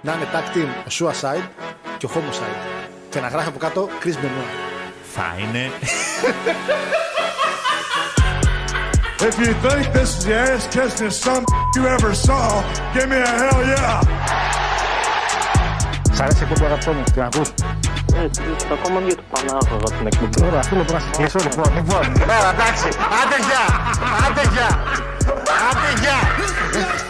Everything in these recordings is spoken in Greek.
να είναι tag team ο Suicide και ο Homicide. Και να γράφει από κάτω Chris Benoit. Θα είναι. If you think this is the ass kissing some you ever saw, give me a hell yeah. Σ' αρέσει η εκπομπή αγαπητό μου, την ακούς. Έτσι, ακόμα για το Πανάγωγα την εκπομπή. Ωραία, θέλω τώρα να σε κλείσω λοιπόν. Λοιπόν, Έλα, εντάξει. Άντε γεια. Άντε γεια. Άντε γεια.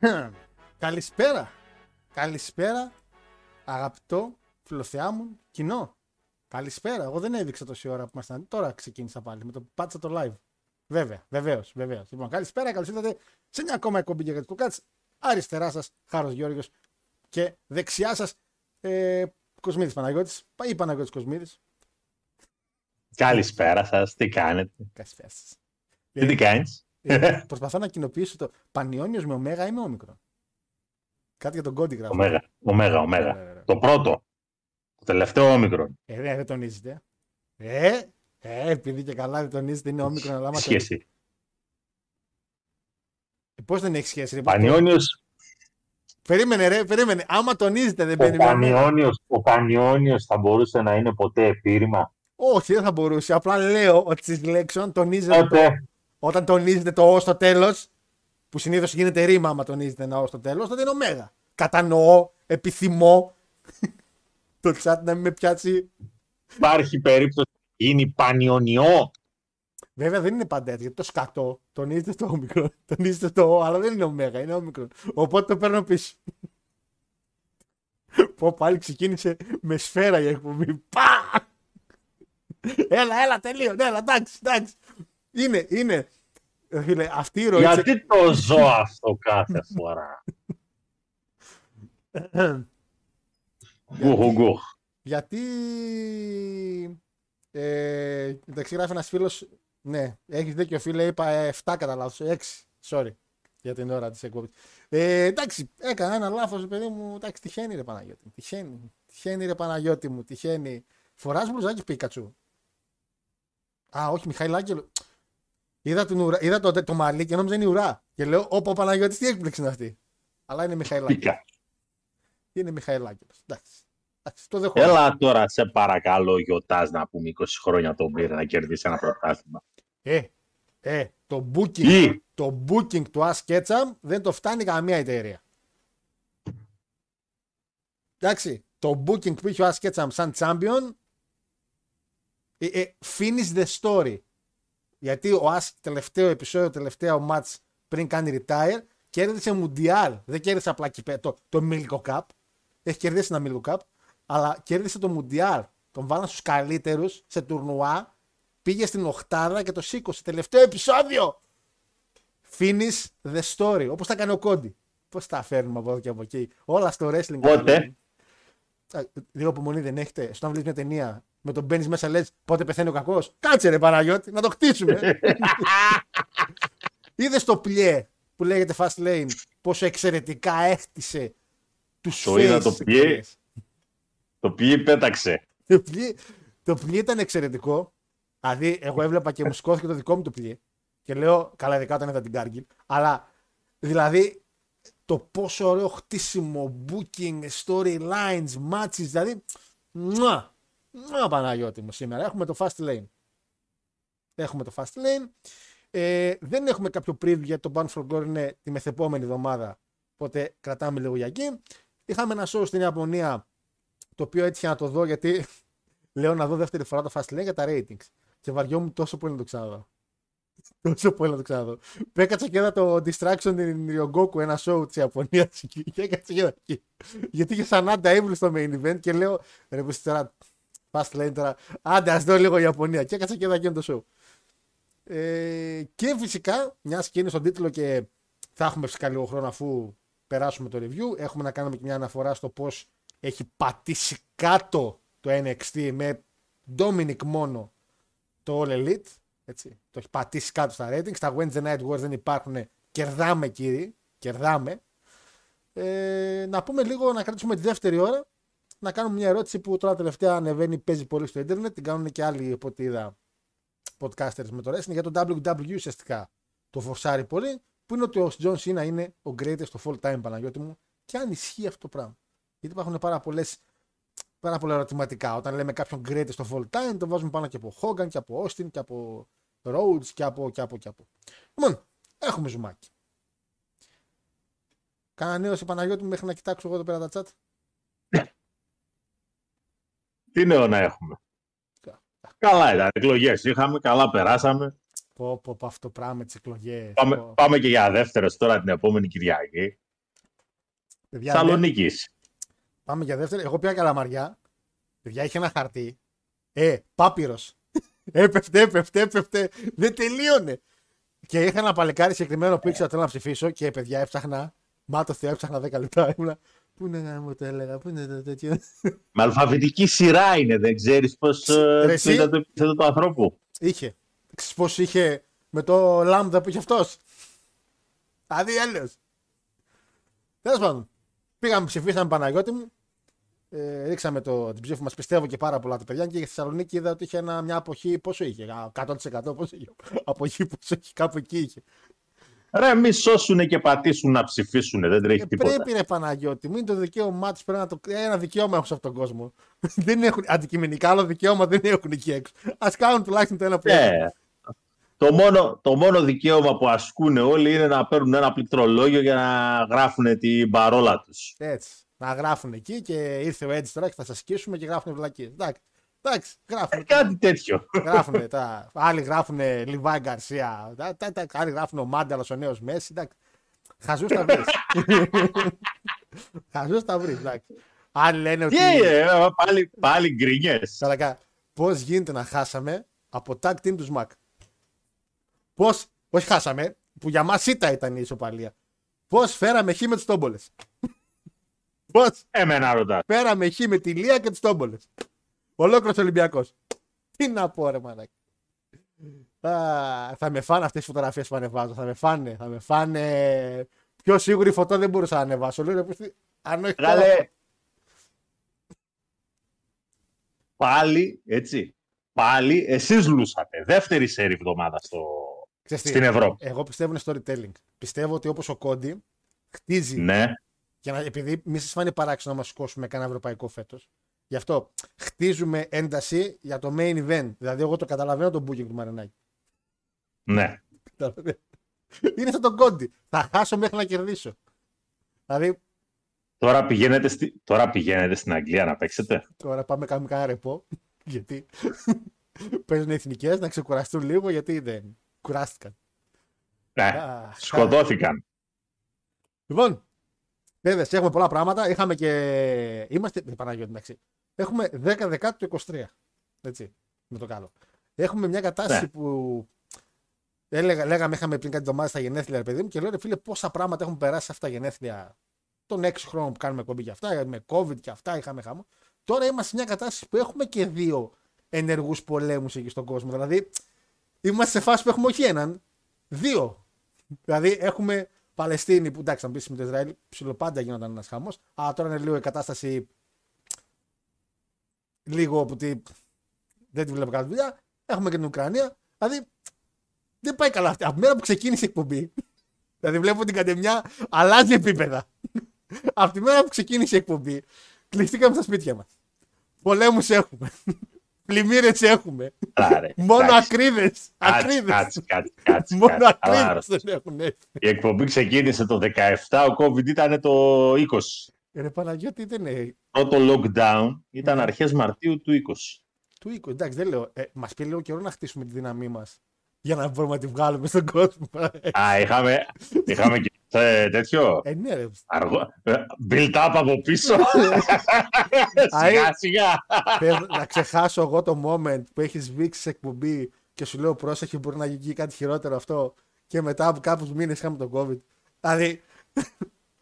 Καλησπέρα. Καλησπέρα, αγαπητό φιλοθεά μου κοινό. Καλησπέρα. Εγώ δεν έδειξα τόση ώρα που ήμασταν. Τώρα ξεκίνησα πάλι με το που πάτησα το live. Βέβαια, βεβαίως, βεβαίως. Λοιπόν, καλησπέρα, καλώς ήρθατε σε μια ακόμα εκπομπή για το Κάτς. Αριστερά σας, Χάρος Γιώργος και δεξιά σας, ε, Κοσμίδης Παναγιώτης ή Παναγιώτης Κοσμίδης. Καλησπέρα σας, τι κάνετε; Καλησπέρα σας. Τι, τι κάνεις; Ε, προσπαθώ να κοινοποιήσω το Πανιόνιος με ωμέγα ή με όμικρο. Κάτι για τον Κόντι γράφω. Ωμέγα, ωμέγα, ωμέγα. Ωραία, ωραία. Το πρώτο. Το τελευταίο όμικρο. Ε, δεν, δεν τονίζετε. Ε, ε, επειδή και καλά δεν τονίζετε είναι όμικρο αλλά άμα Σχέση. Πώς δεν έχει σχέση, ρε. πώς το- Πανιόνιος, Περίμενε, ρε, περίμενε. Άμα τονίζετε δεν ο μπαίνει με όμικρο. Πανιόνιος, ο Πανιόνιος θα μπορούσε να είναι ποτέ επίρρημα; Όχι, δεν θα μπορούσε. Απλά λέω ότι στις λέξεις όταν τονίζετε, το, Τότε, όταν τονίζετε το Ο στο τέλος, που συνήθως γίνεται ρήμα άμα τονίζετε ένα Ο στο τέλος, τότε είναι ωμέγα. Κατανοώ, επιθυμώ το chat να μην με πιάσει. υπάρχει περίπτωση να γίνει Πανιονιό. Βέβαια δεν είναι πάντα έτσι, γιατί το σκατό τονίζετε στο όμικρο, τονίζετε το Ο, αλλά δεν είναι ωμέγα, είναι όμικρο. Οπότε το παίρνω πίσω. Πω πάλι ξεκίνησε με σφαίρα η εκπομπή. Πα! Έλα, έλα, τελείω. Έλα, εντάξει, εντάξει. Είναι, είναι. Ε, Φίλε, αυτή η ροή. Γιατί το ζω αυτό κάθε φορά; Γκουχ, γκουχ. Γιατί. Ε, εντάξει, γράφει ένας φίλος. Ναι, έχεις δίκιο, φίλε. Είπα 7 κατά λάθος. 6. Sorry για την ώρα της εκπομπής. Ε, εντάξει, έκανα ένα λάθος, παιδί μου. Εντάξει, τυχαίνει ρε Παναγιώτη. Τυχαίνει. Τυχαίνει ρε Παναγιώτη μου. Τυχαίνει. Φοράς μπλουζάκι Πίκατσου. Α, όχι, Μιχαήλ Άγγελο. Είδα, την ουρά, είδα το, το μαλλί και νόμιζα είναι η ουρά. Και λέω, Ωπα ο Παναγιώτης, τι έκπληξη είναι αυτή. Αλλά είναι Μιχαήλ Άγγελο. Πήκα. Είναι Μιχαήλ Άγγελο. Εντάξει. Εντάξει, το δεχόμαι. Έλα τώρα, σε παρακαλώ, γιοτάς να πούμε 20 χρόνια τον πήρε να κερδίσει ένα πρωτάθλημα. Ε, ε, το booking, Τι; το booking του Ask Ketchum δεν το φτάνει καμία εταιρεία. Εντάξει, το booking που είχε ο Ask Ketchum σαν champion ε, ε, finish the story. Γιατί ο Ask τελευταίο επεισόδιο, τελευταίο match πριν κάνει retire κέρδισε Mundial. Δεν κέρδισε απλά κυπέ- το, το Milko Cup. Έχει κερδίσει ένα Milko Cup. Αλλά κέρδισε το Mundial. Τον βάλαν στους καλύτερους σε τουρνουά πήγε στην οχτάδα και το σήκωσε. Τελευταίο επεισόδιο! Finish the story. Όπως τα κάνει ο Κόντι. Πώς τα φέρνουμε από εδώ και από εκεί. Όλα στο wrestling. Πότε; Α, Λίγο απομονή δεν έχετε. Στο να βλέπεις μια ταινία με τον μπαίνεις μέσα λες πότε πεθαίνει ο κακός. Κάτσε ρε Παναγιώτη, να το χτίσουμε. Είδες το πλιέ που λέγεται Fast Lane πόσο εξαιρετικά έχτισε τους Το είδα το πιέ. Το πιέ πέταξε. Το πλοίο, το πλοίο ήταν εξαιρετικό. Δηλαδή, εγώ έβλεπα και μου σηκώθηκε το δικό μου το πλοίο. Και λέω, καλά, ειδικά όταν είδα την Κάργιλ. Αλλά, δηλαδή, το πόσο ωραίο χτίσιμο, booking, storylines, matches, δηλαδή. Μουα, μουα Παναγιώτη μου σήμερα. Έχουμε το fast lane. Έχουμε το fast lane. Ε, δεν έχουμε κάποιο preview γιατί το Bound for Glory είναι τη μεθεπόμενη εβδομάδα. Οπότε κρατάμε λίγο για εκεί. Είχαμε ένα show στην Ιαπωνία το οποίο έτυχε να το δω γιατί λέω να δω δεύτερη φορά το Fast Lane για τα ratings. Και βαριόμουν τόσο πολύ να το ξαναδώ. τόσο πολύ να το ξαναδώ. Πέκατσα και είδα το Distraction in Ryogoku, ένα show της Ιαπωνίας και έκατσα και είδα εκεί. Γιατί είχε σαν άντα Evil στο main event και λέω ρε που τώρα Fast Lane τώρα, άντε ας δω λίγο Ιαπωνία. Και έκατσα και είδα εκείνο το show. Ε, και φυσικά, μια και είναι στον τίτλο και θα έχουμε φυσικά λίγο χρόνο αφού περάσουμε το review, έχουμε να κάνουμε και μια αναφορά στο πώς έχει πατήσει κάτω το NXT με Dominic μόνο το All Elite. Έτσι. Το έχει πατήσει κάτω στα ratings. Τα Wednesday Night Wars δεν υπάρχουν. Κερδάμε κύριοι. Κερδάμε. Ε, να πούμε λίγο, να κρατήσουμε τη δεύτερη ώρα. Να κάνουμε μια ερώτηση που τώρα τελευταία ανεβαίνει, παίζει πολύ στο Ιντερνετ. Την κάνουν και άλλοι από ό,τι είδα podcasters με το wrestling για το WWE ουσιαστικά. Το φορσάρει πολύ. Που είναι ότι ο John Cena είναι ο greatest of all time, Παναγιώτη μου. Και αν ισχύει αυτό το πράγμα. Γιατί υπάρχουν πάρα πολλές πάρα πολλά ερωτηματικά. Όταν λέμε κάποιον greatest of all time, το βάζουμε πάνω και από Hogan και από Austin και από Rhodes και από και από και από. Λοιπόν, έχουμε ζουμάκι. Κάνα νέο σε Παναγιώτη μου μέχρι να κοιτάξω εγώ εδώ πέρα τα chat. Τι νέο να έχουμε; Καλά ήταν. Εκλογές είχαμε, καλά περάσαμε. Πω, πω, πω αυτό το πράγμα τις εκλογές. Πάμε, πάμε και για δεύτερος τώρα την επόμενη Κυριακή. Σαλονίκη. Πάμε για δεύτερη. Εγώ πήγα καλαμαριά. Παιδιά είχε ένα χαρτί. Ε, πάπυρος. έπεφτε, έπεφτε, έπεφτε. Δεν τελείωνε. Και είχα ένα παλικάρι συγκεκριμένο που ήξερα θέλω να ψηφίσω και παιδιά έψαχνα. Μα το θεό έψαχνα 10 λεπτά. Ήμουνα. Πού είναι να μου το έλεγα, πού είναι το τέτοιο; Με αλφαβητική σειρά είναι, δεν ξέρεις πώς Ρε, εσύ; ήταν το επίθετο του ανθρώπου. Είχε. Ξέρεις πώς είχε με το λάμδα που είχε αυτός; Δηλαδή έλεος. Τέλος πάντων. Πήγαμε, ψηφίσαμε Παναγιώτη μου. Ε, ρίξαμε το, την ψήφο μας πιστεύω και πάρα πολλά τα παιδιά και στη Θεσσαλονίκη είδα ότι είχε ένα, μια αποχή πόσο είχε, Α, 100% πόσο είχε, αποχή πόσο είχε, κάπου εκεί είχε. Ρε, μη σώσουν και πατήσουν να ψηφίσουν, δεν τρέχει Ε, τίποτα. πρέπει ρε Παναγιώτη, μην το δικαίωμά τους πρέπει να το. Ένα δικαίωμα έχουν σε αυτόν τον κόσμο. δεν έχουν αντικειμενικά άλλο δικαίωμα δεν έχουν εκεί έξω. Α κάνουν τουλάχιστον το ένα που έχουν. Ε, το, μόνο, το μόνο δικαίωμα που ασκούν όλοι είναι να παίρνουν ένα πληκτρολόγιο για να γράφουν την παρόλα τους. Έτσι. Να γράφουν εκεί και ήρθε ο Έντζ τώρα και θα σα σκίσουμε και γράφουν βλακίες. Εντάξει. Εντάξει, γράφουν. Ε, Κάτι τέτοιο. γράφουν τα... Άλλοι γράφουν Λιβάη Γκαρσία. Τα, τα, τα, άλλοι γράφουν ο Μάνταλος ο νέος Μέση. Εντάξει. Χαζούς τα βρεις. Χαζούς τα βρεις. Εντάξει. Άλλοι λένε ότι. Τι ε, πάλι, πάλι γκρινιές. Καλακά. Πώς γίνεται να χάσαμε από tag team τους Smack. Πώς. Όχι χάσαμε, που για μας ήττα ήταν η ισοπαλία. Πώς φέραμε χ με τους τόμπολες; Πώς; Εμένα ρωτάς. φέραμε χ με τη Λία και τους τόμπολες. Ολόκληρος Ολυμπιακός. Τι να πω, ρε μαλάκι. Α, θα με φάνε αυτές τι φωτογραφίες που ανεβάζω. Θα με φάνε. Θα με φάνε. Πιο σίγουρη φωτό δεν μπορούσα να ανεβάσω. Λέω, ρε, πώς τι- αν όχι τώρα- Καλέ. Πάλι, έτσι. Πάλι εσείς λούσατε. Δεύτερη σερή εβδομάδα στο... Ξέρεις τι, στην Ευρώπη. Εγώ πιστεύω είναι storytelling. Πιστεύω ότι όπως ο Κόντι χτίζει Ναι. Και να, επειδή μη σας φάνει παράξενο να μας σηκώσουμε κανένα ευρωπαϊκό φέτος. Γι' αυτό χτίζουμε ένταση για το main event. Δηλαδή, εγώ το καταλαβαίνω το booking του Μαρινάκη. Ναι. Είναι σαν τον Κόντι. Θα χάσω μέχρι να κερδίσω. Δηλαδή, Τώρα πηγαίνετε, στη... Τώρα πηγαίνετε στην Αγγλία να παίξετε; τώρα πάμε κάνουμε κανένα ρεπό. Γιατί παίζουν οι εθνικές να ξεκουραστούν λίγο γιατί δεν κουράστηκαν. Ναι. Α, Σκοτώθηκαν. Λοιπόν, βέβαια, έχουμε πολλά πράγματα. Είχαμε και. Είμαστε. ε, Παναγιώτη, εντάξει. Έχουμε 10 10 του 23. Έτσι. Με το καλό. Έχουμε μια κατάσταση Ναι. που. Έλεγα, λέγαμε, είχαμε πριν κάτι εβδομάδες στα γενέθλια, ρε παιδί μου, και λέω ρε φίλε, πόσα πράγματα έχουν περάσει σε αυτά τα γενέθλια των 6 χρόνων που κάνουμε κομπή και αυτά, με COVID και αυτά, είχαμε χάμο. Τώρα είμαστε σε μια κατάσταση που έχουμε και δύο ενεργούς πολέμους εκεί στον κόσμο. Δηλαδή, είμαστε σε φάση που έχουμε όχι έναν, δύο. Δηλαδή, έχουμε Παλαιστίνη που εντάξει, θα μπει με το Ισραήλ, ψιλοπάντα γίνονταν ένας χαμός. Αλλά τώρα είναι λίγο η κατάσταση. Λίγο που τι, δεν τη βλέπω καλά δουλειά. Έχουμε και την Ουκρανία. Δηλαδή δεν πάει καλά αυτή. Από τη μέρα που ξεκίνησε η εκπομπή, δηλαδή βλέπω την κατεμιά αλλάζει επίπεδα. Από τη μέρα που ξεκίνησε η εκπομπή, κλειστήκαμε στα σπίτια μας. Πολέμους έχουμε. Πλημμύρες έχουμε. Άρα, Μόνο εντάξει. ακρίδες. Κάτσε, Ακρίδες. κάτσε, κάτσε, κάτσε, Μόνο κάτσε. ακρίδες Χαλάρωσε. δεν έχουν έρθει. Η εκπομπή ξεκίνησε το 17, ο COVID ήταν το 20. Ρε Παναγιώτη δεν είναι Πρώτο lockdown ήταν Ναι. αρχές Μαρτίου του 20. του οίκου. Εντάξει, δεν λέω. Ε, μας πει λίγο καιρό να χτίσουμε τη δύναμή μας για να μπορούμε να τη βγάλουμε στον κόσμο. Α, είχαμε, είχαμε και ε, τέτοιο; Ε, ναι, ρε. αργό, ε, build up από πίσω. Α, σιγά ε. σιγά. Θες να ξεχάσω εγώ το moment που έχεις σβήξει σε εκπομπή και σου λέω πρόσεχε, μπορεί να γίνει κάτι χειρότερο αυτό. Και μετά από κάποιους μήνες είχαμε τον COVID. Δηλαδή,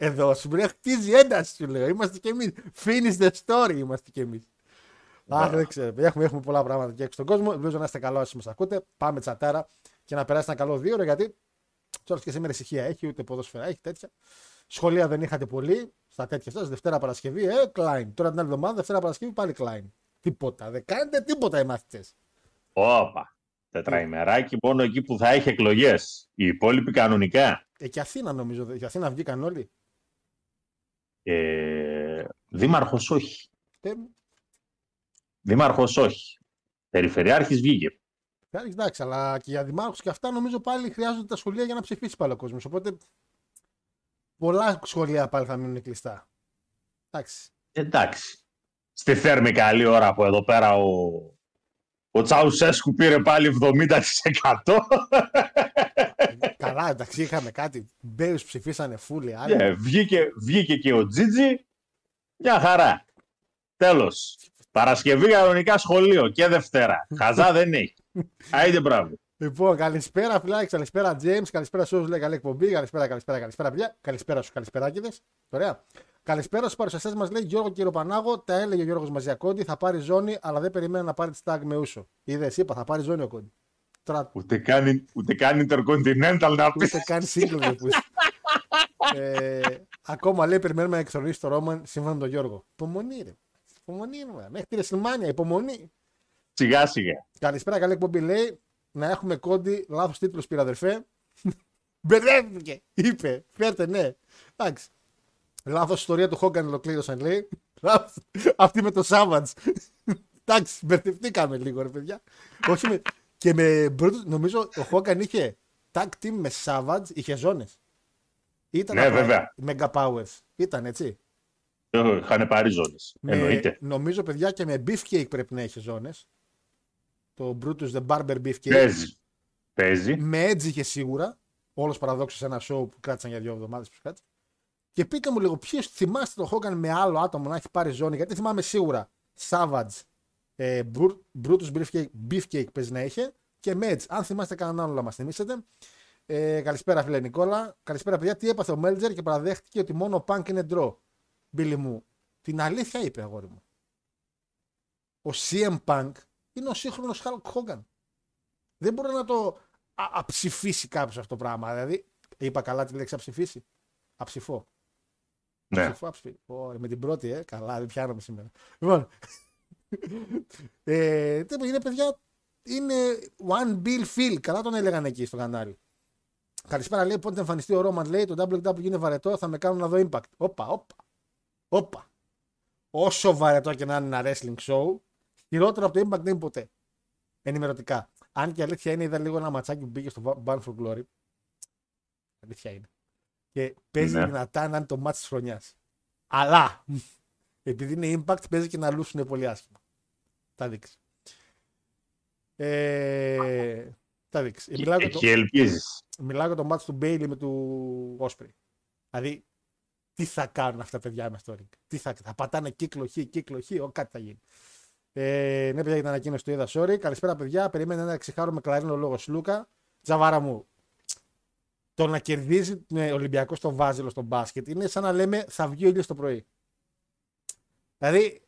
εδώ σου μπορεί να χτίζει ένταση, σου λέω. Είμαστε κι εμείς. Finish the story είμαστε κι εμείς. Αχ, δεν ξέρω. παιδιά, Έχουμε, έχουμε πολλά πράγματα και έξω στον κόσμο. Ελπίζω να είστε καλά όσοι μας ακούτε. Πάμε τσατάρα και να περάσει ένα καλό δύο ώρο γιατί τώρα και σήμερα ησυχία έχει, ούτε ποδόσφαιρα έχει τέτοια. Σχολεία δεν είχατε πολύ στα τέτοια αυτά. Δευτέρα Παρασκευή, ε, Klein. Τώρα την άλλη εβδομάδα, Δευτέρα Παρασκευή πάλι Klein. Τίποτα. Δεν κάνετε τίποτα οι μαθητές. Όπα. Τετραημεράκι μόνο εκεί που θα έχει εκλογές. Οι υπόλοιποι κανονικά. Ε, και Αθήνα νομίζω. Η Αθήνα βγήκαν όλοι. Ε, δήμαρχος όχι. Ε, Δήμαρχος όχι. Περιφερειάρχης βγήκε. εντάξει, αλλά και για δημάρχους και αυτά νομίζω πάλι χρειάζονται τα σχολεία για να ψηφίσει πάλι ο κόσμος. Οπότε πολλά σχολεία πάλι θα μείνουν κλειστά. Εντάξει. Εντάξει. Στη Θέρμη καλή ώρα που εδώ πέρα ο, ο Τσαουσέσκου πήρε πάλι 70%. Καλά, εντάξει, είχαμε κάτι. Μπέους ψηφίσανε φούλοι. Άλλοι. Ναι, βγήκε, βγήκε και ο Τζίτζι. Μια χαρά. Τέλος. Παρασκευή κανονικά σχολείο και Δευτέρα. Χαζά δεν έχει. Άιντε μπράβο. Λοιπόν, καλησπέρα φιλάκι, καλησπέρα James, καλησπέρα σε όσου λέει καλή εκπομπή, καλησπέρα, καλησπέρα, καλησπέρα παιδιά, καλησπέρα σου, καλησπεράκιδε. Ωραία. Καλησπέρα στους παρουσιαστές μας, λέει Γιώργο Κυροπανάγο, τα έλεγε ο Γιώργος Μαζιακόντι, θα πάρει ζώνη, αλλά δεν περιμένει να πάρει τη στάγ με ούσο. Είδες, είπα, θα πάρει ζώνη ο Κόντι. Τώρα Ούτε καν, ούτε καν Intercontinental να πεις. ούτε καν single δεν πούσε. ε, ακόμα λέει περιμένουμε να εκθρονήσει το Ρόμαν σύμφωνα με τον Γιώργο. Υπομονή, ρε. Υπομονή, ρε. Μέχρι τη Ρεσιλμάνια, υπομονή. Σιγά σιγά. Καλησπέρα, καλή εκπομπή. Λέει να έχουμε κόντι. Λάθος τίτλος πήρα, αδερφέ. Μπερδεύτηκε. Είπε. Φέρτε, ναι. Εντάξει. Λάθος ιστορία του Χόγκαν ολοκλήρωσαν, λέει. Λάθος. Αυτή με το Σάββατ. Εντάξει, μπερδευτήκαμε λίγο, ρε παιδιά. Όχι με... Και με Brutus, νομίζω ο Χόγκαν είχε tag team με Savage, είχε ζώνες. Ήταν Ναι, από βέβαια. Mega Powers. Ήταν έτσι. Ε, Είχαν πάρει ζώνες. Με- Εννοείται. Νομίζω, παιδιά, και με Beefcake πρέπει να είχε ζώνες. Το Brutus the Barber Beefcake. Παίζει. Παίζει. Με Edge είχε σίγουρα. Όλος παραδόξως σε ένα show που κράτησαν για δύο εβδομάδες που κράτησε. Και πείτε μου λίγο, ποιο θυμάστε το Hogan με άλλο άτομο να έχει πάρει ζώνη. Γιατί θυμάμαι σίγουρα Savage, ε, Bru- Brutus Beefcake, Beefcake παίζει να είχε και με Edge. Αν θυμάστε κανέναν άλλο να μας θυμίσετε. Ε, καλησπέρα, φίλε Νικόλα. Καλησπέρα, παιδιά. Τι έπαθε ο Μέλτζερ και παραδέχτηκε ότι μόνο ο Punk είναι draw. Μπίλι μου, την αλήθεια είπε, αγόρι μου. Ο CM Punk είναι ο σύγχρονος Hulk Hogan. Δεν μπορεί να το α- αψηφίσει κάποιος αυτό το πράγμα. Δηλαδή, είπα καλά τη λέξη αψηφίσει. Αψηφώ. Ναι. Αψηφώ, αψηφώ. Ω, με την πρώτη, ε. Καλά, δεν πιάνομαι σήμερα. Λοιπόν. Ε, τι είναι, παιδιά, είναι One Bill Phil. Καλά τον έλεγαν εκεί στο κανάλι. Καλησπέρα, λέει. Πότε θα εμφανιστεί ο Ρόμαν, λέει. Το WWE είναι βαρετό, θα με κάνουν να δω impact. Όπα, όπα. Όπα. Όσο βαρετό και να είναι ένα wrestling show, χειρότερο από το impact δεν είναι ποτέ. Ενημερωτικά. Αν και η αλήθεια είναι, είδα λίγο ένα ματσάκι που μπήκε στο Band for Glory. Αλήθεια είναι. Και παίζει Ναι. δυνατά να είναι το μάτς της χρονιάς. Αλλά, επειδή είναι impact, παίζει και να λούσουν πολύ άσχημα. Τα δείξεις. Ε, τα δείξεις. Ε, Μιλάω για το, Εκεί ελπίζεις. μιλάω για το μάτς του Bailey με του Osprey. Δηλαδή, τι θα κάνουν αυτά τα παιδιά με στο ring; Τι θα, θα πατάνε κύκλο χ, κύκλο χ, ο, κάτι θα γίνει. Ε, ναι, παιδιά, για την ανακοίνωση του είδα. Sorry. Καλησπέρα, παιδιά. Περίμενε ένα ξεχάρο με κλαρίνο λόγος Λούκα. Τζαβάρα μου. Το να κερδίζει ναι, Ολυμπιακός στο Βάζελο στο μπάσκετ είναι σαν να λέμε θα βγει ο ήλιος το πρωί. Δηλαδή,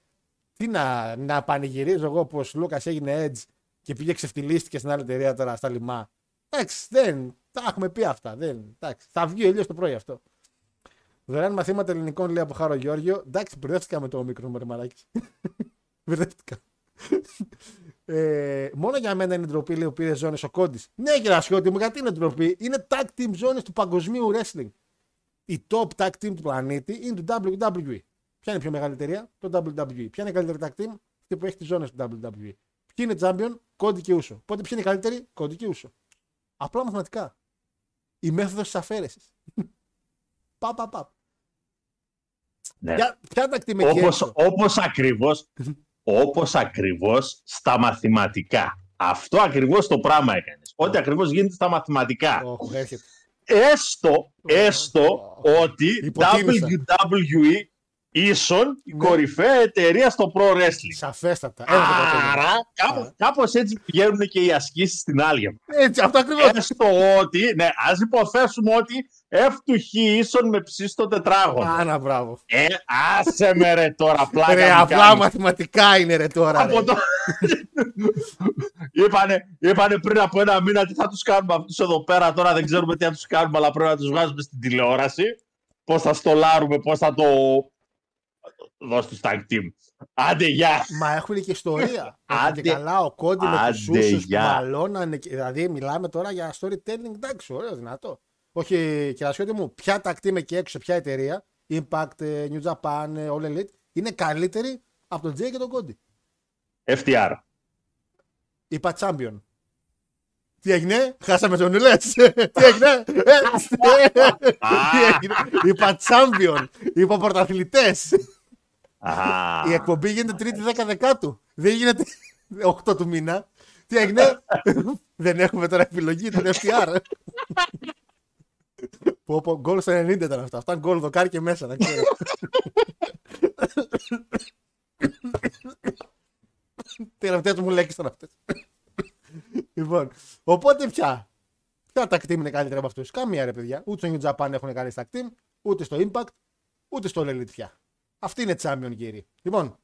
τι να, να πανηγυρίζω εγώ που ο Λούκας έγινε edge και πήγε ξεφτυλίστηκε στην άλλη εταιρεία τώρα στα λιμά. Εντάξει, δεν. Τα έχουμε πει αυτά. Δεν, εντάξει, θα βγει ο το πρωί αυτό. Δωρεάν μαθήματα ελληνικών λέει από Χάρο Γιώργιο. Εντάξει, μπερδεύτηκα με το μικρό μου ρεμαράκι. μπερδεύτηκα. ε, μόνο για μένα είναι ντροπή, λέει ο πήρε ζώνε ο Κόντι. Ναι, κύριε Ασιώτη μου, γιατί είναι ντροπή; Είναι tag team ζώνε του παγκοσμίου wrestling. Η top tag team του πλανήτη είναι του WWE. Ποια είναι η πιο μεγάλη εταιρεία, το WWE. Ποια είναι η καλύτερη tag team, αυτή που έχει τις ζώνες του WWE. Ποιοι είναι champion, Κόντι και Ούσο. Πότε ποια είναι η καλύτερη, Κόντι και Ούσο. Απλά μαθηματικά. Η μέθοδος της αφαίρεσης. πα, πα, πα. Ναι. Ποια, ποια tag team εκεί Όπως, έξω; όπως ακριβώς, όπως ακριβώς στα μαθηματικά. Αυτό ακριβώς το πράγμα έκανες. Ό,τι ακριβώς γίνεται στα μαθηματικά. Οχ, έρχεται. Έστω, έστω ότι Υποτίμησα. WWE ίσον η Ναι. κορυφαία εταιρεία στο pro wrestling. Σαφέστατα. Ένα το πρωτόκολλο. Άρα, κάπως, κάπως έτσι πηγαίνουν και οι ασκήσεις στην άλγευρα. Έτσι, αυτό ακριβώς. Έστω ότι, ναι, ας υποθέσουμε ότι F του Χ ίσον με ψ στο τετράγωνο. Άνα, μπράβο. Ε, άσε με ρε τώρα, πλάκα Ρε, μου απλά κάνεις. μαθηματικά είναι ρε τώρα. Από Ρε. το... είπανε, είπανε πριν από ένα μήνα τι θα τους κάνουμε αυτούς εδώ πέρα τώρα δεν ξέρουμε τι θα τους κάνουμε αλλά πρέπει να τους βγάζουμε στην τηλεόραση πώς θα στολάρουμε, πώς θα το δώσ' τους tag team άντε γεια Μα έχουν και ιστορία. Έχουν Άντε. και καλά ο Κόντι με Άντε, τους ούσους που γεια. μαλώνανε. και- Δηλαδή μιλάμε τώρα για storytelling. Εντάξει, ωραίο, δυνατό. Όχι, κερασιώτη μου, ποια τακτή με και έξω, ποια εταιρεία, Impact, ε, New Japan, ε, All Elite, είναι καλύτερη από τον Τζέι και τον Κόντι. FTR Είπα champion. Τι έγινε, χάσαμε τον Ουλές. Τι έγινε, ε, τι έγινε. Είπα champion. Είπα πρωταθλητές. Α, Η εκπομπή γίνεται τρίτη 10 δεκάτου. Δεν γίνεται 8 του μήνα. Τι έγινε; Δεν έχουμε τώρα επιλογή του FTR. Πω πω, γκολ στο 90 ήταν αυτό. Αυτά γκολ δοκάρι και μέσα, να ξέρω. Τελευταίες μου λέξεις ήταν αυτές. Λοιπόν, οπότε πια. Ποια τα team είναι καλύτερα από αυτούς. Καμία ρε παιδιά. Ούτε στο New Japan έχουν καλή στα team, ούτε στο Impact, ούτε στο All Elite πια. Αυτή είναι champion κύριε. Λοιπόν,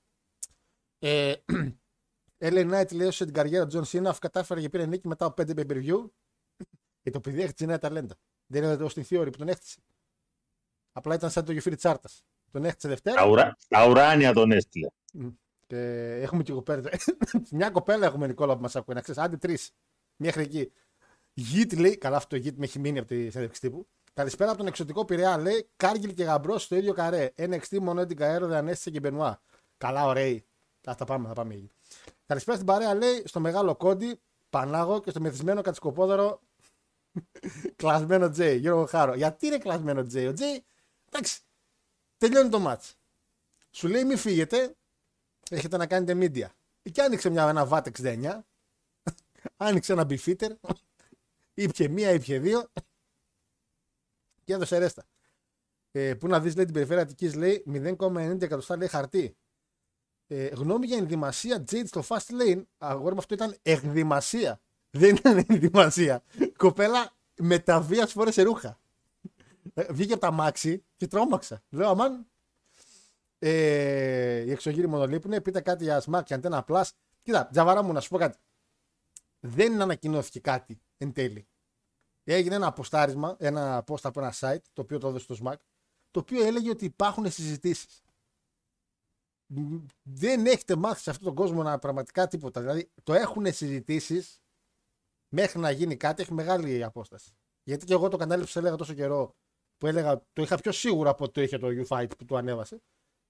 ε, LA Knight λέει σε την καριέρα John Cena αφού κατάφερε και πήρε νίκη μετά από 5 pay per view. Και το παιδί έχτισε νέα ταλέντα. Δεν είναι το στην Theory που τον έχτισε. Απλά ήταν σαν το Γιουφίρι Τσάρτα. Τον έχτισε Δευτέρα. τα, ουρα... τα ουράνια τον έστειλε Και έχουμε και κοπέλα. Μια κοπέλα έχουμε Νικόλα που μας ακούει. Να ξέρεις, άντε τρεις. Μέχρι εκεί. Yeet λέει, καλά αυτό το yeet με έχει μείνει από τη συνέντευξη τύπου. Καλησπέρα από τον εξωτικό Πειραιά. Λέει Κάργιλ και γαμπρός στο ίδιο καρέ. NXT μόνο την Καέρο δεν ανέστησε και Μπενουά. Καλά, ωραίοι. Α, θα πάμε, θα πάμε εκεί. Καλησπέρα στην παρέα. Λέει στο μεγάλο Κόντι Πανάγο και στο μεθυσμένο κατσικοπόδαρο κλασμένο Τζέι. Γιώργο Χάρο. Γιατί είναι κλασμένο Τζέι. Ο Τζέι, εντάξει, τελειώνει το μάτς. Σου λέει μη φύγετε, έχετε να κάνετε media. Και άνοιξε μια, ένα Vatex 9, άνοιξε ένα beefeater, ήπια μία, ήπια δύο και έδωσε ρέστα. Ε, πού να δεις λέει την περιφέρεια Αττικής λέει 0,90 εκατοστά λέει χαρτί. Ε, γνώμη για ενδυμασία Jade στο fast lane. Αγόρι μου αυτό ήταν εκδημασία. Δεν ήταν ενδυμασία. Κοπέλα με τα βία φόρεσε ρούχα. Ε, βγήκε από τα μάξι και τρόμαξα. Λέω αμάν. Ε, οι εξωγήινοι μονολείπουνε. Πείτε κάτι για Smart και Antenna Plus. Κοίτα, τζαβαρά μου να σου πω κάτι. Δεν ανακοινώθηκε κάτι εν τέλει. Έγινε ένα αποστάρισμα, ένα post από ένα site, το οποίο το έδωσε στο SMAC, το οποίο έλεγε ότι υπάρχουν συζητήσεις. Δεν έχετε μάθει σε αυτόν τον κόσμο να πραγματικά τίποτα. Δηλαδή, το έχουν συζητήσεις μέχρι να γίνει κάτι, έχει μεγάλη απόσταση. Γιατί και εγώ το κανάλι που σε έλεγα τόσο καιρό, που έλεγα, το είχα πιο σίγουρο από ότι το είχε το U-Fight που το ανέβασε.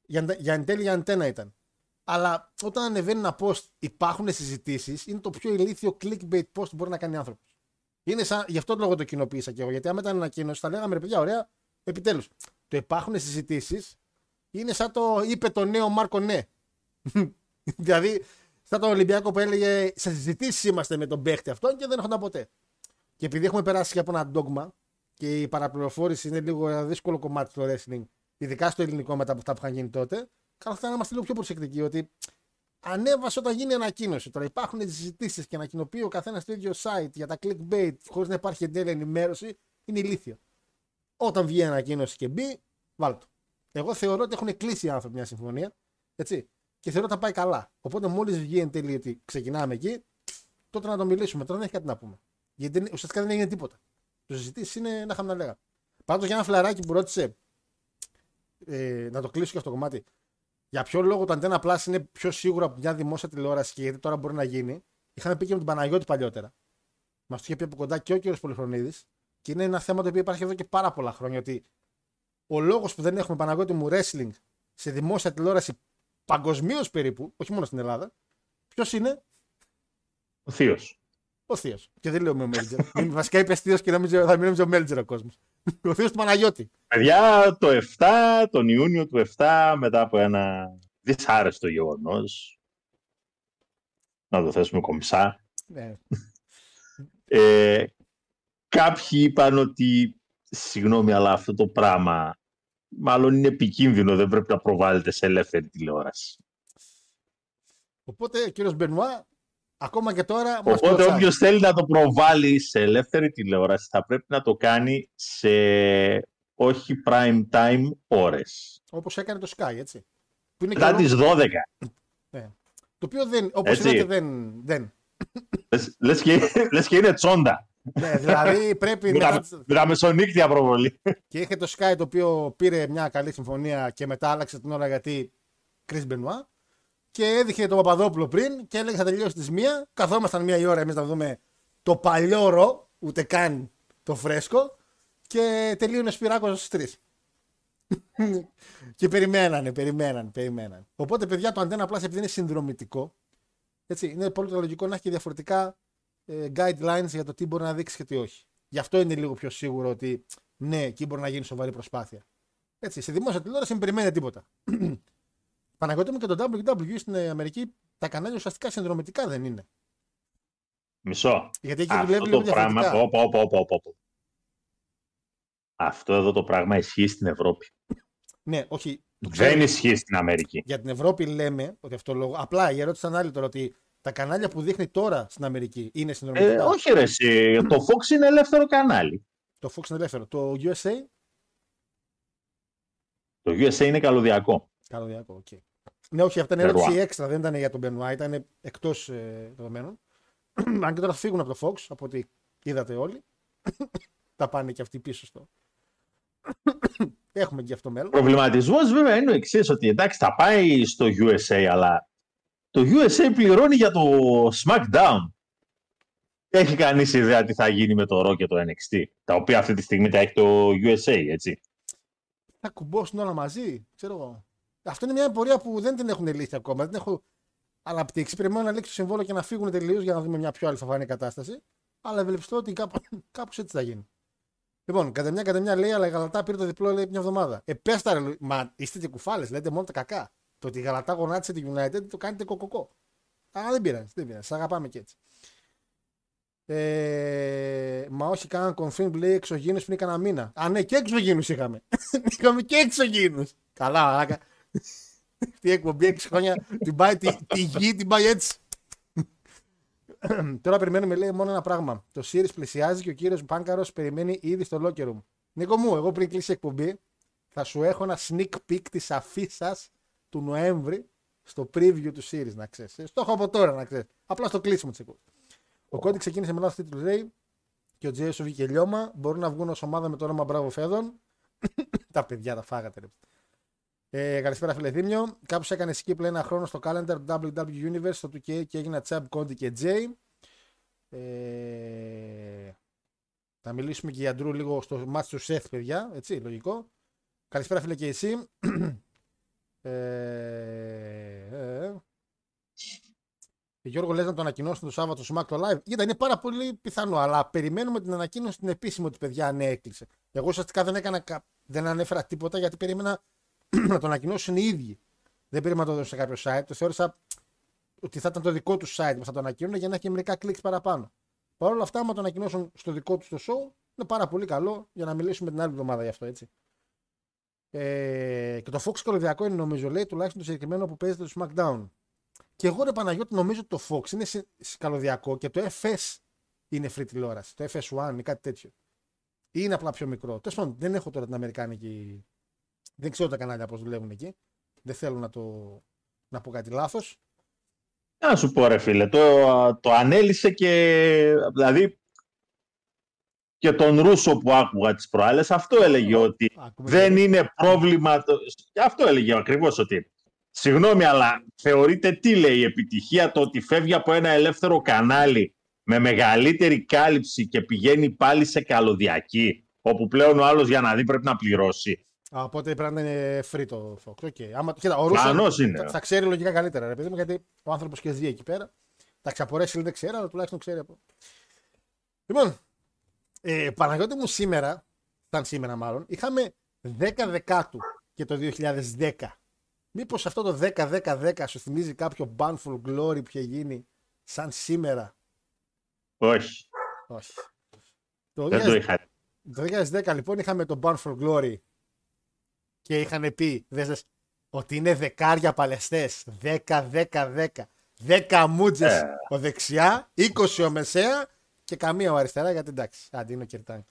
Για, για εν τέλει για αντένα ήταν. Αλλά όταν ανεβαίνει ένα post, υπάρχουν συζητήσεις, είναι το πιο ηλίθιο clickbait post που μπορεί να κάνει άνθρωπος. Είναι σαν, γι' αυτό το λόγο το κοινοποίησα και εγώ. Γιατί άμα ήταν ανακοίνωση, θα λέγαμε ρε παιδιά, ωραία, επιτέλους. Το υπάρχουν συζητήσεις είναι σαν το είπε το νέο Μάρκο Ναι. δηλαδή, σαν το Ολυμπιακό που έλεγε σε συζητήσεις είμαστε με τον παίχτη αυτόν και δεν έρχονταν ποτέ. Και επειδή έχουμε περάσει και από ένα ντόγμα και η παραπληροφόρηση είναι λίγο ένα δύσκολο κομμάτι στο wrestling, ειδικά στο ελληνικό μετά από αυτά που είχαν γίνει τότε, καλό θα είναι να είμαστε λίγο πιο προσεκτικοί ότι ανέβασε όταν γίνει ανακοίνωση. Τώρα υπάρχουν συζητήσεις και ανακοινοποιεί ο καθένας στο ίδιο site για τα clickbait χωρίς να υπάρχει εν τέλει ενημέρωση, είναι ηλίθιο. Όταν βγει ανακοίνωση και μπει, βάλτε το. Εγώ θεωρώ ότι έχουν κλείσει οι άνθρωποι μια συμφωνία. Έτσι. Και θεωρώ ότι θα πάει καλά. Οπότε μόλις βγει εν τέλει ότι ξεκινάμε εκεί, τότε να το μιλήσουμε. Τώρα δεν έχει κάτι να πούμε. Γιατί δεν- ουσιαστικά δεν έγινε τίποτα. του συζητήσεις είναι ένα είχαμε να λέγαμε. Πάντως για ένα φλαράκι που ρώτησε. Ε, να το κλείσω και αυτό το κομμάτι. Για ποιο λόγο το Antenna Plus είναι πιο σίγουρο από μια δημόσια τηλεόραση και γιατί τώρα μπορεί να γίνει. Είχαμε πει και με τον Παναγιώτη παλιότερα. Μας το είχε πει από κοντά και ο κ. Πολυχρονίδης. Και είναι ένα θέμα το οποίο υπάρχει εδώ και πάρα πολλά χρόνια. Ότι ο λόγος που δεν έχουμε Παναγιώτη μου wrestling σε δημόσια τηλεόραση παγκοσμίως περίπου, όχι μόνο στην Ελλάδα, ποιος είναι; Ο Θείος. ο Θείος. Και δεν λέω με ο Μέλτζερ. Μην- Βασικά είπες Θείος και νομίζω, θα μην νόμιζε ο Μέλτζερ ο κόσμος. Ο Θείος του Παναγιώτη. Παιδιά, το 7, τον Ιούνιο του 7, μετά από ένα δυσάρεστο γεγονός. Να το θέσουμε κομψά. Ναι. Ε, κάποιοι είπαν ότι, συγγνώμη, αλλά αυτό το πράγμα μάλλον είναι επικίνδυνο, δεν πρέπει να προβάλλεται σε ελεύθερη τηλεόραση. Οπότε ο κύριος Μπενουά, ακόμα και τώρα. μας Οπότε κλωτσάει. όποιος θέλει να το προβάλλει σε ελεύθερη τηλεόραση θα πρέπει να το κάνει σε όχι prime time ώρες. Όπως έκανε το Sky, έτσι. Που είναι και Μετά λόγω- τις 12. Το οποίο δεν. Όπως Έτσι. είδατε δεν. δεν. Λες, λες, και, λες και είναι τσόντα. ναι, δηλαδή πρέπει μετά. Με τις- τα μεσονύκτια προβολή. Και είχε το Sky το οποίο πήρε μια καλή συμφωνία και μετά άλλαξε την ώρα γιατί Chris Benoit. Και έδειχνε τον Παπαδόπουλο πριν και έλεγε θα τελειώσει τις μία. Καθόμασταν μία η ώρα εμείς να δούμε το παλιό ρο, ούτε καν το φρέσκο. Και τελείωνε ο Σπυράκος στις 3. και περιμένανε, περιμένανε, περιμένανε. Οπότε, παιδιά, το Antenna Plus επειδή είναι συνδρομητικό, έτσι, είναι πολύ το λογικό να έχει και διαφορετικά ε, guidelines για το τι μπορεί να δείξει και τι όχι. Γι' αυτό είναι λίγο πιο σίγουρο ότι ναι, εκεί μπορεί να γίνει σοβαρή προσπάθεια. Έτσι, σε δημόσια τηλεόραση μην περιμένετε τίποτα. Παναγιώτη μου και το WWE στην Αμερική τα κανάλια ουσιαστικά συνδρομητικά δεν είναι. Μισό. Γιατί εκεί Αυτό δουλεύει το λίγο πράγμα. διαφορετικά. Όπα, όπα, όπα, όπα, όπα. Αυτό εδώ το πράγμα ισχύει στην Ευρώπη. Ναι, όχι. το ξέρω. Δεν ισχύει στην Αμερική. Για την Ευρώπη λέμε ότι αυτό λόγο. Απλά η ερώτηση ήταν άλλη τώρα ότι τα κανάλια που δείχνει τώρα στην Αμερική είναι Ε, συνδρομητικά. όχι ρε εσύ. Το Fox είναι ελεύθερο κανάλι. Το Fox είναι ελεύθερο. Το USA, Το USA είναι καλωδιακό. καλωδιακό. οκ. Ναι, όχι, αυτή ήταν Μπενουά. ερώτηση έξτρα. Δεν ήταν για τον Μπενουά, ήταν εκτός ε, δεδομένων. Αν και τώρα θα φύγουν από το Fox, από ό,τι είδατε όλοι. τα πάνε και αυτοί πίσω στο. Έχουμε και αυτό μέλλον. Προβληματισμός βέβαια είναι ο εξής, ότι εντάξει θα πάει στο USA, αλλά το USA πληρώνει για το SmackDown. Έχει κανείς ιδέα τι θα γίνει με το Raw και το NXT, τα οποία αυτή τη στιγμή τα έχει το USA, έτσι. Θα κουμπώσουν όλα μαζί, ξέρω εγώ. Αυτό είναι μια πορεία που δεν την έχουν λύσει ακόμα. Δεν την έχω αναπτύξει. Περιμένω να λήξει το συμβόλαιο και να φύγουν τελείως για να δούμε μια πιο αληθοφανή κατάσταση. Αλλά ευελπιστώ ότι κάπου, κάπως έτσι θα γίνει. Λοιπόν, κατά μια κατά μια λέει, αλλά η Γαλατά πήρε το διπλό λέει μια εβδομάδα. Ε, πες τα, ρε, μα είστε και κουφάλες, λέτε μόνο τα κακά. Το ότι η Γαλατά γονάτισε τη United το κάνετε κοκοκό. Α, δεν πειράζει, δεν πειράζει. Σα αγαπάμε και έτσι. Ε, μα όχι κάναν confirm που λέει εξωγήνου πριν κανένα μήνα. Α, ναι, και εξωγήνου είχαμε. είχαμε και εξωγήνου. Καλά, μαλάκα. Τι εκπομπή 6 χρόνια την πάει, τη, τη γη την πάει έτσι. Τώρα περιμένουμε, λέει, μόνο ένα πράγμα. Το Series πλησιάζει και ο κύριος Πάνκαρος περιμένει ήδη στο locker room. Νίκο μου, εγώ πριν κλείσει η εκπομπή, θα σου έχω ένα sneak peek της αφίσας του Νοέμβρη στο preview του Series, να ξέρεις. Στο έχω από τώρα, να ξέρεις. Απλά στο κλείσιμο της εκπομπής. Ο Κόντι ξεκίνησε με λάθος τίτλο, λέει, και ο Τζέισο βγήκε λιώμα. Μπορούν να βγουν ως ομάδα με το όνομα Μπράβο Φέδων. τα παιδιά τα φάγατε, ρε. Ε, καλησπέρα, φίλε Δήμιο. Κάποιο έκανε skip λέει, ένα χρόνο στο calendar του WW Universe στο 2K και έγινα Τσαμπ, Κόντι και Jay. Ε, θα μιλήσουμε και για Ντρού λίγο στο μάτι του Σεφ, παιδιά. Έτσι, λογικό. Καλησπέρα, φίλε, και εσύ. ε, ε, ε, Γιώργο, λες να το ανακοινώσουν το Σάββατο στο Smack το live. Κοίτα, είναι πάρα πολύ πιθανό, αλλά περιμένουμε την ανακοίνωση την επίσημη ότι παιδιά ναι έκλεισε. Εγώ ουσιαστικά δεν, έκανα, κα- δεν ανέφερα τίποτα γιατί περίμενα να το ανακοινώσουν οι ίδιοι. Δεν περίμενα να το δώσουν σε κάποιο site. Το θεώρησα ότι θα ήταν το δικό του site που θα το ανακοίνωνε για να έχει μερικά κλικ παραπάνω. Παρ' όλα αυτά, άμα το ανακοινώσουν στο δικό του το show, είναι πάρα πολύ καλό για να μιλήσουμε την άλλη εβδομάδα γι' αυτό, έτσι. Ε, και το Fox καλωδιακό είναι νομίζω, λέει, τουλάχιστον το συγκεκριμένο που παίζεται στο SmackDown. Και εγώ ρε Παναγιώτη νομίζω ότι το Fox είναι σε- σε καλωδιακό και το FS είναι free τηλεόραση. Το FS1 ή κάτι τέτοιο. Ή είναι απλά πιο μικρό. Τέλος πάντων, δεν έχω τώρα την Αμερικάνικη. Δεν ξέρω τα κανάλια πώς δουλεύουν εκεί. Δεν θέλω να, το... να πω κάτι λάθος. Να σου πω ρε φίλε, το, το ανέλησε και δηλαδή και τον Ρούσο που άκουγα τις προάλλες, αυτό έλεγε ότι Ακούμε δεν και- είναι πρόβλημα. Το... Αυτό έλεγε ακριβώς ότι. Συγγνώμη, αλλά θεωρείτε τι λέει η επιτυχία το ότι φεύγει από ένα ελεύθερο κανάλι με μεγαλύτερη κάλυψη και πηγαίνει πάλι σε καλωδιακή, όπου πλέον ο άλλος για να δει πρέπει να πληρώσει. Α, Οπότε πρέπει να είναι free το Fox. Okay. Άμα, κοίτα, ο Ρούσο Προφανώς είναι. θα, θα ξέρει λογικά καλύτερα, ρε παιδί μου, γιατί ο άνθρωπος και ζει εκεί πέρα. Τα ξαπορέσει δεν ξέρει, αλλά τουλάχιστον ξέρει από. Λοιπόν, ε, Παναγιώτη μου σήμερα, ήταν σήμερα μάλλον, είχαμε 10 Δεκάτου και το 2010. Μήπως αυτό το 10-10-10 σου θυμίζει κάποιο Banful Glory που είχε γίνει σαν σήμερα; Όχι, Όχι. Το δεν το 2010 είχα. το 2010 λοιπόν είχαμε τον Bound for Glory και είχαν πει δες, δες, ότι είναι δεκάρια παλαιστές. 10-10-10. 10 μούτζες Ε. ο δεξιά, 20 ο μεσαία και καμία ο αριστερά γιατί εντάξει, άντε είναι ο Κερτάνη.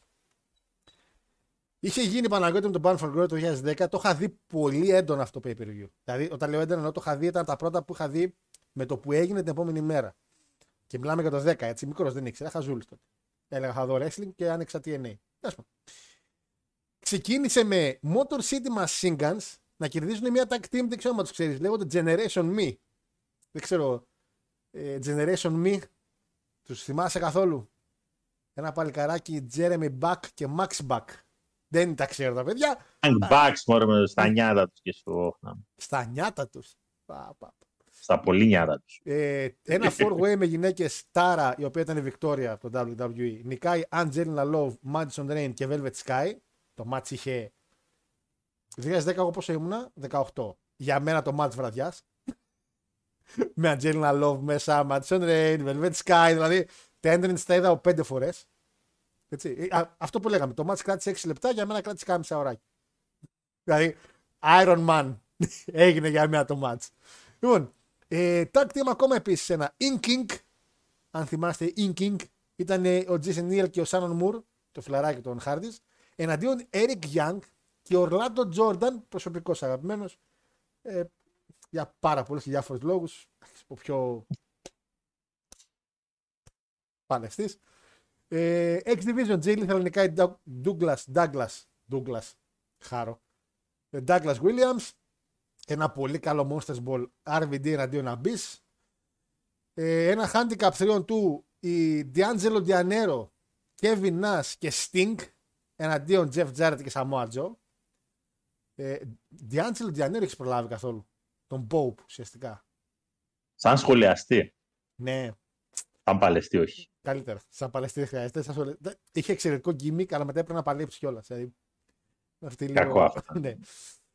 Είχε γίνει Παναγιώτη με τον Bound for Glory το 2010, το είχα δει πολύ έντονα αυτό το pay per view. Δηλαδή, όταν λέω έντονα, εννοώ το είχα δει, ήταν τα πρώτα που είχα δει με το που έγινε την επόμενη μέρα. Και μιλάμε για το 10, έτσι, μικρός δεν ήξερα, χαζούλης τότε. Έλεγα θα δω wrestling και άνοιξα TNA. Τέλος πάντων. Ξεκίνησε με Motor City Machine Guns να κερδίζουν μια tag team, δεν ξέρω αν τους ξέρεις. Λέγονται Generation Me. Δεν ξέρω. ε, Generation Me. Τους θυμάσαι καθόλου; Ένα παλικαράκι Jeremy Buck και Max Buck. Δεν τα ξέρω τα παιδιά. Backs μωρέ με στα νιάτα τους και στο, Στα νιάτα τους. Πα, πα, πα. στα πολύ νιάτα τους. Ε, ένα four way με γυναίκες Τάρα, η οποία ήταν η Victoria από το WWE. Νικάει Angelina Love, Madison Rain και Velvet Sky. Το match είχε. 2010 εγώ πόσο ήμουνα, 18. Για μένα το match βραδιάς. με Angelina Love μέσα, Madison Rain, Velvet Sky. Δηλαδή τα entrance τα είδα πέντε φορές. Αυτό που λέγαμε. Το match κράτησε 6 λεπτά, για μένα κράτησε κάμισα ωράκι. Δηλαδή, Iron Man έγινε για μένα το match. Λοιπόν, ε, tag team ακόμα επίσης ένα Inking. Αν θυμάστε, Inking ήταν ε, ο Jason Neal και ο Shannon Moore, το φιλαράκι των Hardys. Εναντίον Eric Young και Orlando Jordan, προσωπικό αγαπημένο. Ε, για πάρα πολλού και διάφορου λόγου. Ο πιο παλαιστή. Ε, X Division J θα νικάει Douglas, Douglas, Douglas, χάρο. Ε, Douglas Williams. Ένα πολύ καλό Monsters Ball RVD εναντίον Abyss. Ε, ένα handicap 3 του η D'Angelo Dianero, Kevin Nash και Sting εναντίον Jeff Jarrett και Samoa Joe. Ε, D'Angelo Dianero έχεις προλάβει καθόλου. Τον Pope ουσιαστικά. Σαν σχολιαστή. Ναι, Σαν παλαιστή, όχι. καλύτερα. Σαν παλαιστή δεν χρειάζεται. Σαν σχολε- Δεν- Είχε εξαιρετικό gimmick, αλλά μετά έπρεπε να παλέψει κιόλας. Δηλαδή, αυτή λίγο- Κακό αυτό. ναι.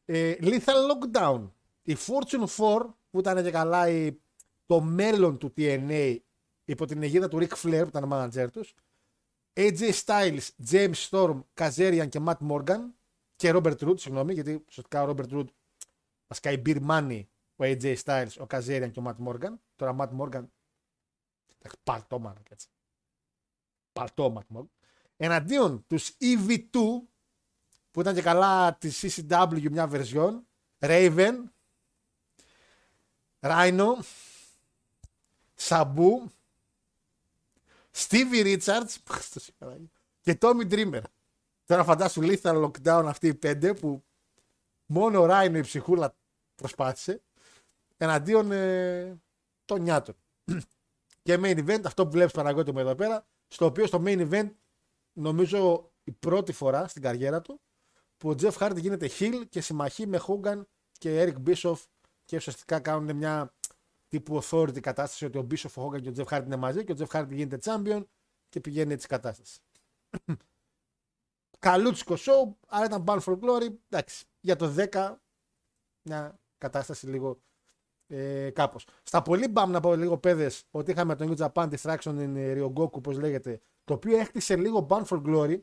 Ε, Lethal Lockdown. Η Fortune 4 που ήταν και καλά η, το μέλλον του TNA υπό την αιγύδα του Ric Flair που ήταν manager τους. AJ Styles, James Storm, Kazarian και Matt Morgan. Και Robert Root, συγγνώμη, γιατί σωστά ο Robert Root ασκάει μπειρμάνι ο AJ Styles, ο Kazarian και ο Matt Morgan. Τώρα Matt Morgan. Εντάξει, παρτό. Παλτό, Matt Morgan. Εναντίον του EV2 που ήταν και καλά τη CCW, μια βερζιόν, Raven, Rhino, Σαμπού. Stevie Richards Χριστός η Παναγία, και Tommy Dreamer. Τώρα φαντάσου Lethal Lockdown αυτοί οι πέντε που μόνο ο Rhino η ψυχούλα προσπάθησε εναντίον ε, των νιάτων. και main event, αυτό που βλέπεις Παναγιώτη μου εδώ πέρα, στο οποίο στο main event νομίζω η πρώτη φορά στην καριέρα του που ο Jeff Hardy γίνεται heel και συμμαχεί με Hogan και Eric Bischoff και ουσιαστικά κάνουν μια τύπου authority κατάσταση ότι ο Bischoff, ο Hogan και ο Jeff Hardy είναι μαζί και ο Jeff Hardy γίνεται champion και πηγαίνει έτσι η κατάσταση. Καλούτσικο show, άρα ήταν Bound for Glory. Εντάξει, για το 10 μια κατάσταση λίγο ε, κάπως. Στα πολύ μπαμ να πω λίγο παιδες ότι είχαμε τον New Japan Distraction in Ryogoku όπως λέγεται το οποίο έχτισε λίγο Bound for Glory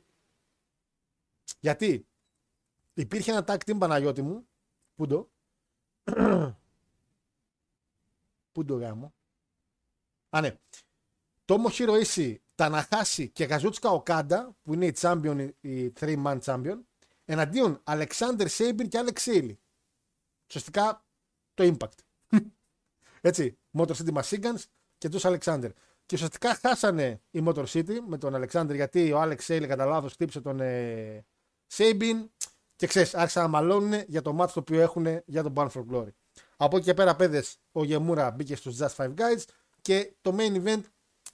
γιατί υπήρχε ένα tag team Παναγιώτη μου πού το πού το γάμο; Α ναι Τομοχίρο Ίσι, Ταναχάσι και Καζούτσικα Οκάντα που είναι οι champion, οι 3 man champion εναντίον Alexander, Σέιμπιν και Άλεξ Σέλι ουσιαστικά το Impact έτσι, Motor City Machine Guns και τους Alexander. Και ουσιαστικά χάσανε η Motor City με τον Alexander γιατί ο Άλεξ Σέλι κατά λάθος χτύπησε τον ε, Σέιμπιν και ξέρεις, άρχισαν να μαλώνουν για το ματς το οποίο έχουν για τον Bound for Glory. Από εκεί και πέρα, παιδες, ο Γεμούρα μπήκε στους Just Five Guys και το main event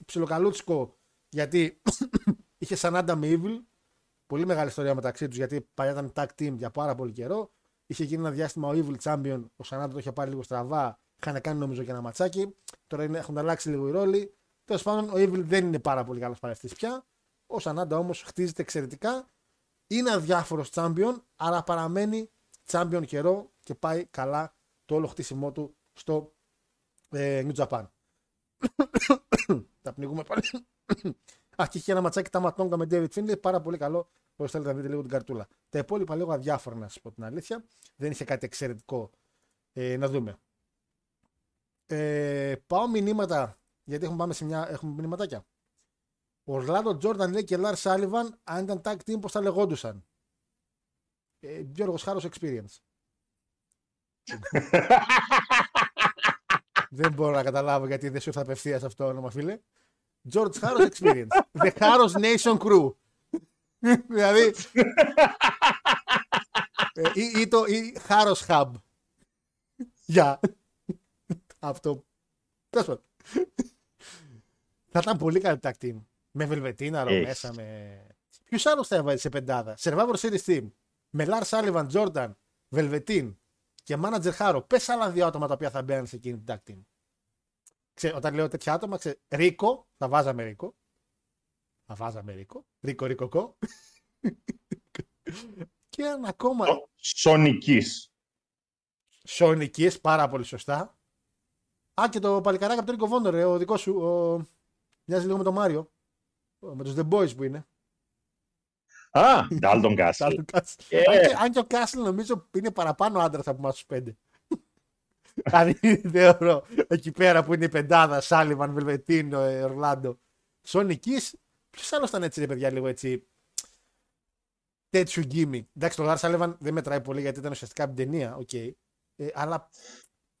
ψιλοκαλούτσικο γιατί είχε σαν Adam με Evil. Πολύ μεγάλη ιστορία μεταξύ τους γιατί παλιά ήταν tag team για πάρα πολύ καιρό. Είχε γίνει ένα διάστημα ο Evil Champion, ο Σανάντα το είχε πάρει λίγο στραβά. Είχαν κάνει νομίζω και ένα ματσάκι. Τώρα είναι, έχουν αλλάξει λίγο οι ρόλοι. Τέλος πάντων, ο Evil δεν είναι πάρα πολύ καλός παραστή πια. Ο Σανάντα όμως χτίζεται εξαιρετικά. Είναι αδιάφορος champion, άρα παραμένει champion καιρό και πάει καλά το όλο χτίσιμό του στο ε, New Japan. Τα πνιγούμε πάλι. Α, και είχε ένα ματσάκι τα ματόγκα με David Finlay. Πάρα πολύ καλό. Όπω θέλετε να δείτε λίγο την καρτούλα. Τα υπόλοιπα λίγο αδιάφορα να σας πω την αλήθεια. Δεν είχε κάτι εξαιρετικό. Ε, να δούμε. Ε, πάω μηνύματα. Γιατί έχουμε, πάμε σε μια, έχουμε μηνύματάκια. Ο Ορλάντο Τζόρνταν λέει και Λάρς Σάλιβαν, αν ήταν tag team, πώς θα λεγόντουσαν; Ε, Γιώργος Χάρος Experience. Δεν μπορώ να καταλάβω γιατί δεν σου ήρθε απευθείας αυτό το όνομα, φίλε. George Harris Experience. The Harris Nation Crew. δηλαδή. ε, ή, ή, το ή Harris Hub. Για. αυτό. Τέλος πάντων. Θα ήταν πολύ καλή tag team. Με Βελβετίνα ρο μέσα. Με... Ποιους άλλους θα έβαλες σε πεντάδα; Survivor Series Team. Με Lars Sullivan, Jordan, Velveteen και Manager Haro. Πες άλλα δύο άτομα τα οποία θα μπαίνουν σε εκείνη την tag team. Ξέ, όταν λέω τέτοια άτομα, ξέ, Ρίκο, θα βάζαμε Ρίκο. Θα βάζαμε Ρίκο. Ρίκο, Ρίκο, κο. και ένα ακόμα. Σονικής. Σονικής, πάρα πολύ σωστά. Α, και το παλικαράκι από τον Ρίκο Βόντορ, ο δικός σου. Ο... Μοιάζει λίγο με τον Μάριο. Με τους The Boys που είναι. Α, Dalton Castle. Ε. αν, και, αν και ο Κάσλ νομίζω είναι παραπάνω άντρα από εμάς τους πέντε. Δηλαδή θεωρώ εκεί πέρα που είναι η πεντάδα, Σάλιβαν, Βελβετίνο, Ορλάντο. Σόνι Κις, ποιος άλλος ήταν έτσι, ρε παιδιά, λίγο έτσι. Τέτοιου gimmick. Εντάξει, το Λαρς Σάλιβαν δεν μετράει πολύ γιατί ήταν ουσιαστικά από την ταινία, OK. Okay. Ε, αλλά.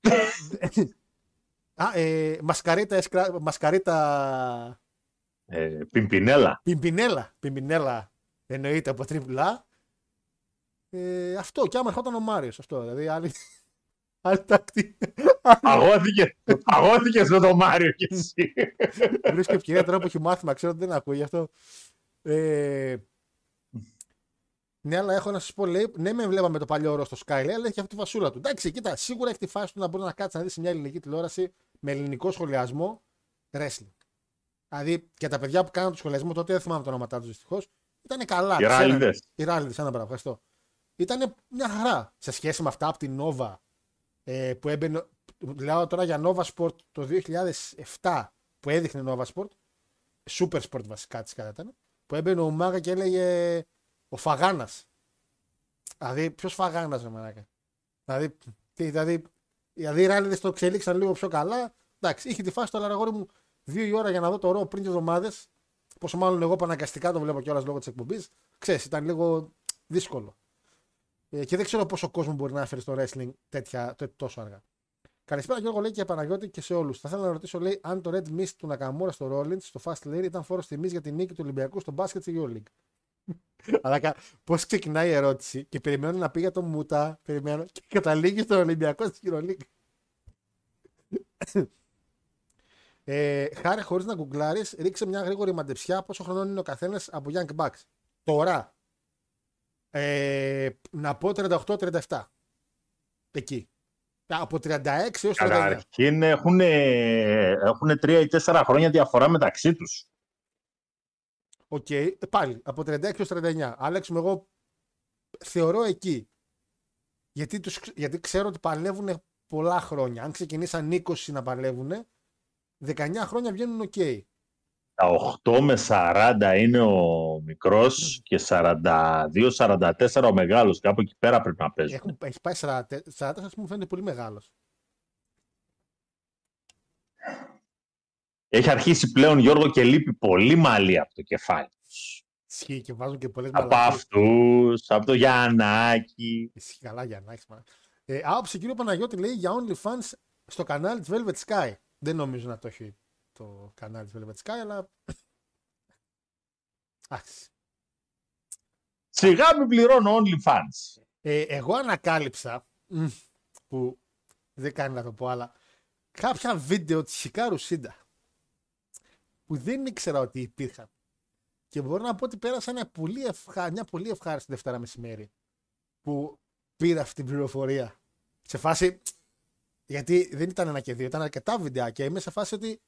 Α, ε, μασκαρίτα, εσκρα... μασκαρίτα. Ε, πιμπινέλα. Πιμπινέλα. Πιμπινέλα εννοείται από τριπλά. Ε, αυτό και άμα ερχόταν ο Μάριος. Αυτό. Δηλαδή άλλη, άλλη τακτή. Αγώθηκε, αγώθηκες με τον Μάριο κι εσύ. Βρίσκω ευκαιρία τώρα που έχει μάθημα, ξέρω ότι δεν ακούει γι' αυτό. Ε, ναι, αλλά έχω να σας πω, λέει, ναι, με βλέπαμε το παλιό ρο στο Sky, λέει, αλλά έχει αυτή τη φασούλα του. Εντάξει, κοίτα, σίγουρα έχει τη φάση του να μπορεί να κάτσει να δει σε μια ελληνική τηλεόραση με ελληνικό σχολιασμό wrestling. Δηλαδή και τα παιδιά που κάναν το σχολιασμό τότε δεν θυμάμαι το όνομα τους δυστυχώς. Ήταν καλά. Οι Ράλιδε. Οι Ράλιδε, ένα πράγμα, ευχαριστώ. Ήταν μια χαρά σε σχέση με αυτά από την Nova ε, που έμπαινε. Λέω τώρα για Nova Sport το 2007 που έδειχνε Nova Sport. Super Sport βασικά της κατά ήταν. Που έμπαινε ο Μάγα και έλεγε ο Φαγάνας. Δηλαδή, ποιος Φαγάνας, ρε μαλάκα. Δηλαδή, τι, δηλαδή, δηλαδή οι Ράλιδε το εξελίξαν λίγο πιο καλά. Εντάξει, είχε τη φάση το Λαραγόρι μου δύο η ώρα για να δω το ρο πριν δύο εβδομάδες. Πόσο μάλλον εγώ παναγκαστικά το βλέπω κιόλας λόγω της εκπομπής. Ξέρεις, ήταν λίγο δύσκολο. Ε, και δεν ξέρω πόσο κόσμο μπορεί να έφερει στο wrestling τέτοια, τόσο αργά. Καλησπέρα Γιώργο λέει και Παναγιώτη και σε όλους. Θα ήθελα να ρωτήσω λέει, αν το Red Mist του Νακαμούρα στο Rollins στο Fast Lane ήταν φόρος τιμής για την νίκη του Ολυμπιακού στο μπάσκετ τη League. Αλλά πώς ξεκινάει η ερώτηση και περιμένω να πει για τον Μούτα, περιμένω και καταλήγει στον Ολυμπιακό στη EuroLeague. Ε, χάρη χωρίς να γκουγκλάρεις, ρίξε μια γρήγορη μαντεψιά πόσο χρονών είναι ο καθένας από Young Bucks. Τώρα. Ε, να πω 38-37. Εκεί. Από 36 έως 39. Καταρχήν έχουν, έχουν 3 ή 4 χρόνια διαφορά μεταξύ τους. OK, okay. πάλι από 36 έως 39. Άλεξ, εγώ θεωρώ εκεί. Γιατί, τους, γιατί ξέρω ότι παλεύουν πολλά χρόνια. Αν ξεκινήσαν 20 να παλεύουν, 19 χρόνια βγαίνουν OK. Okay. 38 με 40 είναι ο μικρός και 42-44 ο μεγάλος. Κάπου εκεί πέρα πρέπει να παίζει. Έχουν, έχει πάει 44, 44 μου φαίνεται πολύ μεγάλος. Έχει αρχίσει πλέον Γιώργο και λείπει πολύ μαλλί από το κεφάλι. Ισχύει και βάζουν και πολλές Από αυτούς, από το Γιαννάκη. Ισχύει καλά Γιαννάκη. Ε, άποψη κύριο Παναγιώτη λέει για OnlyFans στο κανάλι της Velvet Sky. Δεν νομίζω να το έχει στο κανάλι του Velvet Sky, αλλά. Εντάξει. Σιγά μην πληρώνω OnlyFans. Ε, εγώ ανακάλυψα, μ, που δεν κάνει να το πω, αλλά κάποια βίντεο της Χικάρου Σίντα που δεν ήξερα ότι υπήρχαν. Και μπορώ να πω ότι πέρασα μια πολύ, ευχα... μια πολύ ευχάριστη Δευτέρα μεσημέρι που πήρα αυτή την πληροφορία. Σε φάση, γιατί δεν ήταν ένα και δύο, ήταν αρκετά βιντεάκια. Είμαι σε φάση ότι,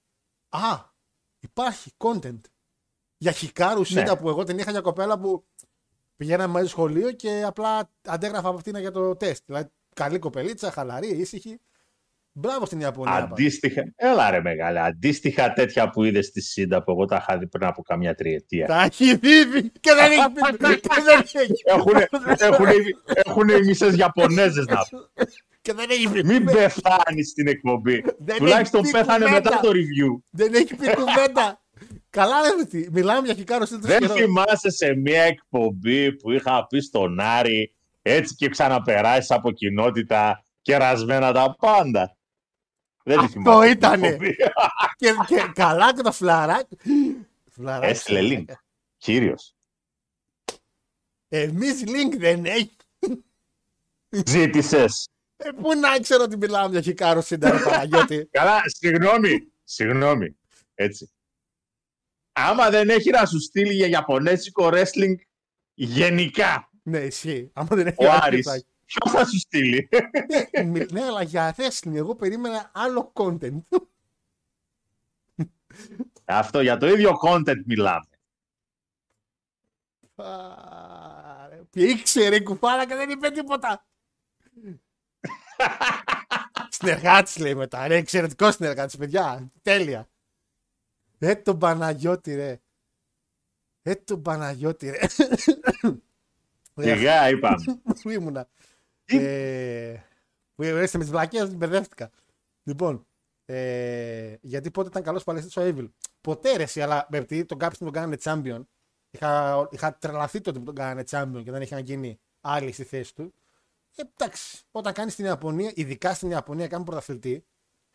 α, υπάρχει content. Για Χικάρους Σίντα που εγώ την είχα για κοπέλα που πηγαίναμε μαζί σχολείο και απλά αντέγραφα από αυτήν για το τεστ. Δηλαδή, καλή κοπελίτσα, χαλαρή, ήσυχη. Μπράβο στην Ιαπωνία. πάντως. Αντίστοιχα, έλα ρε μεγάλε, αντίστοιχα τέτοια που είδες στη ΣΥΝΤΑ που εγώ τα είχα δει πριν από καμιά τριετία. Τα έχει δει και δεν έχει πει. και δεν έχει. Έχουνε, έχουνε, έχουνε οι μισές Ιαπωνέζες να πω. Και δεν έχει πει. Μην πεθάνεις στην εκπομπή. Δεν Τουλάχιστον έχει πει πέθανε κουβέντα. μετά το review. Δεν έχει πει κουβέντα. Καλά, ρε τι. Μιλάμε για Χικάρο Σίντα. Δεν θυμάσαι σε μια εκπομπή που είχα πει στον Άρη έτσι και ξαναπεράσει από κοινότητα κερασμένα τα πάντα. Δεν τη Αυτό θυμάσαι την ήτανε. εκπομπή. και, και καλά και το φλαράκι. Φλαράκι. Έστειλε link. Κύριος. Εμείς link δεν έχει. Ζήτησες. Ε, πού να ξέρω ότι μιλάμε για Χικάρο Σίντα, ρε Παναγιώτη. Καλά, συγγνώμη. Συγγνώμη. Έτσι. Άμα δεν έχει να σου στείλει για Ιαπωνέζικο wrestling γενικά ναι, ισχύει. Άμα δεν έχει ο άλλο, Άρης, θα έχει. ποιος θα σου στείλει; Ναι, μι- ναι, αλλά για wrestling εγώ περίμενα άλλο content. Αυτό για το ίδιο content μιλάμε. Πάρε. Και ήξερε η κουφάρα και δεν είπε τίποτα. Συνεργάτης λέει μετά. Είναι εξαιρετικό συνεργάτης, παιδιά. Τέλεια. Ε, τον Παναγιώτη, ρε. Ε, τον Παναγιώτη, ρε. Σιγά είπαμε. Πού ήμουνα. Ε, που είστε με τις βλακίε, μπερδεύτηκα. Λοιπόν, ε, γιατί πότε ήταν καλός παλαιστή ο Evil; Ποτέ ρε, εσύ, αλλά επειδή τον κάποιον τον κάνανε champion, είχα, είχα τρελαθεί τότε που τον κάνανε champion και δεν είχαν γίνει άλλοι στη θέση του. Ε, εντάξει, όταν κάνεις στην Ιαπωνία, ειδικά στην Ιαπωνία, κάνουν πρωταθλητή,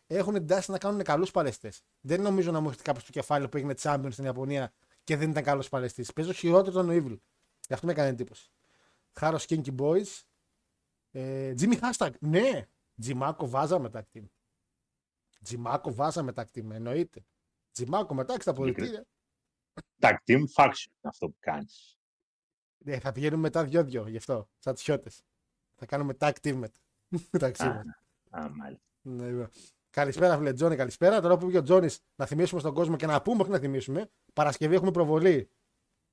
έχουν την τάση να κάνουν καλούς παλαιστές. Δεν νομίζω να μου έρθει κάποιος στο κεφάλι που έγινε champion στην Ιαπωνία και δεν ήταν καλός παλαιστής. Παίζω χειρότερο τον Evil. Γι' αυτό με έκανε εντύπωση. Χάρος Kinky Boys. Ε, Jimmy Hashtag. Ναι, Τζιμάκο βάζαμε τα team. Τζιμάκο βάζαμε τα team, εννοείται. Τζιμάκο μετά στα πολιτήρια. Tag team faction είναι αυτό που κάνεις. Ναι, θα πηγαίνουμε μετά δυο-δυο γι' αυτό. Σαν τις χιώτες. Θα κάνουμε tag team μετά. Μεταξύ Α, μας. Α, μάλιστα. Ναι, βέβαια. Καλησπέρα, φίλε Τζόνι, καλησπέρα. Τώρα που βγήκε ο Τζόνις, να θυμίσουμε στον κόσμο και να πούμε, όχι να θυμίσουμε. Παρασκευή έχουμε προβολή.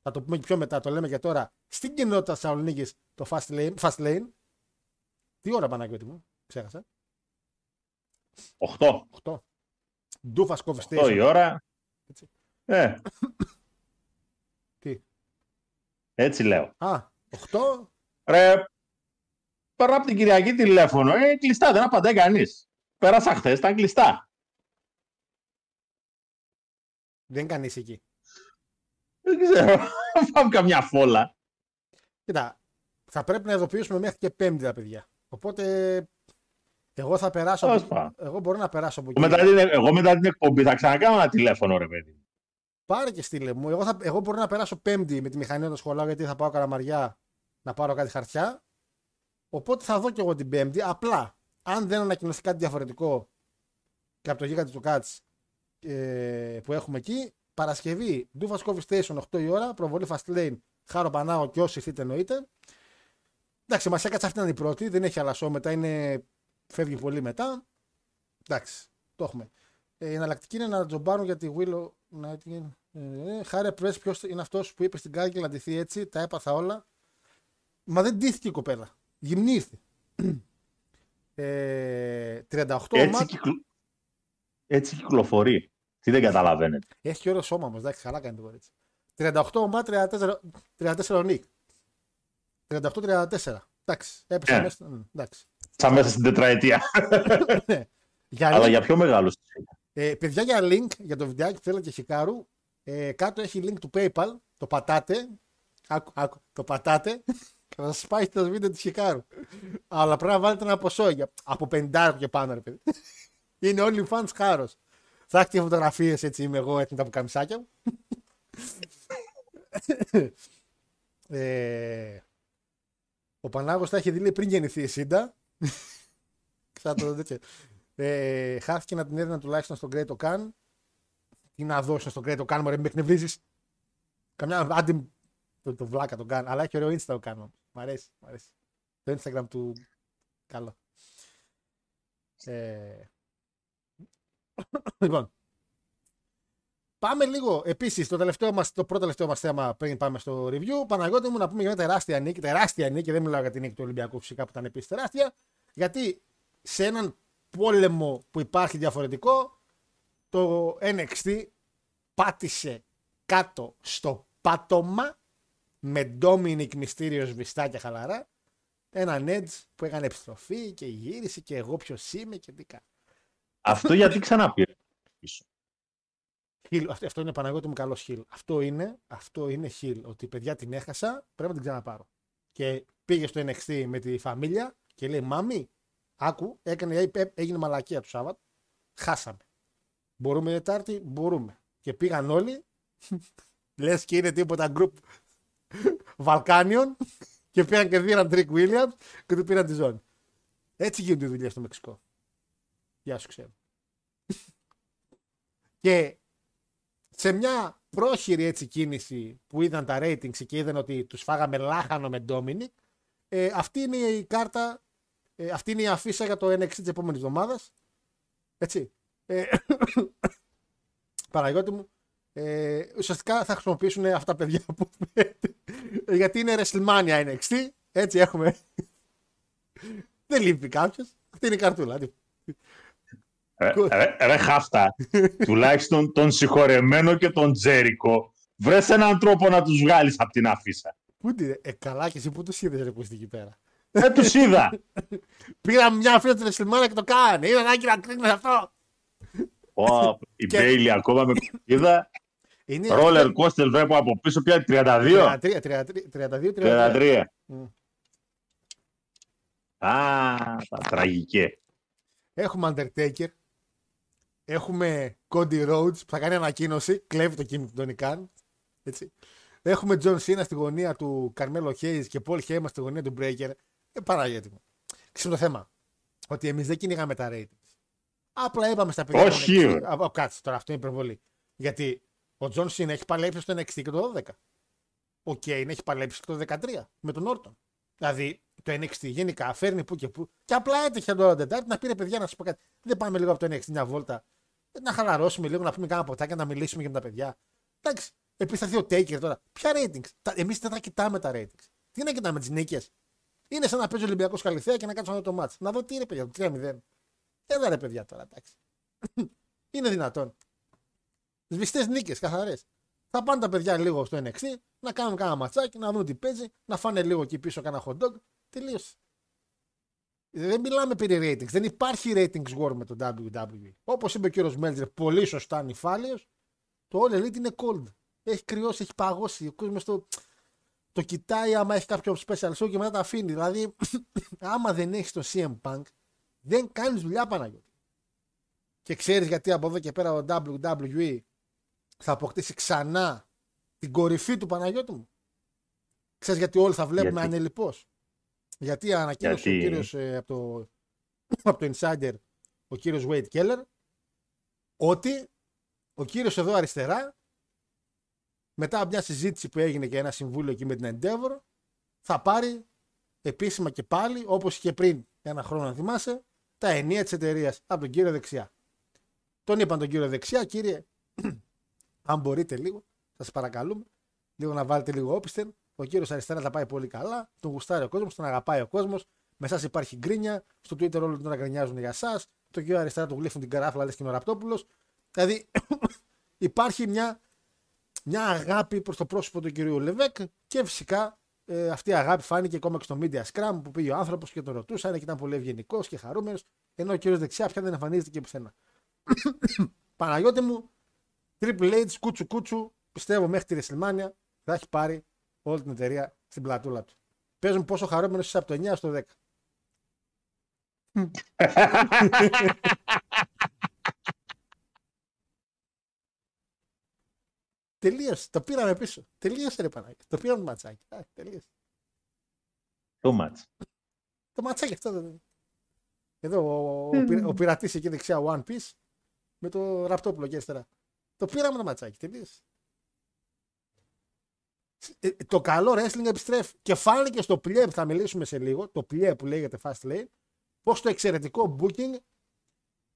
Θα το πούμε και πιο μετά, το λέμε και τώρα. Στην κοινότητα Θεσσαλονίκης το Fast Lane. Fast Lane. Τι ώρα Παναγιώτη μου, ξέχασα; 8. 8. Ντούφα Coffee 8 η Station. ώρα. Έτσι. Ε, Τι; έτσι λέω. Α, 8. Ρε, πέρα από την Κυριακή τηλέφωνο, ε, κλειστά, δεν απαντάει κανείς. Πέρασα χθες, ήταν κλειστά. Δεν είναι κανείς εκεί. Δεν ξέρω, πάμε καμιά φόλα. Κοίτα, θα πρέπει να ειδοποιήσουμε μέχρι και Πέμπτη τα παιδιά. Οπότε εγώ θα περάσω. Τέλος από... πάντων. Εγώ μπορώ να περάσω από εκεί. Μετά την, εγώ μετά την εκπομπή θα ξανακάνω ένα τηλέφωνο, ρε παιδί. Πάρε και στείλε μου. Εγώ, θα, εγώ μπορώ να περάσω Πέμπτη με τη μηχανή όταν σχολάω γιατί θα πάω καραμαριά να πάρω κάτι χαρτιά. Οπότε θα δω και εγώ την Πέμπτη. Απλά, αν δεν ανακοινωθεί κάτι διαφορετικό και από το γίγαντι του Κάτς ε, που έχουμε εκεί, Παρασκευή, Ντούφα Coffee Station 8 η ώρα, προβολή Fast Lane, Χάρο Πανάγο και όσοι ηθείτε εννοείται. Εντάξει, μας έκατσε αυτή να είναι η πρώτη, δεν έχει αλλασό μετά, είναι... φεύγει πολύ μετά. Εντάξει, το έχουμε. Ε, η εναλλακτική είναι να τζομπάρουν για τη Willow Nightingale. Ε, Χάρε Πρέσ, ποιος είναι αυτός που είπε στην Κάγκελ να ντυθεί έτσι, τα έπαθα όλα. Μα δεν ντύθηκε η κοπέλα. Γυμνή ήρθε. ε, 38 Έτσι, ομάδε. κυκλο... έτσι κυκλοφορεί. Τι δεν καταλαβαίνετε. Έχει ωραίο σώμα όμως, εντάξει, καλά κάνει το κορίτσι. 38 ομάδε, 34, 34 νίκ. 38-34. Εντάξει, έπεσε Ε. μέσα. μ, Εντάξει. Σαν μέσα στην τετραετία. Ναι. Για Αλλά link, για πιο μεγάλους. ε, παιδιά, για link για το βιντεάκι που θέλετε και Χικάρου, ε, κάτω έχει link του PayPal. Το πατάτε. Άκου, άκου, το πατάτε και θα σας πάει στο βίντεο τη Χικάρου. Αλλά πρέπει να βάλετε ένα ποσό για, από 50 και πάνω, ρε παιδί. Είναι όλοι fans χάρος. Θα έχετε φωτογραφίες έτσι είμαι εγώ έτοιμη τα πουκαμισάκια μου. ε, ο Πανάγος θα έχει δει λέει, πριν γεννηθεί η Σίντα. Σαν το τέτοιο. Ε, χάθηκε να την έδινα τουλάχιστον στον Great Okan. Τι να δώσω στον Great Okan, μωρέ, με εκνευρίζεις. Καμιά άντι το, το βλάκα τον κάνω. Αλλά έχει ωραίο Insta το κάνω. Μ' αρέσει, μ' αρέσει. Το Instagram του καλό. Ε... λοιπόν, Πάμε λίγο επίσης το, τελευταίο μας, το πρώτο τελευταίο μας θέμα πριν πάμε στο review. Παναγιώτη μου να πούμε για μια τεράστια νίκη. Τεράστια νίκη, δεν μιλάω για την νίκη του Ολυμπιακού φυσικά που ήταν επίσης τεράστια. Γιατί σε έναν πόλεμο που υπάρχει διαφορετικό, το NXT πάτησε κάτω στο πάτωμα με Dominic Mysterio σβηστά χαλαρά. Έναν Edge που έκανε επιστροφή και γύρισε και εγώ ποιος είμαι και τι κάνω. Αυτό γιατί ξαναπήρε. Χιλ, αυτό, αυτό είναι Παναγιώτη μου καλός χιλ. Αυτό είναι, αυτό είναι χιλ. Ότι παιδιά την έχασα, πρέπει να την ξαναπάρω. Και πήγε στο NXT με τη φαμίλια και λέει Μάμι, άκου, έκανε, έγινε μαλακία του Σάββατο. Χάσαμε. Μπορούμε Τετάρτη, μπορούμε. Και πήγαν όλοι, λες και είναι τίποτα group Βαλκάνιον και πήραν και δίραν Τρίκ Williams και του πήραν τη ζώνη. Έτσι γίνονται οι δουλειές στο Μεξικό. Γεια σου, ξέρω. και σε μια πρόχειρη έτσι κίνηση που είδαν τα ratings και είδαν ότι τους φάγαμε λάχανο με Dominic, ε, αυτή είναι η κάρτα, ε, αυτή είναι η αφίσα για το NXT της επόμενης εβδομάδας. Έτσι. Ε, Παραγιώτη μου, ε, ουσιαστικά θα χρησιμοποιήσουν αυτά τα παιδιά που γιατί είναι WrestleMania NXT, έτσι έχουμε. Δεν λείπει κάποιος. Αυτή είναι η καρτούλα. Ε, ρε, ρε χάφτα, τουλάχιστον τον συγχωρεμένο και τον Τζέρικο, βρες έναν τρόπο να τους βγάλεις από την αφίσα. Πού τι, ε, καλά και εσύ πού τους είδες ρε που εκεί πέρα; Δεν τους είδα. Πήρα μια αφίσα του WrestleMania και το κάνει. Είδα να να κρίνεις αυτό. Ω, η Μπέιλι ακόμα με είδα. Ρόλερ Κόστελ βλέπω από πίσω πια 32. 33, 32, 33. 33. Α, τα τραγικέ. Έχουμε Undertaker. Έχουμε Cody Rhodes που θα κάνει ανακοίνωση. Κλέβει το κίνημα του Τόνι Καν. Έτσι. Έχουμε John Cena στη γωνία του Καρμέλο Hayes και Paul Heyman στη γωνία του Breaker. Ε, Παναγιώτη μου. Ξέρω το θέμα. Ότι εμείς δεν κυνηγάμε τα ratings. Απλά είπαμε στα παιδιά. Όχι. Κάτσε τώρα, αυτό είναι υπερβολή. Γιατί ο John Cena έχει παλέψει στο NXT και το 12. Ο Kane έχει παλέψει και το 13 με τον Όρτον. Δηλαδή το NXT γενικά φέρνει που και που. Και απλά έτυχε τώρα Τετάρτη να πήρε παιδιά να σα πω κάτι. Δεν πάμε λίγο από το NXT μια βόλτα. Να χαλαρώσουμε λίγο, να πούμε κάνα ποτάκια, να μιλήσουμε για τα παιδιά. Εντάξει. Επίση θα έρθει ο Taker τώρα. Ποια ratings; Εμείς δεν θα κοιτάμε τα ratings. Τι να κοιτάμε τις νίκες; Είναι σαν να παίζει ο Ολυμπιακός Καλυθέα και να κάτσω να δω το μάτς. Να δω τι είναι παιδιά, το 3-0. Έλα ρε παιδιά τώρα, εντάξει. είναι δυνατόν. Σβηστέ νίκες, καθαρές. Θα πάνε τα παιδιά λίγο στο NXT, να κάνουν κάνα ματσάκι, να δουν τι παίζει, να φάνε λίγο εκεί πίσω κάνα hot dog. Τελείωσε. Δεν μιλάμε περί ratings. Δεν υπάρχει ratings war με το WWE. Όπως είπε ο κύριος Μέλτζερ, πολύ σωστά νυφάλιο, το All Elite είναι cold. Έχει κρυώσει, έχει παγώσει. Ο κόσμος το, το κοιτάει άμα έχει κάποιο special show και μετά τα αφήνει. Δηλαδή, άμα δεν έχεις το CM Punk, δεν κάνεις δουλειά Παναγιώτη. Και ξέρεις γιατί από εδώ και πέρα ο WWE θα αποκτήσει ξανά την κορυφή του Παναγιώτη μου. Ξέρεις γιατί όλοι θα βλέπουμε γιατί; ανελιπώς. Γιατί ανακοίνωσε γιατί... ο κύριος ε, από, το, από το Insider, ο κύριος Wade Keller, ότι ο κύριος εδώ αριστερά, μετά από μια συζήτηση που έγινε και ένα συμβούλιο εκεί με την Endeavor, θα πάρει επίσημα και πάλι, όπως και πριν ένα χρόνο να θυμάσαι, τα ενία της εταιρείας από τον κύριο δεξιά. Τον είπαν τον κύριο δεξιά, κύριε, αν μπορείτε λίγο, σας παρακαλούμε, λίγο να βάλετε λίγο όπισθεν. Ο κύριος αριστερά τα πάει πολύ καλά, τον γουστάρει ο κόσμος, τον αγαπάει ο κόσμος. Με εσά υπάρχει γκρίνια, στο Twitter όλοι τον γκρινιάζουν για εσά. Το κύριο αριστερά του γλύφουν την καράφλα, λες και είναι ο Ραπτόπουλος. Δηλαδή υπάρχει μια, μια αγάπη προς το πρόσωπο του κυρίου Λεβέκ και φυσικά ε, αυτή η αγάπη φάνηκε ακόμα και στο Media Scrum που πήγε ο άνθρωπος και τον ρωτούσαν και ήταν πολύ ευγενικός και χαρούμενος. Ενώ ο κύριος δεξιά πια δεν εμφανίζεται και πουθενά. Παναγιώτη μου, Triple H, κούτσου κούτσου, πιστεύω μέχρι τη WrestleMania θα έχει πάρει όλη την εταιρεία στην πλατούλα του. Παίζουν πόσο χαρούμενος είσαι από το 9 στο 10. Τελείωσε. Το πήραμε πίσω. Τελείωσε ρε Παναγία. Το πήραμε το ματσάκι. Α, τελείωσε. Too much. Το ματσάκι αυτό δεν Εδώ ο, ο, πειρα- ο πειρατής εκεί δεξιά, ο One Piece, με το ραπτόπουλο εκεί αριστερά. Το πήραμε το ματσάκι. Τελείωσε. Ε, το καλό wrestling επιστρέφει. Και φάνηκε στο πλιέ που θα μιλήσουμε σε λίγο, το πλιέ που λέγεται Fast Lane, πως το εξαιρετικό booking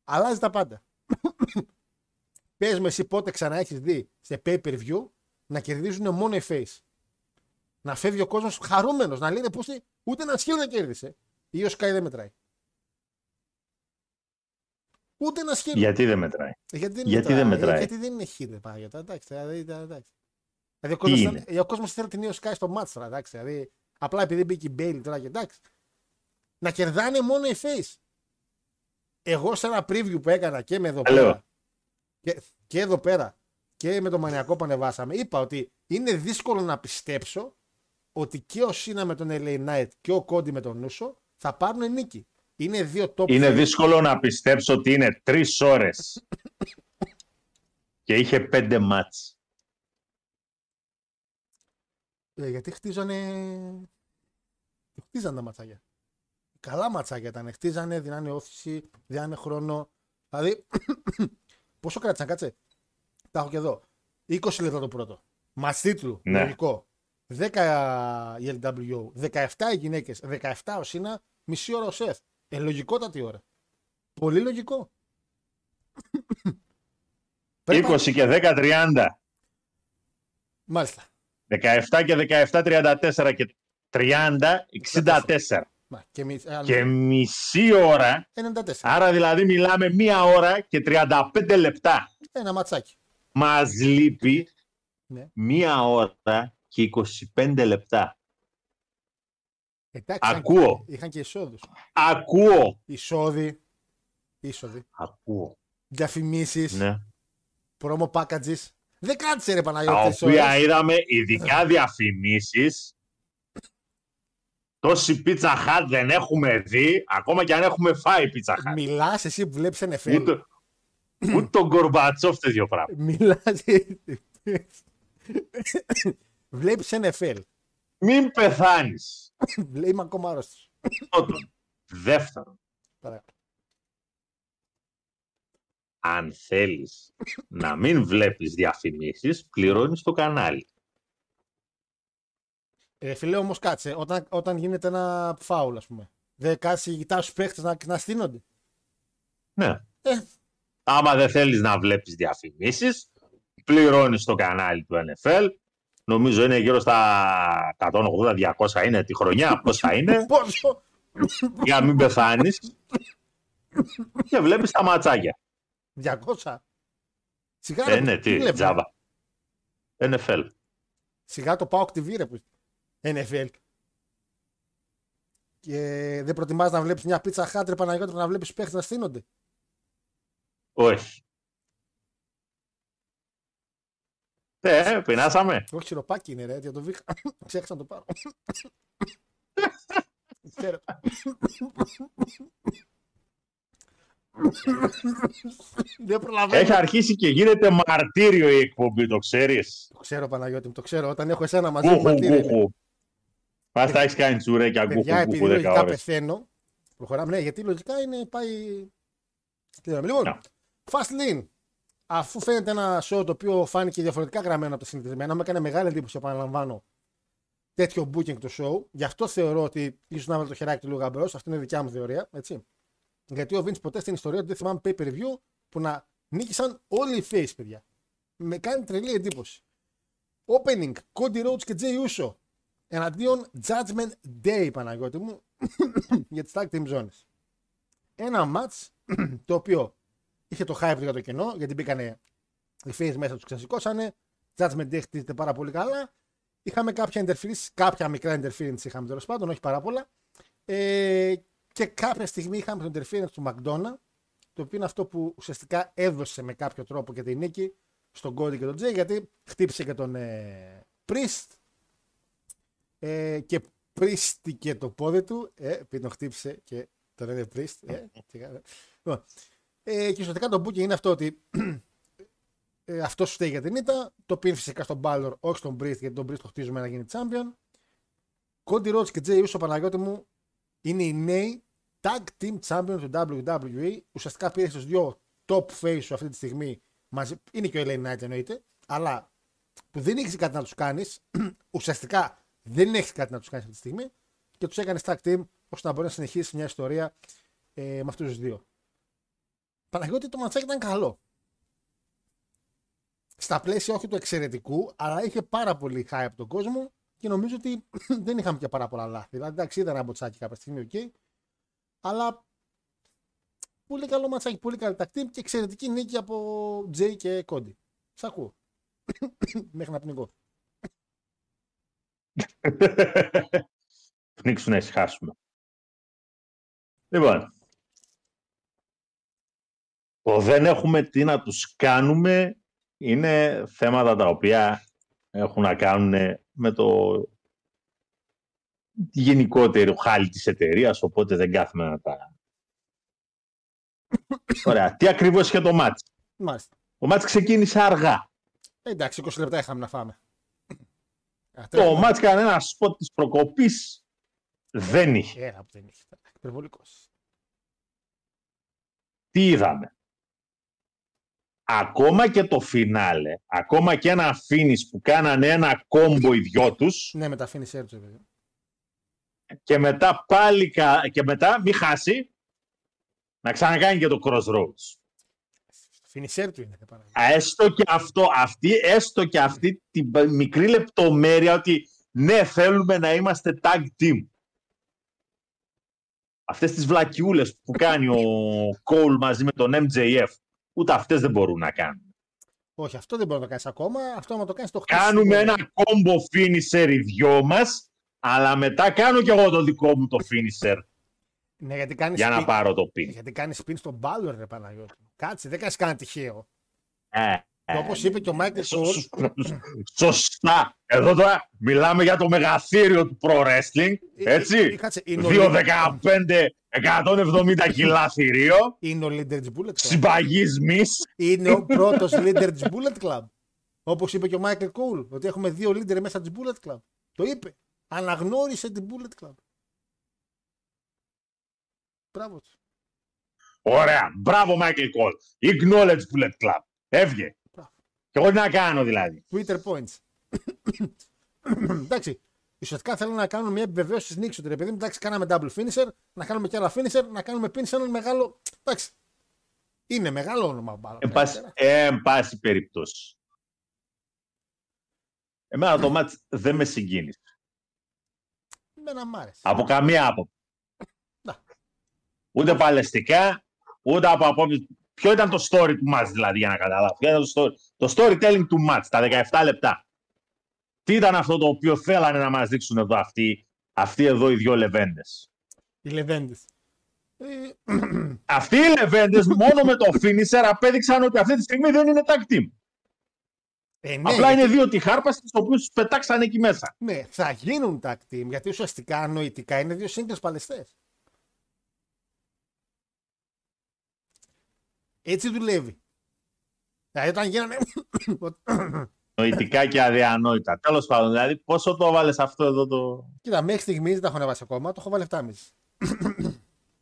αλλάζει τα πάντα. Πες με εσύ πότε ξανά έχεις δει σε pay-per-view να κερδίζουν μόνο οι face. Να φεύγει ο κόσμος χαρούμενος, να λένε πως τι- ούτε ένα σκύλο δεν κέρδισε. Ή ο Sky δεν μετράει. Ούτε ένα σκύλο. Γιατί δεν μετράει. Γιατί δεν Γιατί μετράει. δεν μετράει. Ε, Γιατί δεν είναι χίδε πάγια. Εντάξει, δηλαδή, εντάξει. Δηλαδή, ο Τι κόσμος, είναι; ήταν- ο κόσμος θέλει την Io Sky στο μάτς τώρα, εντάξει. Δηλαδή, απλά επειδή μπήκε η Bailey τώρα και εντάξει. Να κερδάνε μόνο οι face. Εγώ σε ένα preview που έκανα και με εδώ Λέω. πέρα και, και εδώ πέρα και με το μανιακό που ανεβάσαμε, είπα ότι είναι δύσκολο να πιστέψω ότι και ο Σίνα με τον LA Knight και ο Κόντι με τον Νούσο θα πάρουν νίκη. Είναι δύο top Είναι face. δύσκολο να πιστέψω ότι είναι τρεις ώρες και είχε πέντε μάτς. Ε, γιατί χτίζανε. Χτίζανε τα ματσάκια. Καλά ματσάκια ήταν. Χτίζανε, δίνανε όθηση, δίνανε χρόνο. Δηλαδή, πόσο κράτησαν, κάτσε. Τα έχω και εδώ. 20 λεπτά το πρώτο. Μα τίτλου. Ναι. Λογικό. 10 η LWO, 17 οι γυναίκες, 17 ο Σίνα, μισή ώρα ο Σεφ. Ε, λογικότατη ώρα. Πολύ λογικό. Πρέπει να- 20 και 10, 30. Μάλιστα. 17 και 17, 34 και 30, 64. Μα, και, μι... ε, Και μισή ώρα, 94. άρα δηλαδή μιλάμε μία ώρα και 35 λεπτά. Ένα ματσάκι. Μας λείπει Ναι. μία ώρα και 25 λεπτά. Εντάξει, είχαν Ακούω. και- Είχαν και εισόδους. Ακούω. Εισόδοι. Είσοδοι. Ακούω. Διαφημίσεις. Ναι. Promo packages. Δεν κάτσε ρε Τα Παναγιώτης. οποία είδαμε ειδικά διαφημίσεις. Τόση πίτσα χάτ δεν έχουμε δει, ακόμα και αν έχουμε φάει πίτσα χάτ. Μιλάς εσύ που βλέπεις NFL. Ούτε, ούτε τον Γκορμπατσόφ τέτοιο πράγμα. Μιλάς. βλέπεις NFL. Μην πεθάνεις. Είμαι ακόμα άρρωστος. Πρώτον. Δεύτερον, αν θέλεις να μην βλέπεις διαφημίσεις, πληρώνεις το κανάλι. Ε, φίλε όμως κάτσε. Όταν, όταν γίνεται ένα φάουλ, ας πούμε. Δεν κάτσε κοιτάς τους παίχτες να, να στείνονται. Ναι. Ε. Άμα δεν θέλεις να βλέπεις διαφημίσεις, πληρώνεις το κανάλι του NFL. Νομίζω είναι γύρω στα 180-200 είναι τη χρονιά. Πόσα είναι, Πόσο; για να μην πεθάνεις. και βλέπεις τα ματσάκια. 200. Σιγά, Ε, ρε, ναι, τι, βλέπω. τζάμπα. NFL. Σιγά το πάω TV ρε που NFL. Και δεν προτιμάς να βλέπεις μια πίτσα χάτρε Παναγιώτη να βλέπεις παίχτες να στείνονται. Όχι. Ε, πεινάσαμε. Όχι σιροπάκι είναι ρε, για το βήχα. Ξέχασα να το πάρω. Ξέρω. Δεν προλαβαίνω. Έχει αρχίσει και γίνεται μαρτύριο η εκπομπή, το ξέρεις. Το ξέρω Παναγιώτη μου, το ξέρω. Όταν έχω εσένα μαζί μου Κούχου, μαρτύρια είναι. κούχου. Πας τα έχεις κάνει τσουρέκια κούχου, Παιδιά, επειδή κούχου, 10 λογικά ώρες. πεθαίνω. Προχωράμε, ναι, γιατί λογικά είναι πάει. Τι λέμε. Λοιπόν, Ναι. Fast Lane. Αφού φαίνεται ένα show το οποίο φάνηκε διαφορετικά γραμμένο από τα συνηθισμένα, μου έκανε μεγάλη εντύπωση, επαναλαμβάνω, τέτοιο booking του show. Γι' αυτό θεωρώ ότι ίσως να βάλει το χεράκι του λίγο γαμπρό. Αυτή είναι η δικιά μου θεωρία. Έτσι. Γιατί ο Vince ποτέ στην ιστορία του δεν θυμάμαι pay per view που να νίκησαν όλοι οι face, παιδιά. Με κάνει τρελή εντύπωση. Opening, Cody Rhodes και Jay Uso εναντίον Judgment Day, Παναγιώτη μου, για τις tag team zones. Ένα match το οποίο είχε το hype για το κοινό, γιατί μπήκανε οι face μέσα τους ξεσηκώσανε. Judgment Day χτίζεται πάρα πολύ καλά. Είχαμε κάποια interference, κάποια μικρά interference είχαμε τέλος πάντων, όχι πάρα πολλά. Ε, και κάποια στιγμή είχαμε το interference του McDonough, το οποίο είναι αυτό που ουσιαστικά έδωσε με κάποιο τρόπο και τη νίκη στον Cody και τον Jay, γιατί χτύπησε και τον ε, Priest ε, και πρίστηκε το πόδι του, ε, επειδή τον χτύπησε και τον λένε Priest. Ε, τι κάνω. Λοιπόν, ε, και ουσιαστικά το booking είναι αυτό ότι Ε, Αυτός σου φταίει για την ήττα. Το πήρε φυσικά στον Balor, όχι στον Priest, γιατί τον Priest το χτίζουμε να γίνει champion. Cody Rhodes και Jay Uso Παναγιώτη μου είναι οι νέοι tag team champion του WWE. Ουσιαστικά πήρε του δύο top face σου αυτή τη στιγμή. Μαζί, είναι και ο LA Knight εννοείται. Αλλά που δεν έχεις κάτι να τους κάνεις, ουσιαστικά δεν έχεις κάτι να τους κάνεις αυτή τη στιγμή και τους έκανες tag team ώστε να μπορεί να συνεχίσεις μια ιστορία ε, με αυτούς τους δύο. Παναγιώτη το ματσάκι ήταν καλό. Στα πλαίσια όχι του εξαιρετικού, αλλά είχε πάρα πολύ high από τον κόσμο και νομίζω ότι δεν είχαμε και πάρα πολλά λάθη. Δηλαδή, εντάξει, ήταν ένα μποτσάκι κάποια στιγμή, οκ. Αλλά πολύ καλό ματσάκι, πολύ καλή τακτική και εξαιρετική νίκη από Τζέι και Κόντι. Σ' ακούω. Μέχρι να πνιγώ. Πνίξου να ησυχάσουμε. Λοιπόν, το δεν έχουμε τι να τους κάνουμε είναι θέματα τα οποία έχουν να κάνουν με το γενικότερο χάλι της εταιρείας, οπότε δεν κάθουμε να τα... Ωραία. Τι ακριβώς είχε το μάτς; Μάλιστα. Το μάτς ξεκίνησε αργά. Ε, εντάξει, 20 λεπτά είχαμε να φάμε. Αυτό Το έχουμε- μάτς κανένα σποτ της προκοπής δεν είχε. Ένα που δεν είχε. Υπερβολικός. Τι είδαμε; Ακόμα και το φινάλε, ακόμα και ένα φίνις που κάνανε ένα κόμπο οι δυο τους Ναι, με τα finisher του, βέβαια. και μετά πάλι κα- και μετά μη χάσει να ξανακάνει και το crossroads. Finisher του είναι. δεν παρά. Έστω και αυτό, αυτή, έστω και αυτή την π- μικρή λεπτομέρεια ότι ναι θέλουμε να είμαστε tag team. Αυτές τις βλακιούλες που κάνει ο Cole μαζί με τον MJF ούτε αυτές δεν μπορούν να κάνουν. Όχι, αυτό δεν μπορεί να το κάνεις ακόμα. Αυτό άμα το κάνεις το χτίσει. Κάνουμε ένα combo finisher οι δυο μας αλλά μετά κάνω κι εγώ το δικό μου το finisher Ναι, γιατί κάνεις για να πάρω το pin. Γιατί κάνεις spin στον Balor, ρε Παναγιώτη. Κάτσε, δεν κάνεις κανένα τυχαίο. Ε, Και όπως είπε και ο Μάικλ Σω- Κόλ, σω- Σωστά. Εδώ τώρα μιλάμε για το μεγαθύριο του pro wrestling. Ε, ε, Έτσι. κάτσε, είναι ο 2,15, 170 κιλά θηρίο. είναι ο leader τη Bullet Club. Συμπαγής μης. Είναι ο πρώτος leader τη Bullet Club. Όπως είπε και ο Μάικλ Κόλ, ότι έχουμε δύο leader μέσα της Bullet Club. Το είπε. Αναγνώρισε την Bullet Club. Μπράβο του. Ωραία. Μπράβο, Michael Cole. Acknowledge Bullet Club. Έβγε. Μπράβο. Και εγώ τι να κάνω δηλαδή. Twitter points. εντάξει. Ουσιαστικά θέλω να κάνουμε μια επιβεβαίωση τη νίκη του. Ρε παιδί μου, εντάξει, κάναμε double finisher, να κάνουμε και άλλα finisher, να κάνουμε pin σε έναν μεγάλο. Εντάξει. Είναι μεγάλο όνομα. μπάλα. Εν πάση, εν πάση περιπτώσει. Εμένα το μάτς δεν με συγκίνησε. Εμένα μ' άρεσε. Από καμία άποψη. Να. Ούτε παλαιστικά, ούτε από απόψη. Ποιο ήταν το story του match δηλαδή για να καταλάβω. Ποιο ήταν το, story; το storytelling του match, τα 17 λεπτά. Τι ήταν αυτό το οποίο θέλανε να μας δείξουν εδώ αυτοί, αυτοί εδώ οι δυο λεβέντες; Οι λεβέντες. Ε, Αυτοί οι λεβέντες μόνο με το finisher απέδειξαν ότι αυτή τη στιγμή δεν είναι tag team. ε, ναι, Απλά γιατί- είναι δύο τυχάρπαστες τις οποίους τους πετάξαν εκεί μέσα. Ναι, θα γίνουν tag team γιατί ουσιαστικά νοητικά είναι δύο singles παλαιστές. Έτσι δουλεύει. Δηλαδή όταν γίνανε. Νοητικά και αδιανόητα. Τέλος πάντων, δηλαδή πόσο το βάλες αυτό εδώ το... Κοίτα, μέχρι στιγμής δεν τα έχω ανεβάσει ακόμα, το έχω βάλει 7,5.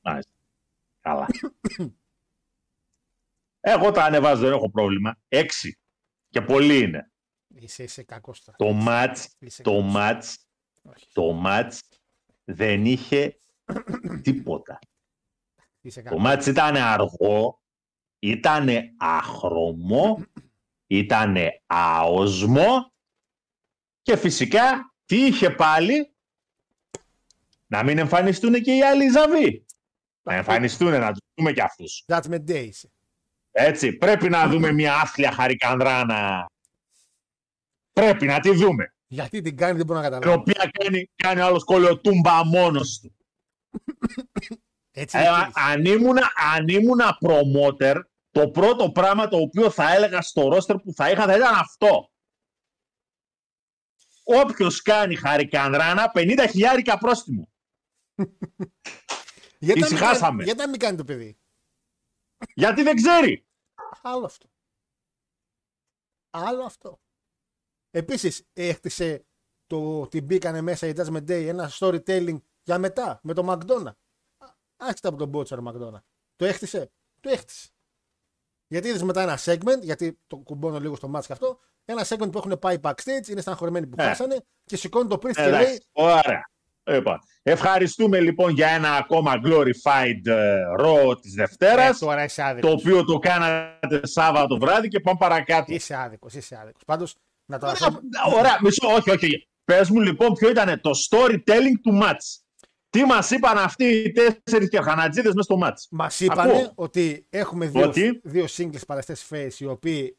Μάλιστα. Καλά. Εγώ τα ανεβάζω, δεν έχω πρόβλημα. Έξι. Και πολύ είναι. Είσαι, είσαι κακός τώρα. Το μάτς, Είσαι το κακός. μάτς, Όχι, το μάτς δεν είχε τίποτα. Είσαι Το κακός. μάτς ήταν αργό, ήταν αχρωμό, ήταν αόσμο και φυσικά τι είχε πάλι; Να μην εμφανιστούν και οι άλλοι ζαβοί. Να εμφανιστούν, να τους δούμε και αυτούς. Judgment Day είσαι. Έτσι, πρέπει να δούμε μια άθλια χαρικανδράνα. Πρέπει να τη δούμε. Γιατί την κάνει δεν μπορώ να Την καταλάβω. οποία κάνει, κάνει ο άλλος κολοτούμπα μόνος του. Έτσι Ε, είναι α- κίνηση. αν, ήμουνα, αν ήμουνα promoter, το πρώτο πράγμα το οποίο θα έλεγα στο roster που θα είχα θα ήταν αυτό. Όποιος κάνει χαρικανδράνα, 50 χιλιάρικα πρόστιμο. Γιατί να μην ησυχάσαμε. κάνει- Γιατί να μην κάνει το παιδί. Γιατί δεν ξέρει. Άλλο αυτό. Άλλο αυτό. Επίσης, έχτισε το ότι μπήκανε μέσα οι Judgment Day ένα storytelling για μετά με το McDonough. Άσχετα από τον Butcher McDonough. Το έχτισε. Το έχτισε. Γιατί είδες μετά ένα segment, γιατί το κουμπώνω λίγο στο μάτσο αυτό, ένα segment που έχουν πάει backstage, είναι στεναχωρημένοι που Ε. χάσανε και σηκώνει το Priest και Εντάξει, λέει Ωραία. Λοιπόν, ευχαριστούμε λοιπόν για ένα ακόμα glorified ε, Raw της «Ε, Δευτέρας, τώρα είσαι το άδικο. οποίο το κάνατε Σάββατο βράδυ και πάμε παρακάτω. Είσαι άδικος, είσαι άδικος. Πάντως, να το Ωραία, αφήσουμε. Ωραία, μισό, όχι, όχι. Πες μου λοιπόν ποιο ήταν το storytelling του match. Τι μας είπαν αυτοί οι τέσσερις κερχανατζίδες μέσα στο match. Μας είπανε Ακούω. ότι έχουμε δύο, Ότι; δύο singles παλαιστέ face οι οποίοι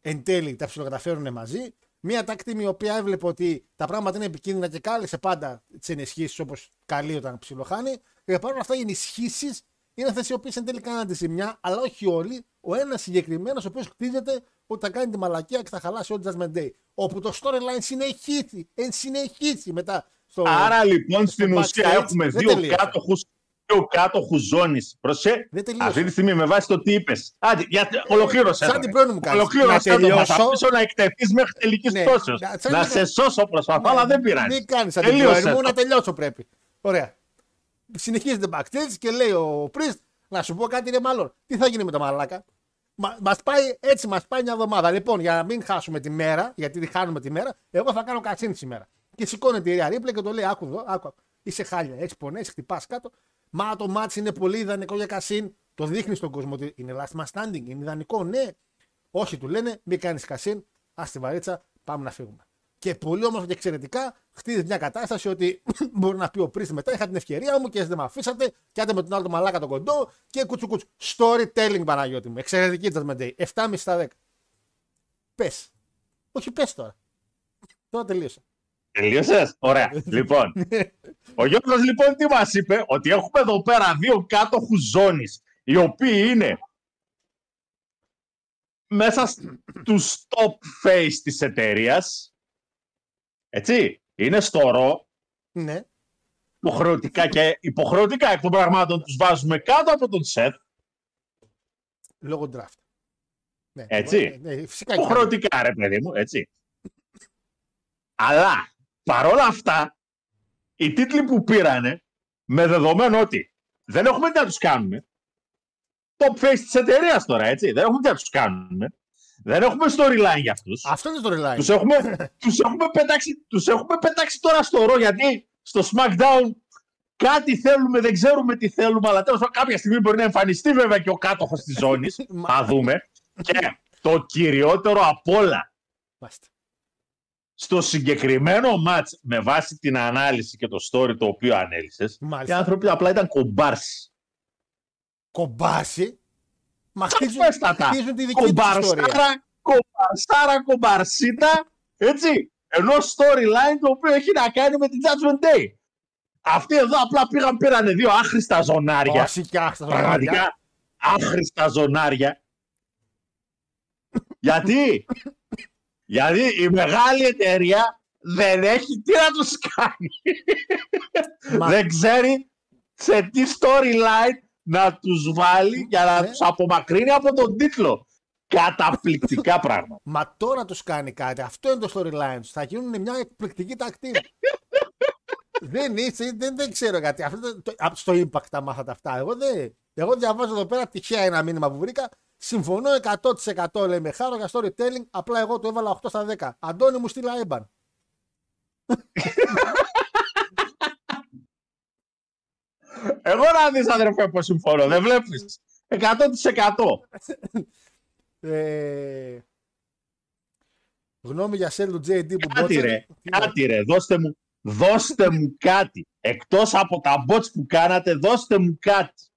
εν τέλει τα ψιλοκαταφέρουν μαζί. Μία τάκτημη η οποία έβλεπε ότι τα πράγματα είναι επικίνδυνα και κάλεσε πάντα τις ενισχύσεις όπως καλεί όταν ψιλοχάνει. Και παρόλα αυτά οι ενισχύσεις είναι αυτέ οι οποίες εν τέλει κάνουν τη ζημιά, αλλά όχι όλοι. Ο ένας συγκεκριμένος ο οποίος χτίζεται ότι θα κάνει τη μαλακία και θα χαλάσει όλη Judgment Day. Όπου το storyline συνεχίσει, εν συνεχίσει μετά. Στο... Άρα λοιπόν στο στην ουσία backstage έχουμε δεν δύο τελείωσε. κάτοχους, δύο κάτοχους ζώνης. Προσέ, Δεν τελείωσε. αυτή τη στιγμή με βάση το τι είπες. Άντε, για, ολοκλήρωσε. σαν το, την ρε. πρώτη μου κάνεις. Ολοκλήρωσε Να το. Θα τελειώσω. σε αφήσω να εκτεθείς μέχρι τελικής Ναι. πτώσεως. Να- σαν Να να- σε σώσω προσπαθώ, αλλά δεν πειράζει. Μην κάνεις σαν την Τελείωσε πρώτη μου, το. να τελειώσω πρέπει. Ωραία. Συνεχίζεται backstage και λέει ο Priest, να σου πω κάτι ρε μάλλον. Τι θα γίνει με το μαλάκα; Μα μας πάει, έτσι μας πάει μια εβδομάδα. Λοιπόν, για να μην χάσουμε τη μέρα, γιατί τη χάνουμε τη μέρα, εγώ θα κάνω κατσίν σήμερα. Και σηκώνεται η Ρία Ρίπλε και το λέει: Άκου εδώ, άκου. Είσαι χάλια. Έτσι πονέσει, χτυπάς κάτω. Μα το μάτι είναι πολύ ιδανικό για κασίν. Το δείχνει στον κόσμο ότι είναι last man standing, είναι ιδανικό, ναι. Όχι, του λένε, μην κάνεις κασίν, ας τη βαρίτσα, πάμε να φύγουμε. Και πολύ όμορφα και εξαιρετικά χτίζεις μια κατάσταση ότι μπορεί να πει ο Πρίστη μετά: Είχα την ευκαιρία μου και εσείς δεν με αφήσατε. Και άντε με τον άλλο το μαλάκα τον κοντό και κουτσου κουτσου. Storytelling Παναγιώτη μου. Εξαιρετική Judgment Day. 7,5 στα 10. Πες. Όχι, πες τώρα. Τώρα τελείωσα. Τελείωσες; Ωραία. λοιπόν, ο Γιώργος λοιπόν τι μας είπε, ότι έχουμε εδώ πέρα δύο κάτοχους ζώνης, οι οποίοι είναι μέσα στους top face της εταιρείας. Έτσι, είναι στο ρο, Ναι. υποχρεωτικά και υποχρεωτικά εκ των πραγμάτων τους βάζουμε κάτω από τον Σεφ, Λόγω draft. Ναι, Έτσι. Ναι, ναι, φυσικά και υποχρεωτικά ρε παιδί μου, έτσι. Αλλά, παρόλα αυτά, οι τίτλοι που πήρανε, με δεδομένο ότι δεν έχουμε τι να τους κάνουμε, top face της εταιρείας τώρα, έτσι, δεν έχουμε τι να τους κάνουμε, δεν έχουμε storyline για αυτούς, Αυτό είναι το storyline. τους έχουμε, τους, έχουμε πετάξει, τους έχουμε πετάξει τώρα στο ρο, γιατί στο SmackDown κάτι θέλουμε, δεν ξέρουμε τι θέλουμε, αλλά τέλος πάντων κάποια στιγμή μπορεί να εμφανιστεί βέβαια και ο κάτοχος της ζώνης, θα δούμε. Και το κυριότερο απ' όλα, Μάλιστα. Στο συγκεκριμένο match με βάση την ανάλυση και το story το οποίο ανέλησες, Μάλιστα. οι άνθρωποι απλά ήταν κομπάρσι. Κομπάσει. Μα χτίζουν, Σαφέστατα. χτίζουν τη δική τους ιστορία. Κομπαρσάρα, κομπαρσάρα, κομπαρσίτα, έτσι, ενώ storyline το οποίο έχει να κάνει με την Judgment Day. Αυτοί εδώ απλά πήγαν, πήρανε δύο άχρηστα ζωνάρια. Όχι κι άστα ζωνάρια. Πραγματικά άχρηστα ζωνάρια. Γιατί; Γιατί η μεγάλη εταιρεία δεν έχει τι να τους κάνει. Μα- δεν ξέρει σε τι storyline να τους βάλει για να Ναι. τους απομακρύνει από τον τίτλο. Καταπληκτικά πράγματα. Μα τώρα τους κάνει κάτι. Αυτό είναι το storyline τους. Θα γίνουν μια εκπληκτική τακτή. δεν είσαι, δεν, δεν ξέρω γιατί. Αυτό, το, το- από στο impact τα μάθατε αυτά. Εγώ, δεν, εγώ διαβάζω εδώ πέρα τυχαία ένα μήνυμα που βρήκα. Συμφωνώ 100% λέει με χάρο για storytelling. Απλά εγώ το έβαλα 8 στα 10. Αντώνη μου στείλα έμπαν. Εγώ να δεις αδερφέ πως συμφωνώ. Δεν βλέπεις. 100%. Ε, γνώμη για σέλ του JD που Κάτι μπότσα- ρε, Τι κάτι ρε, δώστε μου, δώστε μου κάτι. Εκτός από τα bots που κάνατε, δώστε μου κάτι.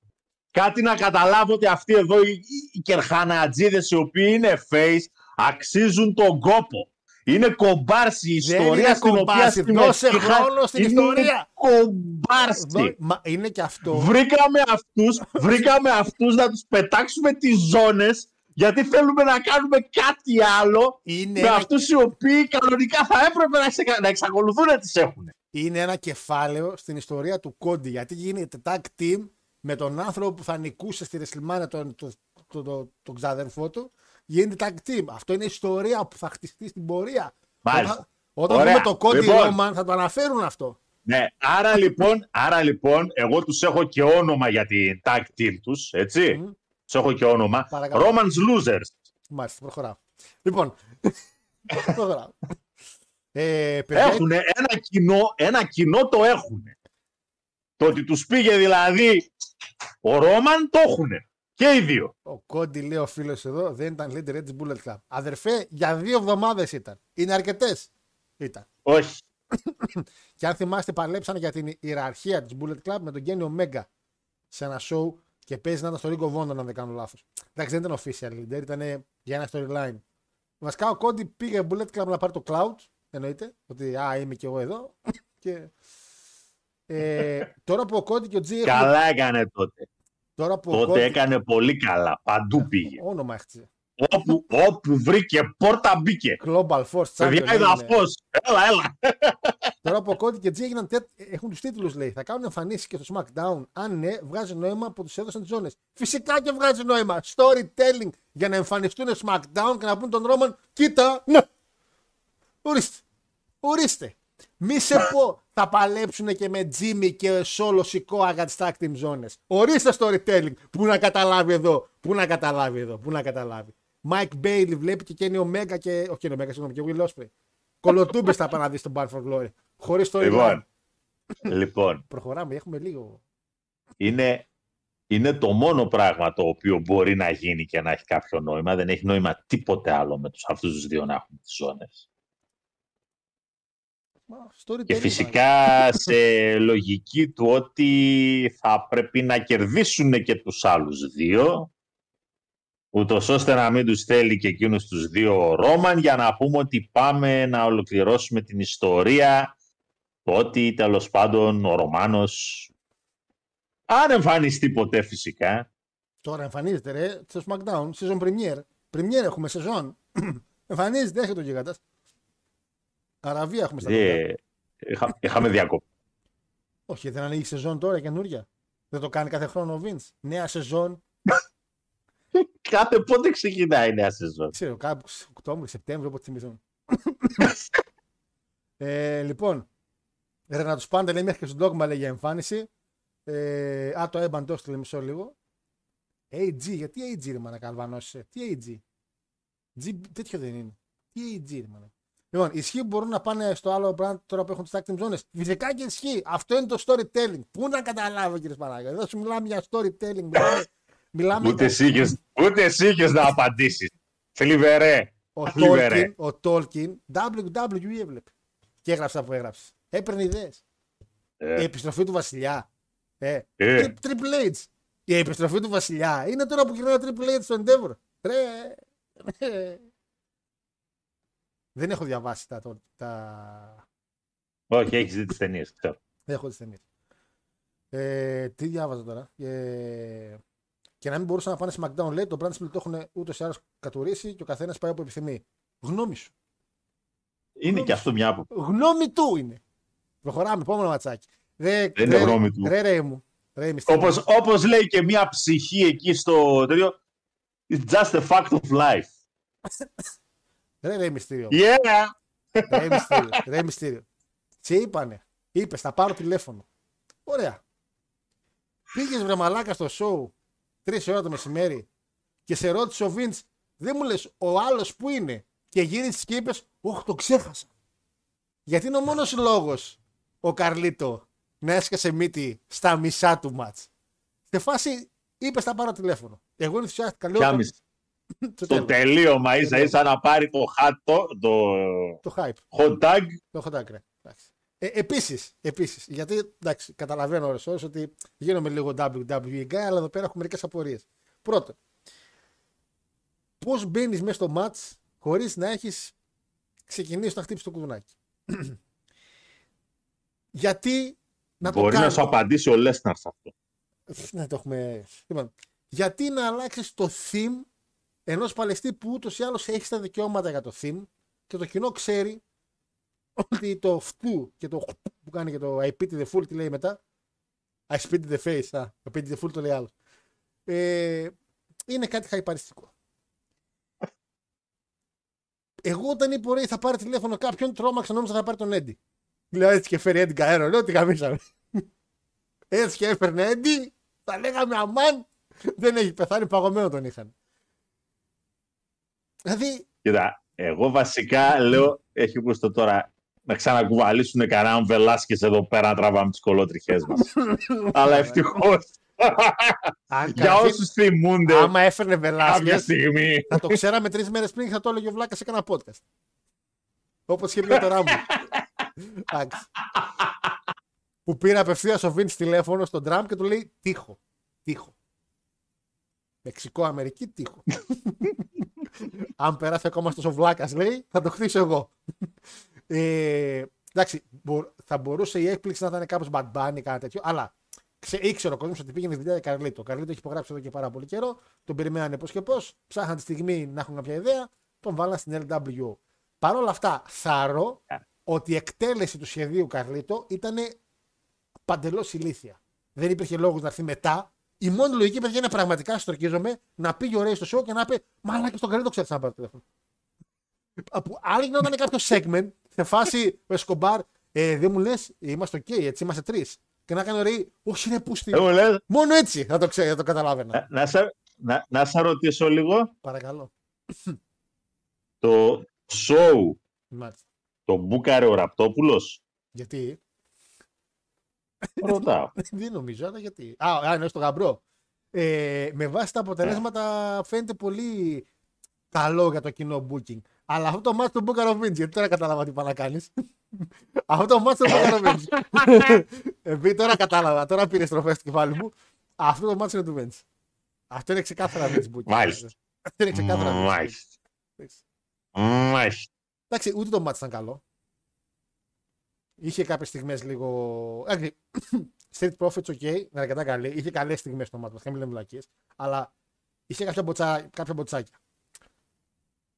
Κάτι να καταλάβω ότι αυτοί εδώ οι, οι, οι κερχανατζίδες οι οποίοι είναι face αξίζουν τον κόπο. Είναι κομπάρση η Δεν ιστορία είναι στην οποία κομπάρση, δώσε συμμετείχα χρόνο στην είναι ιστορία. Κομπάρση. Δω- Μα είναι και αυτό. Βρήκαμε αυτούς, βρήκαμε αυτούς να τους πετάξουμε τις ζώνες γιατί θέλουμε να κάνουμε κάτι άλλο Είναι με ένα, αυτούς οι οποίοι κανονικά θα έπρεπε να, εξε- να εξακολουθούν να τις έχουν. είναι ένα κεφάλαιο στην ιστορία του Κόντι. Γιατί γίνεται tag team με τον άνθρωπο που θα νικούσε στη WrestleMania τον, τον, τον, τον, τον ξάδερφό του γίνεται tag team. Αυτό είναι ιστορία που θα χτιστεί στην πορεία. Μάλιστα. Όταν, όταν Ωραία. δούμε το Cody Λοιπόν. Roman θα το αναφέρουν αυτό. Ναι, άρα λοιπόν, άρα λοιπόν, εγώ τους έχω και όνομα για την tag team τους, έτσι. Μμμ. Τους έχω και όνομα. Παρακαλώ. Romans Losers. Μάλιστα, προχωράω. Λοιπόν, προχωράω. Ε, παιδιά, Έχουν ένα κοινό, ένα κοινό το έχουν. Το ότι τους πήγε δηλαδή ο Ρόμαν το έχουν. Και οι δύο. Ο Κόντι, λέει ο φίλος εδώ, δεν ήταν leader της Bullet Club. Αδερφέ, για δύο εβδομάδες ήταν. Είναι αρκετές. Ήταν. Όχι. Και αν θυμάστε, παλέψαν για την ιεραρχία της Bullet Club με τον Kenny Omega σε ένα show και παίζει να ήταν στο Ring of Honor, αν δεν κάνω λάθος. Εντάξει, δεν ήταν official leader, ήταν για ένα storyline. Βασικά ο Κόντι πήγε Bullet Club να πάρει το cloud. Εννοείται. Ότι α, είμαι κι εγώ εδώ. και, ε, τώρα που ο Κόντι και ο G έχουν. Καλά έκανε τότε. Τώρα που ο Τότε Cody- έκανε πολύ καλά. Παντού πήγε. Όνομα έχτιζε. όπου, όπου βρήκε πόρτα μπήκε. Global Force Champion. Παιδιά είδα έγινε. αυτός. Έλα, έλα. Τώρα που ο Cody και G έγιναν τέτ... έχουν τους τίτλους, λέει. Θα κάνουν εμφανίσεις και στο SmackDown. Αν ναι, βγάζει νόημα που τους έδωσαν τις ζώνες. Φυσικά και βγάζει νόημα. Storytelling για να εμφανιστούν SmackDown και να πούν τον Ρόμαν, κοίτα, ναι. Ορίστε. Ορίστε. Μη σε πω, θα παλέψουν και με Jimmy και Solo Sikoa για τι tag team ζώνε. Ορίστε storytelling. Πού να καταλάβει εδώ, πού να καταλάβει εδώ, πού να καταλάβει. Mike Bailey βλέπει και Kenny Omega και. Όχι Kenny Omega, συγγνώμη, και Will Ospreay. Κολοτούμπες θα πάνε να δει τον Bar for Glory. Χωρίς storyline. Λοιπόν, λοιπόν, Προχωράμε, έχουμε λίγο. είναι, είναι το μόνο πράγμα το οποίο μπορεί να γίνει και να έχει κάποιο νόημα. Δεν έχει νόημα τίποτε άλλο με τους, αυτούς τους δύο να έχουν τις ζώνες. Storytelling. Και φυσικά σε λογική του ότι θα πρέπει να κερδίσουν και τους άλλους δύο, ούτως ώστε να μην τους θέλει και εκείνους τους δύο ο Ρόμαν, για να πούμε ότι πάμε να ολοκληρώσουμε την ιστορία, το ότι τέλος πάντων ο Ρωμάνος, αν εμφανιστεί ποτέ φυσικά, Τώρα εμφανίζεται ρε, στο SmackDown, season premiere. Premiere έχουμε σεζόν. εμφανίζεται, έρχεται ο γίγαντας. Αραβία έχουμε στα παιδιά. ε, είχα- είχαμε διακοπή. Όχι, δεν ανοίγει σεζόν τώρα καινούρια. Δεν το κάνει κάθε χρόνο ο Vince. Νέα σεζόν. Κάθε πότε ξεκινάει η νέα σεζόν; Ξέρω, κάπου σε Οκτώβριο, Σεπτέμβριο, όποτε θυμηθούν. ε, λοιπόν, ρε να τους πάντε λέει μέχρι και στον Dogma λέει για εμφάνιση. Ε, α, το έμπαν το έστειλε μισό λίγο. AG, γιατί AG ρε μάνα καλβανώσαι. Τι AG. G, τέτοιο δεν είναι. Τι AG ρε μάνα. Λοιπόν, ισχύει που μπορούν να πάνε στο άλλο brand τώρα που έχουν τις tag team zones. Φυσικά και ισχύει. Αυτό είναι το storytelling. Πού να καταλάβω κύριε Πανάγια. Εδώ σου μιλάμε για storytelling. Μιλάμε, μιλάμε Ούτε εσύ είχες- ούτε εσύ είχες να απαντήσεις. Θλιβερέ. Ο Θλιβερέ. Tolkien, ο Tolkien WWE έβλεπε. Και έγραψε αυτά που έγραψε. Έπαιρνε ιδέες. Ε. Η επιστροφή του Βασιλιά. Ε. Ε. Τρι- Triple H. Η επιστροφή του Βασιλιά είναι τώρα που γυρνάει ο Triple H στο Endeavor. Ρε. Ρε. Δεν έχω διαβάσει τα. τα, τα... Όχι, έχεις δει τις ταινίες. ξέρω. Δεν έχω τις ταινίες. Ε, τι διάβαζα τώρα; Ε, και να μην μπορούσαν να πάνε σε SmackDown λέει το brand split το έχουν ούτως ή άλλως κατουρίσει και ο καθένας πάει όπου επιθυμεί. Γνώμη σου. Είναι και αυτό μια άποψη. Γνώμη του είναι. Προχωράμε, επόμενο ματσάκι. Ρε, Δεν είναι ρε, γνώμη του. Ρε, ρε μου. Ρε, μυστήριο. Όπως, όπως λέει και μια ψυχή εκεί στο τέτοιο, it's just a fact of life. Ρε, ρε, μυστήριο. Yeah! ρε, μυστήριο. ρε, μυστήριο. Σε είπανε; Είπες, θα πάρω τηλέφωνο. Ωραία. Πήγες βρε μαλάκα στο show τρεις ώρα το μεσημέρι και σε ρώτησε ο Βίντ, δεν μου λες ο άλλος που είναι; Και γύρισες και είπες, Όχι, το ξέχασα. Γιατί είναι ο μόνος λόγος ο Καρλίτο να έσκασε μύτη στα μισά του μάτς. Σε φάση είπες, θα πάρω τηλέφωνο. Εγώ ενθουσιάστηκα. Λέω, Ποια το- μισή; το Στο τέλος. τελείωμα ίσα ίσα να πάρει το χάτο, το Το hype. hot tag. Το έχω τάκρε. Ε, Επίσης, επίσης, γιατί εντάξει, καταλαβαίνω ώρες ώρες ότι γίνομαι λίγο WWE guy, αλλά εδώ πέρα έχω μερικές απορίες. Πρώτον, πώς μπαίνεις μέσα στο match χωρίς να έχεις ξεκινήσει να χτύψει το κουδουνάκι; γιατί να το Μπορεί να κάνεις; σου απαντήσει ο Λέσναρ σε αυτό. Ναι, το έχουμε. Λοιπόν, γιατί να αλλάξεις το theme ενός παλαιστή που ούτως ή άλλως έχει τα δικαιώματα για το theme και το κοινό ξέρει ότι το φτού και το χ που κάνει και το I pity the fool τι λέει μετά; I spit the face. Α, I pity the fool το λέει άλλος. Ε, είναι κάτι χαϊπαριστικό. Εγώ όταν είπε ο Ρέι θα πάρει τηλέφωνο κάποιον, τρόμαξα νόμιζα θα πάρει τον Έντι. Δηλαδή έτσι και φέρει Έντι Καέρο. Λέω τι γαμίσαμε. Έτσι και έφερνε Έντι, θα λέγαμε αμάν. Δεν έχει πεθάνει, παγωμένο τον είχαν. Δηλαδή, Κοίτα, εγώ βασικά λέω, έχει γούστο τώρα να ξανακουβαλήσουν κανέναν Βελάσκες εδώ πέρα να τραβάμε τις κολότριχές μας. Αλλά ευτυχώς, αν για καταρχήν, όσους θυμούνται άμα έφερνε κάποια Βελάσκε, στιγμή. θα το ξέραμε τρεις μέρες πριν και θα το έλεγε ο Βλάκας σε κανένα podcast. Όπως είχε πει για το Ράμπο. Εντάξει. Που πήρε απευθείας ο Βίντ τηλέφωνο στον Τραμπ και του λέει Τύχο. Τύχο. Μεξικό, Αμερική, τύχο. Αν περάσει ακόμα στο Βλάκα, λέει, θα το χτίσω εγώ. ε, εντάξει, μπο- θα μπορούσε η έκπληξη να ήταν κάπως bad bunny ή κάτι τέτοιο, αλλά ξε, ήξερε ο κόσμος ότι πήγαινε δουλειά για Καρλίτο. Ο Καρλίτο έχει υπογράψει εδώ και πάρα πολύ καιρό. Τον περιμένανε πώς και πώς. Ψάχναν τη στιγμή να έχουν κάποια ιδέα. Τον βάλαν στην LWO. Παρ' όλα αυτά, θαρώ ότι η εκτέλεση του σχεδίου Καρλίτο ήταν παντελώς ηλίθια. Δεν υπήρχε λόγος να έρθει μετά. Η μόνη λογική, παιδιά, είναι πραγματικά στροκίζομαι να πήγε ο Ρέις στο show και να πει Μαλά και στον Καρλίτο ξέρει να πάρει τηλέφωνο. Που άλλη γινόταν κάποιο segment σε φάση ο Εσκομπάρ, ε, δεν μου λες, είμαστε OK, έτσι είμαστε τρεις. Και να κάνει ο Ρέι, Όχι, είναι πούστη. Εγώ λέω, Μόνο έτσι θα το ξέρω, θα το καταλάβαινα. να, να, σε, να, να σε ρωτήσω λίγο, Παρακαλώ. το show Μάλιστα. το μπούκαρε ο Ραπτόπουλος; Γιατί; Ρωτάω. Δεν νομίζω, αλλά γιατί. Α, α εννοείς το γαμπρό. Ε, με βάση τα αποτελέσματα φαίνεται πολύ καλό για το κοινό booking. Αλλά αυτό το μάτι του Booker of Vince, γιατί τώρα κατάλαβα τι πάει να κάνεις. αυτό το μάτι του Booker of Vince. Επειδή τώρα κατάλαβα, τώρα πήρες στροφέ στο κεφάλι μου. Αυτό το μάτι είναι του Vince. Αυτό είναι ξεκάθαρα Vince booking. Μάλιστα. Αυτό είναι ξεκάθαρα Vince. Μάλιστα. booking. Μάλιστα. Εντάξει, ούτε το μάτι ήταν καλό. Είχε κάποιες στιγμές λίγο. Εντάξει, Street Profits, OK, είναι αρκετά καλή. Είχε καλές στιγμές στο μάτι μα, μην λέμε βλακίε. Αλλά είχε κάποια, μποτσα... κάποια μποτσάκια.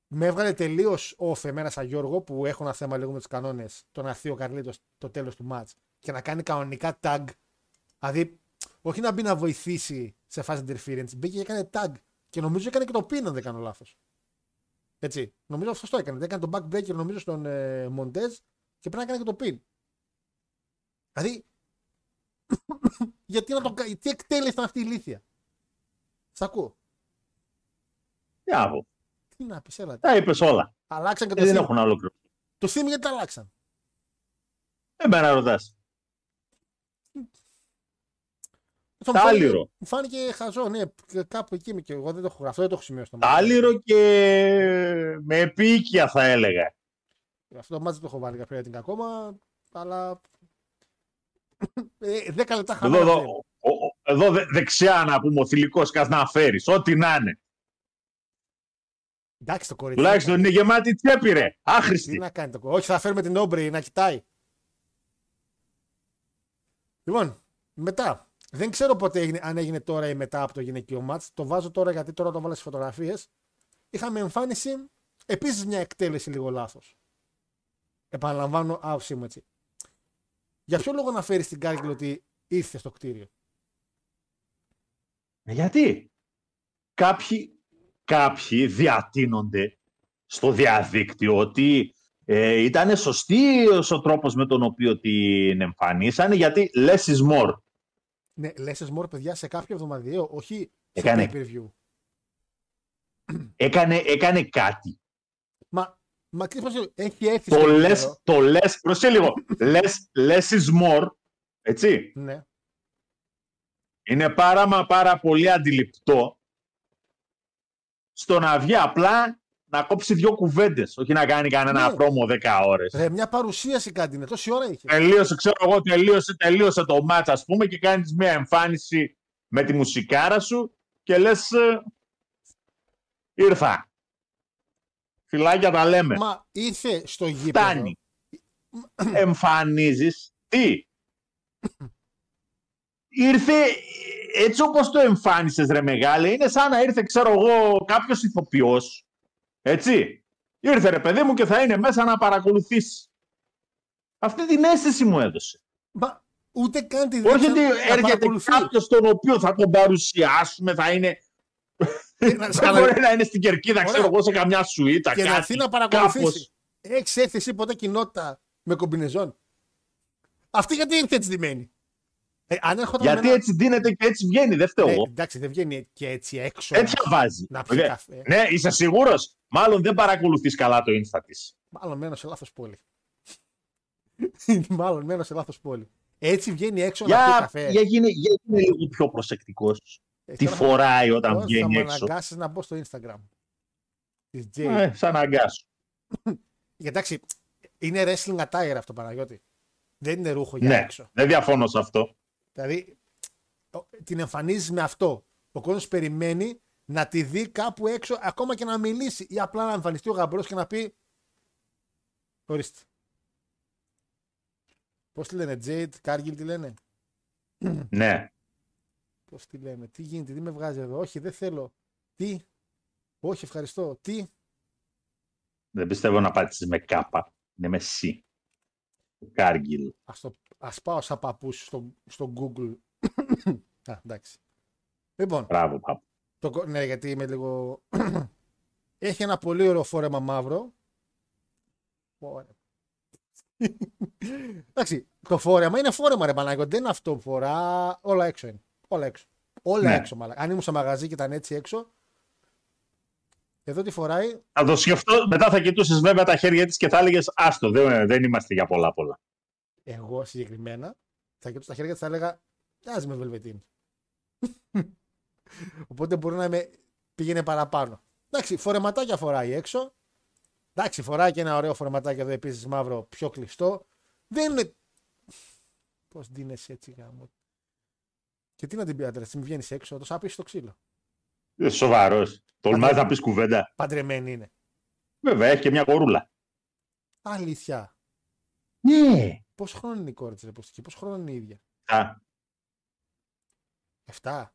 Με έβγαλε τελείως off εμένα σαν Γιώργο που έχω ένα θέμα λίγο με τους κανόνες. Το να έρθει ο Καρλίτος το τέλος του match και να κάνει κανονικά tag. Δηλαδή, όχι να μπει να βοηθήσει σε φάση interference, μπήκε και έκανε tag. Και νομίζω έκανε και το pin, αν δεν κάνω λάθος. Έτσι. Νομίζω αυτό το έκανε. Έκανε τον backbreaker νομίζω στον ε, Montez και πρέπει να έκανε και το pin. Δηλαδή, γιατί να το κάνει, τι εκτέλεση ήταν αυτή η ηλίθεια; Σ' ακούω. Τι να πω. Τι να πεις, έλα. Τα είπες όλα. Αλλάξαν και το Ε, δεν theme. έχουν άλλο κρύο. Το theme γιατί τα αλλάξαν; Εμένα ρωτάς. Αυτό Τα μου φάνηκε- άλυρο. Μου φάνηκε χαζό, ναι. και Κάπου εκεί είμαι και εγώ δεν το έχω γραφτεί, δεν το έχω σημειώσει. το μάτι. Άλυρο και με επίοικια θα έλεγα. Αυτό το μάτι δεν το έχω βάλει κάποια rating ακόμα, αλλά. Ε, 10 λεπτά Εδώ, χαμένα. εδώ, δεν. ο- ο- εδώ δε- δεξιά να πούμε ο θηλυκός κας να φέρεις. Ό,τι να είναι. Εντάξει το κορίτσι. Τουλάχιστον είναι γεμάτη τσέπη ρε. Τι Άχρηστη. να κάνει το κορίτσι. Όχι, θα φέρουμε την Όμπρι να κοιτάει. Λοιπόν, μετά. Δεν ξέρω πότε έγινε, αν έγινε τώρα ή μετά από το γυναικείο μάτς. Το βάζω τώρα γιατί τώρα το βάλα στις φωτογραφίες. Είχαμε εμφάνιση, επίσης μια εκτέλεση λίγο λάθος. Επαναλαμβάνω άποψή μου έτσι. Για ποιο λόγο να φέρεις την Κάργκελ ότι ήρθε στο κτίριο. Ε, Γιατί; Κάποιοι, κάποιοι διατείνονται στο διαδίκτυο ότι ε, ήταν σωστή ο τρόπος με τον οποίο την εμφανίσανε γιατί less is more. Ναι, λες more παιδιά σε κάποιο εβδομαδιαίο, όχι σε Έκανε. pay-per-view. Έκανε, έκανε κάτι. Μα, μα τι σημασία, έχει έρθει Το στο less, επίπεδο. το less, προσέ λίγο, less, less is more, έτσι, Ναι. είναι πάρα μα πάρα πολύ αντιληπτό στο να βγει απλά να κόψει δύο κουβέντες, όχι να κάνει κανένα Ναι. πρόμο 10 ώρες. Ρε, μια παρουσίαση κάτι είναι, τόση ώρα είχε. Τελείωσε, ξέρω εγώ, τελείωσε, τελείωσε το μάτς, ας πούμε, και κάνεις μια εμφάνιση με τη μουσικάρα σου και λες, ε, ήρθα. Φιλάκια τα λέμε. Μα ήρθε στο γήπεδο. Φτάνει. Εμφανίζεις τι; Ήρθε έτσι όπως το εμφάνισες ρε μεγάλε, είναι σαν να ήρθε ξέρω εγώ κάποιος ηθοποιός, έτσι. Ήρθε ρε παιδί μου και θα είναι μέσα να παρακολουθήσει. Αυτή την αίσθηση μου έδωσε. Μα ούτε καν τη Όχι δείξαν ότι να έρχεται παρακολουθεί. κάποιος τον οποίο θα τον παρουσιάσουμε, θα είναι. Να Δεν σκαλα- μπορεί να είναι στην κερκίδα, Ωραία. ξέρω εγώ, σε καμιά σουίτα. και να κάτι, έρθει να παρακολουθήσει. κάπως. Έχεις έρθει εσύ ποτέ κοινότητα με κομπινεζόν; Αυτή γιατί ήρθε έτσι ντυμένη. Ε, αν έρχονταν Γιατί με ένα- έτσι δίνεται και έτσι βγαίνει, δεν φταίω Ναι, εγώ. εντάξει, δεν βγαίνει και έτσι έξω. Έτσι βάζει. να πιει καφέ. Ναι, είσαι σίγουρος; Μάλλον δεν παρακολουθείς καλά το insta της. Μάλλον μένω σε λάθος πόλη. Μάλλον μένω σε λάθος πόλη. Έτσι βγαίνει έξω να πιει Για, καφέ. για, γίνε, για γίνε λίγο πιο προσεκτικός. Ε, Τι τώρα φοράει θα- όταν τώρα βγαίνει Θα έξω. με αναγκάσεις να μπω στο Instagram. Της J. Ε, σαν αγκάσου. Εντάξει, είναι wrestling attire αυτό Παναγιώτη. Δεν είναι ρούχο για Ναι, έξω. δεν διαφωνώ σε αυτό. Δηλαδή, ο- την εμφανίζεις με αυτό. Ο κόσμος περιμένει να τη δει κάπου έξω, ακόμα και να μιλήσει. Ή απλά να εμφανιστεί ο γαμπρός και να πει. Ορίστε. Πώς τη λένε, Jade, Cargill τι λένε; Ναι. Πώς τη λένε, τι γίνεται, τι με βγάζει εδώ. Όχι, δεν θέλω. Τι. Όχι, ευχαριστώ. Τι. Δεν πιστεύω να πάτησε με κάπα. Είναι με σι. Κάργιλ. Ας, το, ας πάω σαν παππούς στο, στο Google. Α, εντάξει. Λοιπόν, Μπράβο, παππού. το, κο- ναι, γιατί είμαι λίγο... Έχει ένα πολύ ωραίο φόρεμα μαύρο. Φόρεμα. Εντάξει, το φόρεμα είναι φόρεμα ρε Πανάγιο. Δεν είναι αυτό που φορά. Όλα έξω είναι. Όλα έξω. Όλα Ναι. έξω μάλλον. Αν ήμουν σε μαγαζί και ήταν έτσι έξω. Εδώ τι φοράει. Θα το σκεφτώ. Μετά θα κοιτούσες βέβαια τα χέρια της και θα έλεγες Άστο, δεν, δεν είμαστε για πολλά πολλά. Εγώ συγκεκριμένα θα κοιτούσα τα χέρια και θα έλεγα Μοιάζει με βελβετίν. Οπότε μπορεί να με πήγαινε παραπάνω. Εντάξει, φορεματάκια φοράει έξω. Εντάξει, φοράει και ένα ωραίο φορεματάκι εδώ επίσης μαύρο, πιο κλειστό. Δεν είναι. Πώς δίνεσαι έτσι γάμο; Και τι να την πει άντρα, μην βγαίνεις έξω, το σάπει στο ξύλο. Σοβαρός. Τολμάς Πατέ- να πεις κουβέντα. Παντρεμένη είναι. Βέβαια, έχει και μια κορούλα. Αλήθεια. Ναι. Πόσο χρόνο είναι η κόρη τη Ρεποστική, πόσο χρόνο είναι η ίδια; Α, 7.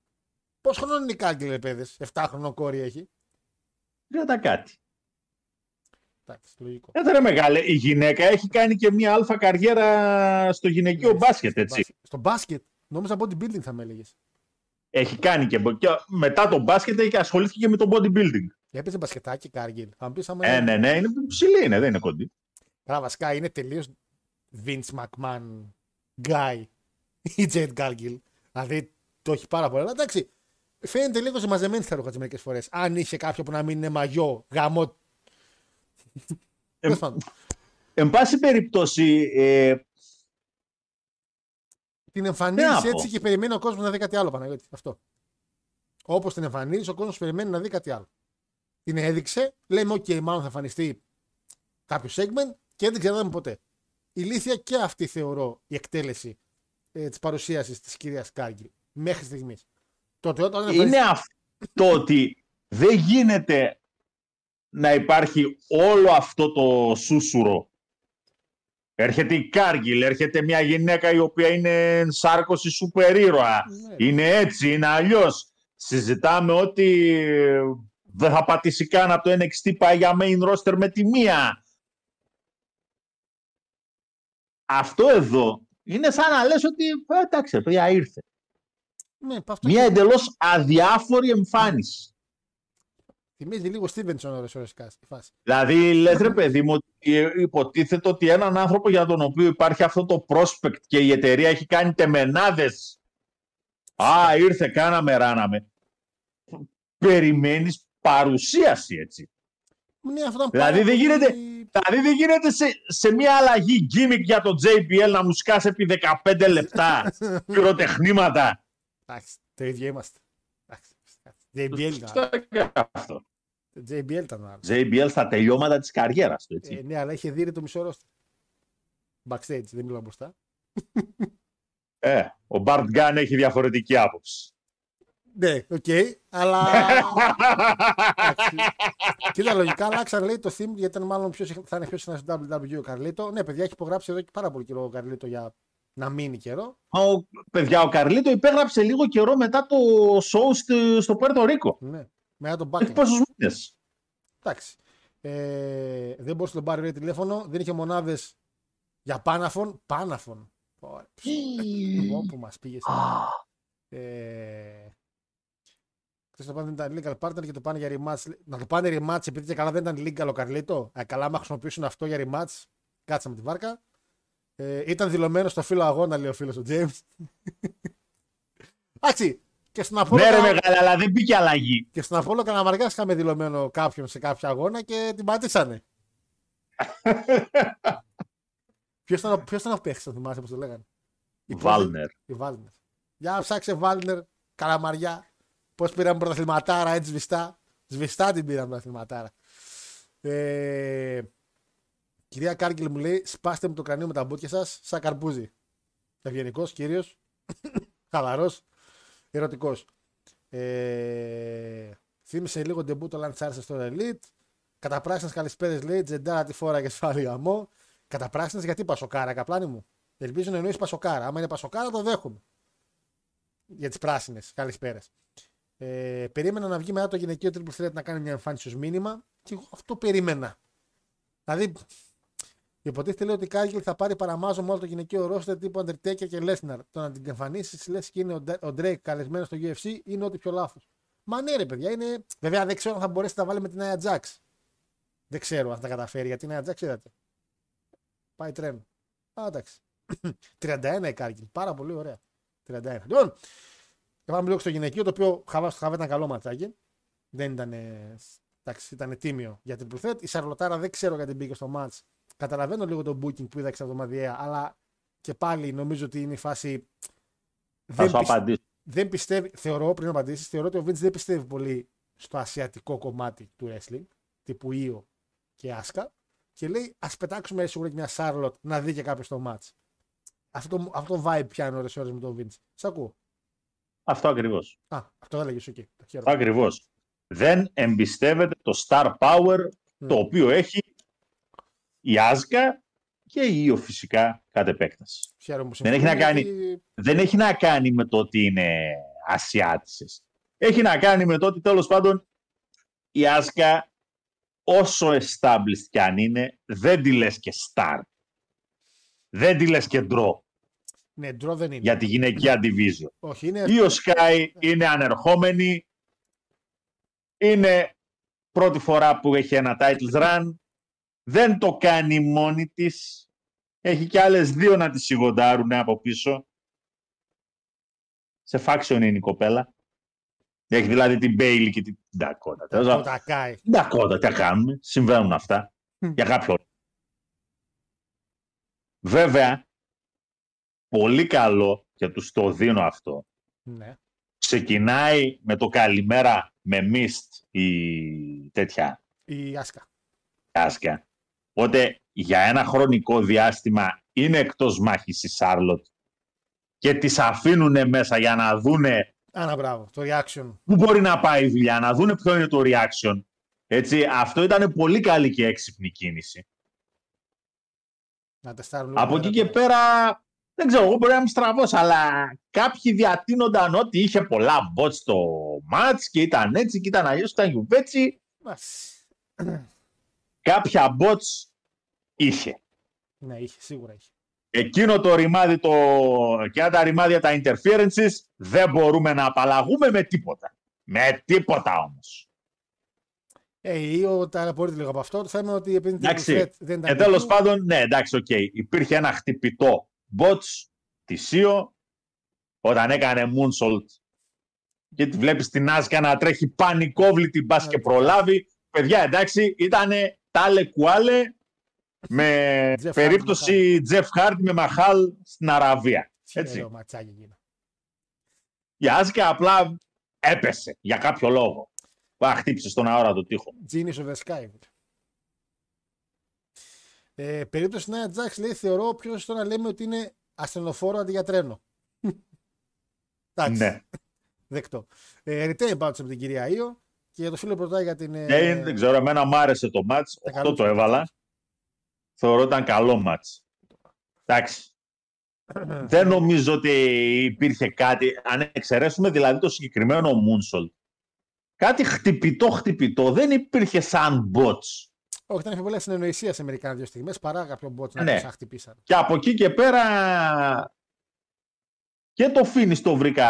Πόσο χρόνο είναι η κάγκελ, ρε παιδες, 7 χρονών κόρη έχει. ρώτα κάτι. Εντάξει, λογικό. Ε, ρε μεγάλε, η γυναίκα έχει κάνει και μια αλφα καριέρα στο γυναικείο Ναι, μπάσκετ, στο έτσι. μπάσκετ. Στο μπάσκετ. Νόμιζα bodybuilding θα με έλεγες. Έχει κάνει και, και μετά το μπάσκετ έχει ασχολήθηκε και με το bodybuilding. Έπαιζε μπασκετάκι Κάργιλ. Θα μου πεις άμα. Ε, ναι, ναι, είναι ψηλή, είναι, δεν είναι κοντή. Καλά, βασικά είναι τελείως Vince McMahon guy η Jade Cargill. Δηλαδή το έχει πάρα πολύ. Αλλά εντάξει, φαίνεται λίγο μαζεμένη στα ρούχα τη μερικές φορές. Αν είχε κάποιο που να μην είναι μαγιό, γαμό. Τέλος πάντων. Εν πάση περιπτώσει, ε, Την Τι εμφανίζεις να πω. έτσι και περιμένει ο κόσμος να δει κάτι άλλο, Παναγιώτη. Αυτό. Όπως την εμφανίζεις, ο κόσμος περιμένει να δει κάτι άλλο. Την έδειξε, λέμε: OK, μάλλον θα εμφανιστεί κάποιος segment και δεν ξέραμε ποτέ. Ηλίθεια και αυτή θεωρώ η εκτέλεση ε, της παρουσίασης της κυρίας Κάργη μέχρι στιγμής. Τότε όταν είναι εμφανιστεί- αυτό ότι δεν γίνεται να υπάρχει όλο αυτό το σούσουρο. Έρχεται η Κάργιλ, έρχεται μια γυναίκα η οποία είναι σάρκωση σούπερ ήρωα. Ναι. Είναι έτσι, είναι αλλιώς. Συζητάμε ότι δεν θα πατήσει καν από το NXT πάει για main roster με τη μία. Αυτό εδώ είναι σαν να λες ότι «Ε, εντάξει, ρε παιδιά ήρθε. Ναι, αυτό Μια και- εντελώς αδιάφορη εμφάνιση. Θυμίζει λίγο Στίβενσον ώρες ώρες η φάση. Δηλαδή, λες ρε παιδί μου, ότι υποτίθεται ότι έναν άνθρωπο για τον οποίο υπάρχει αυτό το prospect και η εταιρεία έχει κάνει τεμενάδες. Α, ήρθε, κάναμε, ράναμε. Περιμένεις παρουσίαση, έτσι. Ναι, αυτό ήταν Δηλαδή, πάρα δεν πολύ- γίνεται- Δηλαδή δεν γίνεται σε, σε μια αλλαγή gimmick για το JBL να μου σκάσει επί 15 λεπτά πυροτεχνήματα. Εντάξει, το ίδιο είμαστε. Εντάξει, JBL ήταν. Στο έκανε αυτό. JBL ήταν ο άλλος. JBL στα τελειώματα της καριέρας του, έτσι. Ε, ναι, αλλά είχε δει το μισό ρόστερ. Backstage, δεν μιλάω μπροστά. Ε, ο Bart Gunn έχει διαφορετική άποψη. Ναι, οκ, αλλά. εντάξει. Κοίτα, λογικά αλλάξαν λέει το theme γιατί ήταν μάλλον πιο, συχνά- θα είναι πιο συχνά στο WWE ο Καρλίτο. Ναι, παιδιά, έχει υπογράψει εδώ και πάρα πολύ καιρό ο Καρλίτο για να μείνει καιρό. Ο, παιδιά, ο Καρλίτο υπέγραψε λίγο καιρό μετά το show στο, στο Πουέρτο Ρίκο. Ναι, μετά τον Έχει Backlash. πόσους μήνες. Εντάξει. Ε, δεν μπορούσε να τον πάρει λέει, τηλέφωνο, δεν είχε μονάδες για πάναφων. Πάναφων. Ωραία. Ω, που μας πήγες. Ε, Θε να πάνε δεν ήταν legal partner και το πάνε για rematch. Να το πάνε rematch επειδή και καλά δεν ήταν legal ο Καρλίτο. Ε, καλά, άμα χρησιμοποιήσουν αυτό για rematch, κάτσα με τη βάρκα. Ε, ήταν δηλωμένος στο φύλλο αγώνα, λέει ο φίλος του James. Εντάξει. Και στον Απόλο, Ναι, ρε Καλα- μεγάλα, αλλά δεν μπήκε αλλαγή. και στον Απόλο Καλαμαριά είχαμε δηλωμένο κάποιον σε κάποιο αγώνα και την πατήσανε. Ποιος ήταν, ο- ποιος ήταν ο παίχτης, θα θυμάσαι πώς το λέγανε; Η Βάλνερ. Η Βάλνερ. Για να ψάξε Βάλνερ, Καλαμαριά. Πώς πήραμε πρωταθληματάρα έτσι σβηστά. Σβηστά την πήραμε πρωταθληματάρα. Ε, κυρία Κάργκελ μου λέει: Σπάστε μου το κρανίο με τα μπούτια σας, σαν καρπούζι. Ευγενικός, κύριος. Χαλαρός. Ερωτικός. Ε, θύμισε λίγο ντεμπούτο Λαντσάρσα στο Elite. Καταπράσινε καλησπέρες λέει: Τζεντάρα τη φόρα και σφάλει γαμό. Καταπράσινε γιατί πασοκάρα, καπλάνη μου. Ελπίζω να εννοείς πασοκάρα. Άμα είναι πασοκάρα, το δέχομαι. Για τις πράσινες. Καλησπέρες. Ε, περίμενα να βγει μετά το γυναικείο Triple Threat να κάνει μια εμφάνιση ως μήνυμα και εγώ αυτό περίμενα. Δηλαδή, υποτίθεται λέει ότι η Κάργκιλ θα πάρει παραμάζωμα με όλο το γυναικείο roster τύπου Undertaker και Lesnar. Το να την εμφανίσεις, λες και είναι ο Ντε- ο Drake καλεσμένος στο UFC, είναι ό,τι πιο λάθος. Μα ναι, ρε παιδιά, είναι. Βέβαια δεν ξέρω αν θα μπορέσει να τα βάλει με την Nia Jax. Δεν ξέρω αν θα τα καταφέρει γιατί η Nia Jax είδατε. Πάει τρένο. Α, εντάξει. 31 η Κάργκιλ. Πάρα πολύ ωραία. 31. Λοιπόν, και πάμε λίγο στο γυναικείο, το οποίο χαβά στο χαβά ήταν καλό ματσάκι. Δεν ήταν. ε, Εντάξει, ήταν τίμιο για την Πουθέτ. Η Σαρλοτάρα δεν ξέρω γιατί μπήκε στο match. Καταλαβαίνω λίγο το booking που είδα εβδομαδιαία, αλλά και πάλι νομίζω ότι είναι η φάση. Θα σου πισ- απαντήσω. δεν πιστεύει, θεωρώ πριν απαντήσεις, θεωρώ ότι ο Vince δεν πιστεύει πολύ στο ασιατικό κομμάτι του wrestling, τύπου Io και Άσκα, και λέει ας πετάξουμε σίγουρα και μια Charlotte να δει και κάποιος το match. Αυτό, αυτό το vibe πιάνει ώρες ώρες με τον Vince. Σ' ακούω. Αυτό ακριβώς. Α, αυτό δεν λέγεις εκεί. Το Αυτό χαίρομαι. ακριβώς. Δεν εμπιστεύεται το star power το οποίο έχει η Άσκα και η Io φυσικά κατ' επέκταση. Χαίρομαι που Δεν έχει να συμφωνούμε, κάνει- γιατί- δεν έχει να κάνει με το ότι είναι Ασιάτισες. Έχει να κάνει με το ότι τέλος πάντων η Άσκα όσο established κι αν είναι δεν τη λες και star. Δεν τη λες και draw Ναι, draw δεν είναι. για τη γυναικεία division. Όχι, είναι. Η Sky είναι ανερχόμενη. Είναι πρώτη φορά που έχει ένα titles run. Δεν το κάνει μόνη της. Έχει και άλλες δύο να τη σιγοντάρουν από πίσω. Σε faction είναι η κοπέλα. Έχει δηλαδή την Bailey και την Dakota. Τέλος Το πάντων, τακάει. Dakota, τι θα κάνουμε. Συμβαίνουν αυτά. Για κάποιο λόγο. Βέβαια, πολύ καλό και τους το δίνω αυτό Ναι. ξεκινάει με το καλημέρα με mist η τέτοια Η Άσκα. Άσκα. Οπότε για ένα χρονικό διάστημα είναι εκτός μάχης η Σάρλοτ και τις αφήνουν μέσα για να δούνε Άνα, μπράβο. Το reaction. πού μπορεί να πάει η δουλειά, να δούνε ποιο είναι το reaction. Έτσι, αυτό ήταν πολύ καλή και έξυπνη κίνηση. Να τεστάρουν λίγο Από πέρα εκεί και το- πέρα, δεν ξέρω, εγώ μπορεί να είμαι στραβός, αλλά κάποιοι διατείνονταν ότι είχε πολλά bots στο match και ήταν έτσι και ήταν αλλιώς, ήταν γιουβέτσι. Μας. κάποια bots είχε. Ναι, είχε, σίγουρα είχε. Εκείνο το ρημάδι το... και αν τα ρημάδια τα interferences δεν μπορούμε να απαλλαγούμε με τίποτα. Με τίποτα όμως. Ε, η Io ταλαιπωρείται λίγο από αυτό. Το θέμα είναι ότι επειδή την Εντάξει. Triple Threat δεν ήταν. Και τέλος εκεί, πάντων, ναι, εντάξει, οκ. Υπήρχε ένα χτυπητό botch της Io όταν έκανε moonsault και τη βλέπεις την Άσκα να τρέχει πανικόβλητη μπας και προλάβει. Παιδιά, εντάξει, ήταν τάλε κουάλε με Jeff περίπτωση Jeff Hardy με Μαχάλ στην Αραβία. τι Έτσι. ωραίο ματσάκι εκείνο. Η Άσκα απλά έπεσε για κάποιο λόγο. Α, χτύπησε στον αόρατο τοίχο. Genius of the Sky. Ε, περίπτωση Νέα Τζάξ λέει: Θεωρώ πιο σωστό να λέμε ότι είναι ασθενοφόρο αντί για τρένο. Εντάξει, Ναι. δεκτό. Ε, retain πάντως από την κυρία Ήο και για το φίλο που ρωτάει για την. ε, Ε, δεν ξέρω, εμένα μου άρεσε το μάτς. τα 8 καλό το του. έβαλα. Θεωρώ ήταν καλό ματς. Εντάξει. δεν νομίζω ότι υπήρχε κάτι, αν εξαιρέσουμε δηλαδή το συγκεκριμένο Moonsault. Κάτι χτυπητό χτυπητό δεν υπήρχε σαν botch. Όχι, ήταν πιο πολλά ασυνεννοησία σε μερικά δύο στιγμές παρά κάποιο botch να Ναι. ναι. χτυπήσαν. Και από εκεί και πέρα και το finish το βρήκα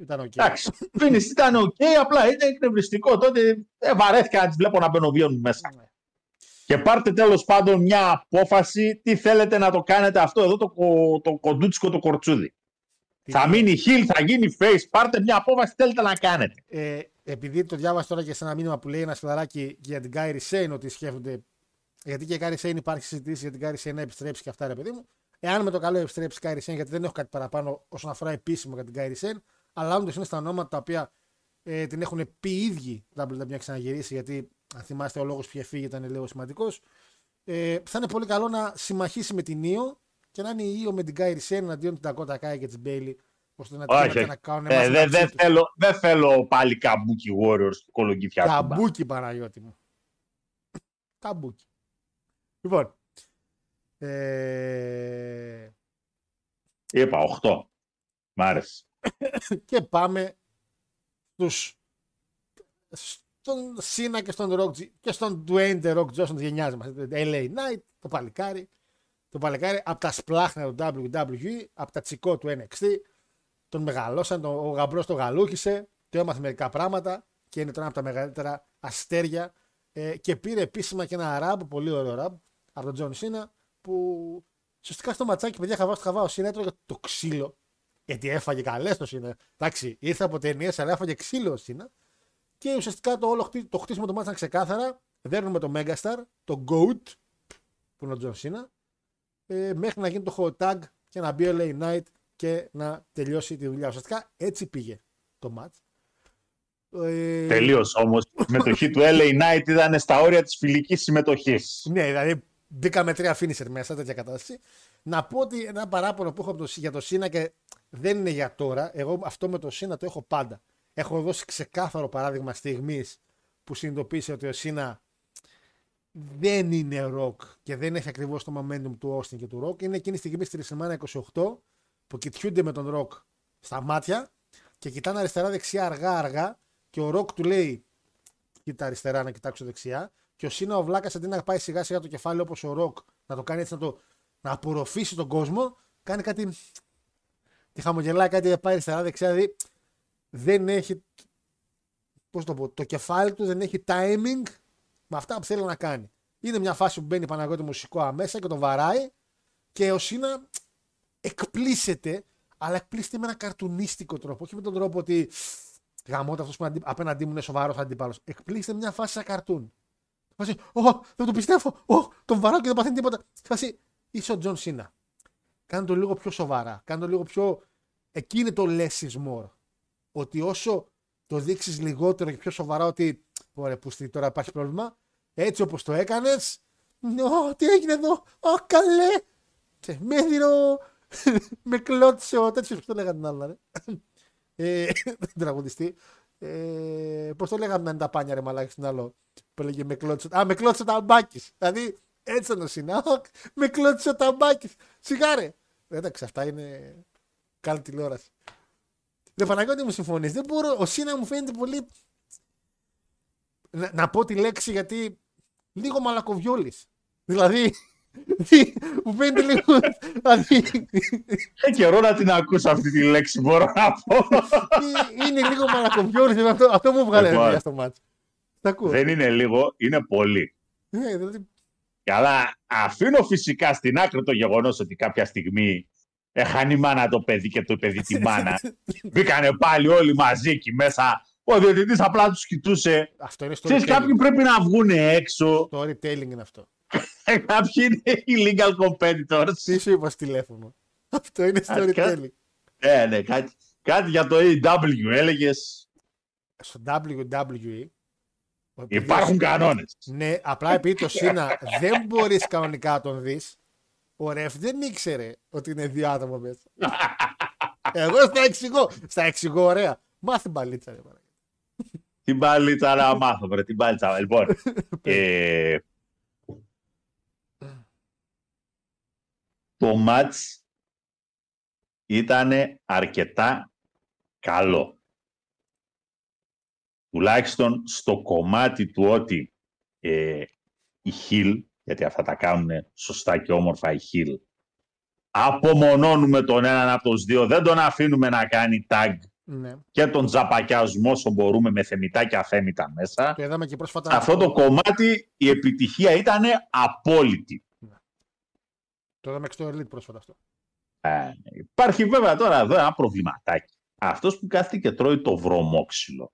Ήταν οκ. Εντάξει, Finish ήταν οκ, απλά είναι εκνευριστικό. Τότε ε, βαρέθηκα να τις βλέπω να μπαινοβγαίνουν μέσα. Ναι. Και πάρτε τέλος πάντων μια απόφαση τι θέλετε να το κάνετε αυτό εδώ το, κο- το κοντούτσικο το κορτσούδι. Τι Θα λέει. μείνει heel, θα γίνει face. Πάρτε μια απόφαση τι θέλετε να κάνετε. Ε, επειδή το διάβασα τώρα και σε ένα μήνυμα που λέει ένα φιλαράκι για την Κάιρι Σέιν ότι σκέφτονται. Γιατί και η Κάιρι Σέιν υπάρχει συζήτηση για την Κάιρι Σέιν να επιστρέψει και αυτά, ρε παιδί μου. Εάν με το καλό επιστρέψει η Κάιρι Σέιν, γιατί δεν έχω κάτι παραπάνω όσον αφορά επίσημο για την Κάιρι Σέιν, αλλά όντως είναι στα ονόματα τα οποία ε, την έχουν πει οι ίδιοι η WWE να ξαναγυρίσει, γιατί αν θυμάστε ο λόγος που είχε φύγει ήταν λίγο σημαντικός. Ε, θα είναι πολύ καλό να συμμαχίσει με την Io και να είναι η Io με την Κάιρι Σέιν εναντίον την Dakota Kai και της Μπέιλι, ώστε να Όχι, την όχι. να κάνουν Ε, εμάς δεν μεταξύ δεν τους. θέλω, δεν θέλω πάλι καμπούκι Warriors και κολογγυφιά. τούμπα. Καμπούκι Παναγιώτη μου. Καμπούκι. Λοιπόν. Ε, Είπα 8. Μ' άρεσε. Και πάμε στους, στον Cena και στον Rock, G- και στον Dwayne The Rock Johnson της γενιάς μας. LA Knight, το παλικάρι. Το παλικάρι από τα σπλάχνα του WWE, από τα τσικό του NXT. Τον μεγαλώσαν, τον, ο γαμπρός τον γαλούχησε, του έμαθε μερικά πράγματα και είναι τώρα από τα μεγαλύτερα αστέρια. Ε, και πήρε επίσημα και ένα rub, πολύ ωραίο rub, από τον John Cena, που ουσιαστικά στο ματσάκι, παιδιά, χαβάω στο χαβάω, ο Cena έτρωγε το ξύλο. Γιατί έφαγε καλές το Cena. Εντάξει, ήρθε από ταινίες, αλλά έφαγε ξύλο ο Cena. Και ουσιαστικά το όλο χτί- το χτίσιμο του μάτσα ήταν ξεκάθαρα. Δέρνουμε το Megastar, το GOAT, που είναι ο John Cena, ε, μέχρι να γίνει το hot tag και να μπει ο LA Knight και να τελειώσει τη δουλειά. Ουσιαστικά έτσι πήγε το match. Ε, Τελείως όμως. Η συμμετοχή του LA Knight ήταν στα όρια της φιλικής συμμετοχής. Ναι, δηλαδή μπήκα με τρία finisher μέσα, τέτοια κατάσταση. Να πω ότι ένα παράπονο που έχω από το, για το Cena και δεν είναι για τώρα. Εγώ αυτό με το Cena το έχω πάντα. Έχω δώσει ξεκάθαρο παράδειγμα στιγμής που συνειδητοποίησε ότι ο Cena δεν είναι ροκ και δεν έχει ακριβώς το momentum του Austin και του ροκ. Είναι εκείνη τη στιγμή στη WrestleMania 28 που κοιτιούνται με τον ροκ στα μάτια και κοιτάνε αριστερά-δεξιά αργά-αργά και ο ροκ του λέει κοίτα αριστερά να κοιτάξω δεξιά. Και ο Cena ο βλάκα αντί να πάει σιγά σιγά το κεφάλι όπως ο Ροκ, να το κάνει έτσι να, το, να απορροφήσει τον κόσμο, κάνει κάτι. Τη χαμογελάει κάτι πάει αριστερά δεξιά. Δηλαδή δεν έχει. Πώς το πω, το κεφάλι του δεν έχει timing με αυτά που θέλει να κάνει. Είναι μια φάση που μπαίνει Παναγιώτη μουσικό αμέσα και τον βαράει και ο Σίνα εκπλήσεται, αλλά εκπλήσεται με ένα καρτουνίστικο τρόπο. Όχι με τον τρόπο ότι γαμώτα αυτός που είναι αντί- απέναντί μου είναι σοβαρός αντίπαλος. Εκπλήσεται μια φάση σαν καρτούν. Φάση, Ω, δεν το πιστεύω. Ω, τον βαράω και δεν παθαίνει τίποτα. Φάση, είσαι ο John Cena. Κάνε το λίγο πιο σοβαρά. Κάνε το λίγο πιο. Εκεί είναι το less is more. Ότι όσο το δείξεις λιγότερο και πιο σοβαρά ότι. Ωραία, που στη- τώρα υπάρχει πρόβλημα. Έτσι όπως το έκανες. Ω, τι έγινε εδώ. Ω, καλέ. Και με έδειρε. με κλώτσε ο τέτοιος. Πώς το λέγανε την άλλη, ρε. Ε, τον τραγουδιστή. Ε, Πώς το λέγαμε να είναι τα πάνια, ρε μαλάκι στην άλλο. Που έλεγε με κλώτσε. Α, με κλώτσε ο ταμπάκι. Δηλαδή, έτσι ήταν ο Σινά. Με κλώτσε ο ταμπάκι. Σιγάρε. Εντάξει, αυτά είναι καλή τηλεόραση. Δεν Παναγιώτη μου συμφωνείς; Δεν μπορώ. Ο Σίνα μου φαίνεται πολύ. Να, να πω τη λέξη γιατί λίγο μαλακοβιόλης. Δηλαδή. Μου φαίνεται λίγο. δηλαδή, Έχει καιρό να την ακούσω αυτή τη λέξη, μπορώ να πω. Ε, είναι λίγο μαλακοβιόλη. Αυτό, αυτό μου βγάλε Λοιπόν. ενέργεια στο μάτσο. Τα ακούω. Δεν είναι λίγο, είναι πολύ. Ναι, δηλαδή, Αλλά αφήνω φυσικά στην άκρη το γεγονός ότι κάποια στιγμή έχανε η μάνα το παιδί και το παιδί τη μάνα. Μπήκανε πάλι όλοι μαζί εκεί μέσα. Ο διαιτητής απλά τους κοιτούσε. αυτό είναι Ξέρεις, κάποιοι storytelling. πρέπει να βγουν έξω. Storytelling είναι αυτό. Κάποιοι είναι illegal competitors. Τι σου είπα στο τηλέφωνο. Αυτό είναι Κάτι- storytelling. Ναι, ναι, κάτι, κάτι για το AW έλεγες. Στο WWE. ο οποίος- Υπάρχουν κανόνες. Ναι, απλά επειδή το Σίνα δεν μπορείς κανονικά να τον δεις, ο ρεφ δεν ήξερε ότι είναι δύο άτομα μέσα. Εγώ στα εξηγώ. Στα εξηγώ, ωραία. Μάθε μπαλίτσα, ρε παρακαλώ. Την μπαλίτσα να μάθω, βρε, την μπαλίτσα. Λοιπόν, ε, το μάτς ήταν αρκετά καλό. Τουλάχιστον στο κομμάτι του ότι ε, η Χιλ, γιατί αυτά τα κάνουν σωστά και όμορφα η Χιλ, απομονώνουμε τον έναν από τους δύο, δεν τον αφήνουμε να κάνει tag Ναι. και τον τζαπακιασμό όσο μπορούμε με θεμητά και αθέμητα μέσα. Το είδαμε και πρόσφατα. Σε αυτό το κομμάτι η επιτυχία ήταν απόλυτη. Το είδαμε και στο Elite πρόσφατα αυτό. Ε, υπάρχει βέβαια τώρα εδώ ένα προβληματάκι. Αυτός που κάθεται και τρώει το βρωμόξυλο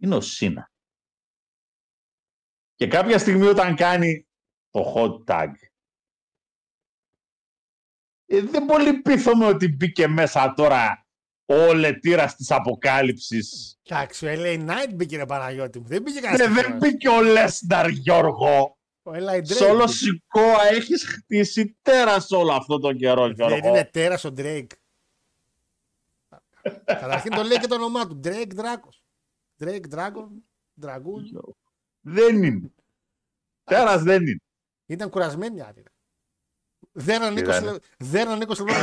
είναι ο Σίνα. Και κάποια στιγμή όταν κάνει το hot tag ε, δεν πολύ πείθομαι ότι μπήκε μέσα τώρα ο λετήρας της αποκάλυψης. Εντάξει, ο LA Knight μπήκε ρε Παναγιώτη μου. Δεν μπήκε κανένα. Ναι, δεν μπήκε ο Λέσναρ Γιώργο. Ο LA Drake. Σε όλο μπήκε. σηκώα έχεις χτίσει τέρας όλο αυτό το καιρό Γιώργο. Δεν είναι τέρας ο Drake. Καταρχήν το λέει και το όνομά του. Drake Dracos. Drake Dragon. Dragoon. Δεν είναι. Τέρας δεν είναι. Ήταν κουρασμένοι οι άλλοι. Δεν ανήκω Ήταν. σε- δεν ανήκω σε λόγο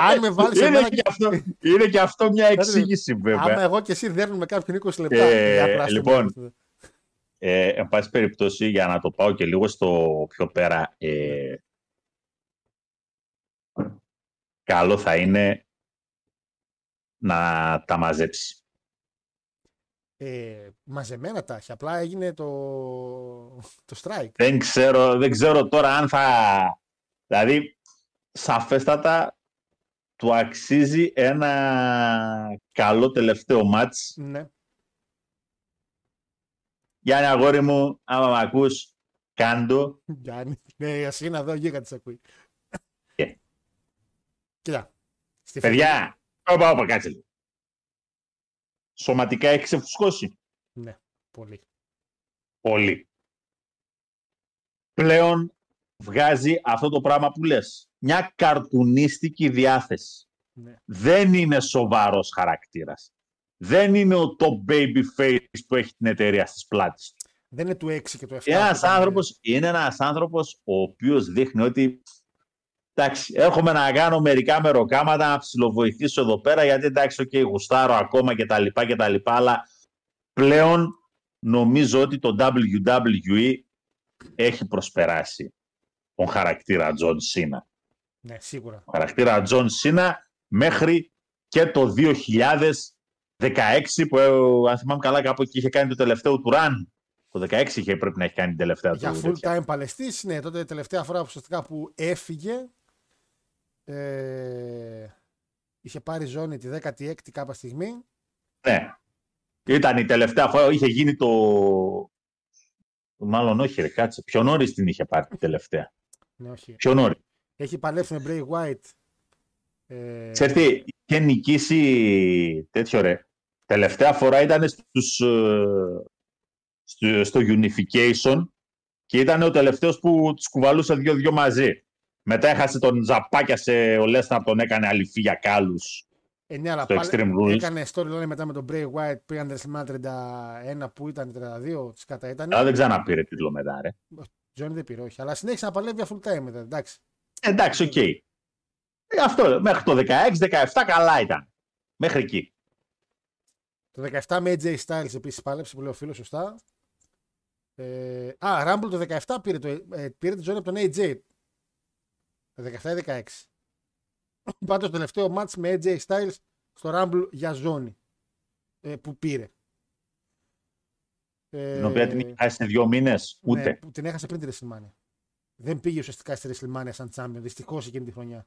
Αν με βάλεις Είναι εμένα και, αυτό, είναι και αυτό μια εξήγηση Άμα βέβαια. εγώ και εσύ δέρνουμε κάποιον 20 λεπτά. Ε, για πράσινο. λοιπόν. Ε, εν πάση περιπτώσει, για να το πάω και λίγο στο πιο πέρα, ε, καλό θα είναι να τα μαζέψει. Ε, μαζεμένα τα έχει. Απλά έγινε το, το strike. Δεν ξέρω, δεν ξέρω τώρα αν θα... Δηλαδή, σαφέστατα του αξίζει ένα καλό τελευταίο μάτς. Ναι. Γιάννη αγόρι μου, άμα με ακούς, κάντο. Γιάννη. Ναι, εσύ να δω γίγα της ακούει. Ε. Κοίτα. Στη Παιδιά, όπα, όπα, κάτσε λίγο. Σωματικά έχεις ξεφουσκώσει; Ναι, πολύ. Πολύ. Πλέον βγάζει αυτό το πράγμα που λες. Μια καρτουνίστικη διάθεση. Ναι. Δεν είναι σοβαρός χαρακτήρας. Δεν είναι ο top baby face που έχει την εταιρεία στις πλάτες του. Δεν είναι του 6 και του 7. Είναι ένας που ήταν- άνθρωπος, είναι ένας άνθρωπος ο οποίος δείχνει ότι εντάξει, έρχομαι να κάνω μερικά μεροκάματα να ψιλοβοηθήσω εδώ πέρα γιατί εντάξει, okay, γουστάρω ακόμα και τα λοιπά και τα λοιπά, αλλά πλέον νομίζω ότι το WWE έχει προσπεράσει τον χαρακτήρα Τζον Σίνα. Ναι, σίγουρα. Τον χαρακτήρα John Cena μέχρι και το 2016 που ε, αν θυμάμαι καλά κάπου εκεί είχε κάνει το τελευταίο του run. Το 16 είχε πρέπει να έχει κάνει την τελευταία Για του. full τέτοια. time παλαιστή, ναι, τότε η τελευταία φορά ουσιαστικά που έφυγε. Ε, είχε πάρει ζώνη τη 16η κάποια στιγμή. Ναι. Ήταν η τελευταία φορά, είχε γίνει το... Μάλλον όχι ρε, κάτσε. Πιο νωρίς την είχε πάρει την τελευταία. Ναι, όχι. Πιο νωρίς. Έχει παλέψει με Bray White. Ε, Ξέρεις τι, είχε νικήσει τέτοιο ρε. Τελευταία φορά ήταν στους, ε, στο, στο Unification και ήταν ο τελευταίος που τους κουβαλούσε δυο-δυο μαζί. Μετά έχασε τον Ζαπάκια σε ο Λέσναρ, τον έκανε αληφή για κάλους. ε, ναι, αλλά στο πάλι Extreme Rules. έκανε storyline μετά με τον Bray White. Πήγαν WrestleMania 31 που ήταν 32, τη κατά ήταν. Αλλά δεν ξαναπήρε τίτλο μετά ρε. Τζόνι δεν πήρε, όχι. Αλλά συνέχισε να παλεύει για full time μετά. Εντάξει. Εντάξει, οκ. Ε, Αυτό, μέχρι το 16-17 καλά ήταν. Μέχρι εκεί. Το 17 με AJ Styles επίσης πάλεψε που λέει ο φίλος, σωστά. Ε, α, Rumble το 17 πήρε, το, ε, πήρε τη ζώνη από τον AJ. Το 17 ή 16. Πάντως το τελευταίο match με AJ Styles στο Rumble για ζώνη ε, που πήρε. Ε, Την οποία την είχε χάσει σε δύο μήνες. ναι, Ούτε. που την έχασε πριν τη WrestleMania. Δεν πήγε ουσιαστικά στη WrestleMania σαν champion. Δυστυχώς εκείνη τη χρονιά.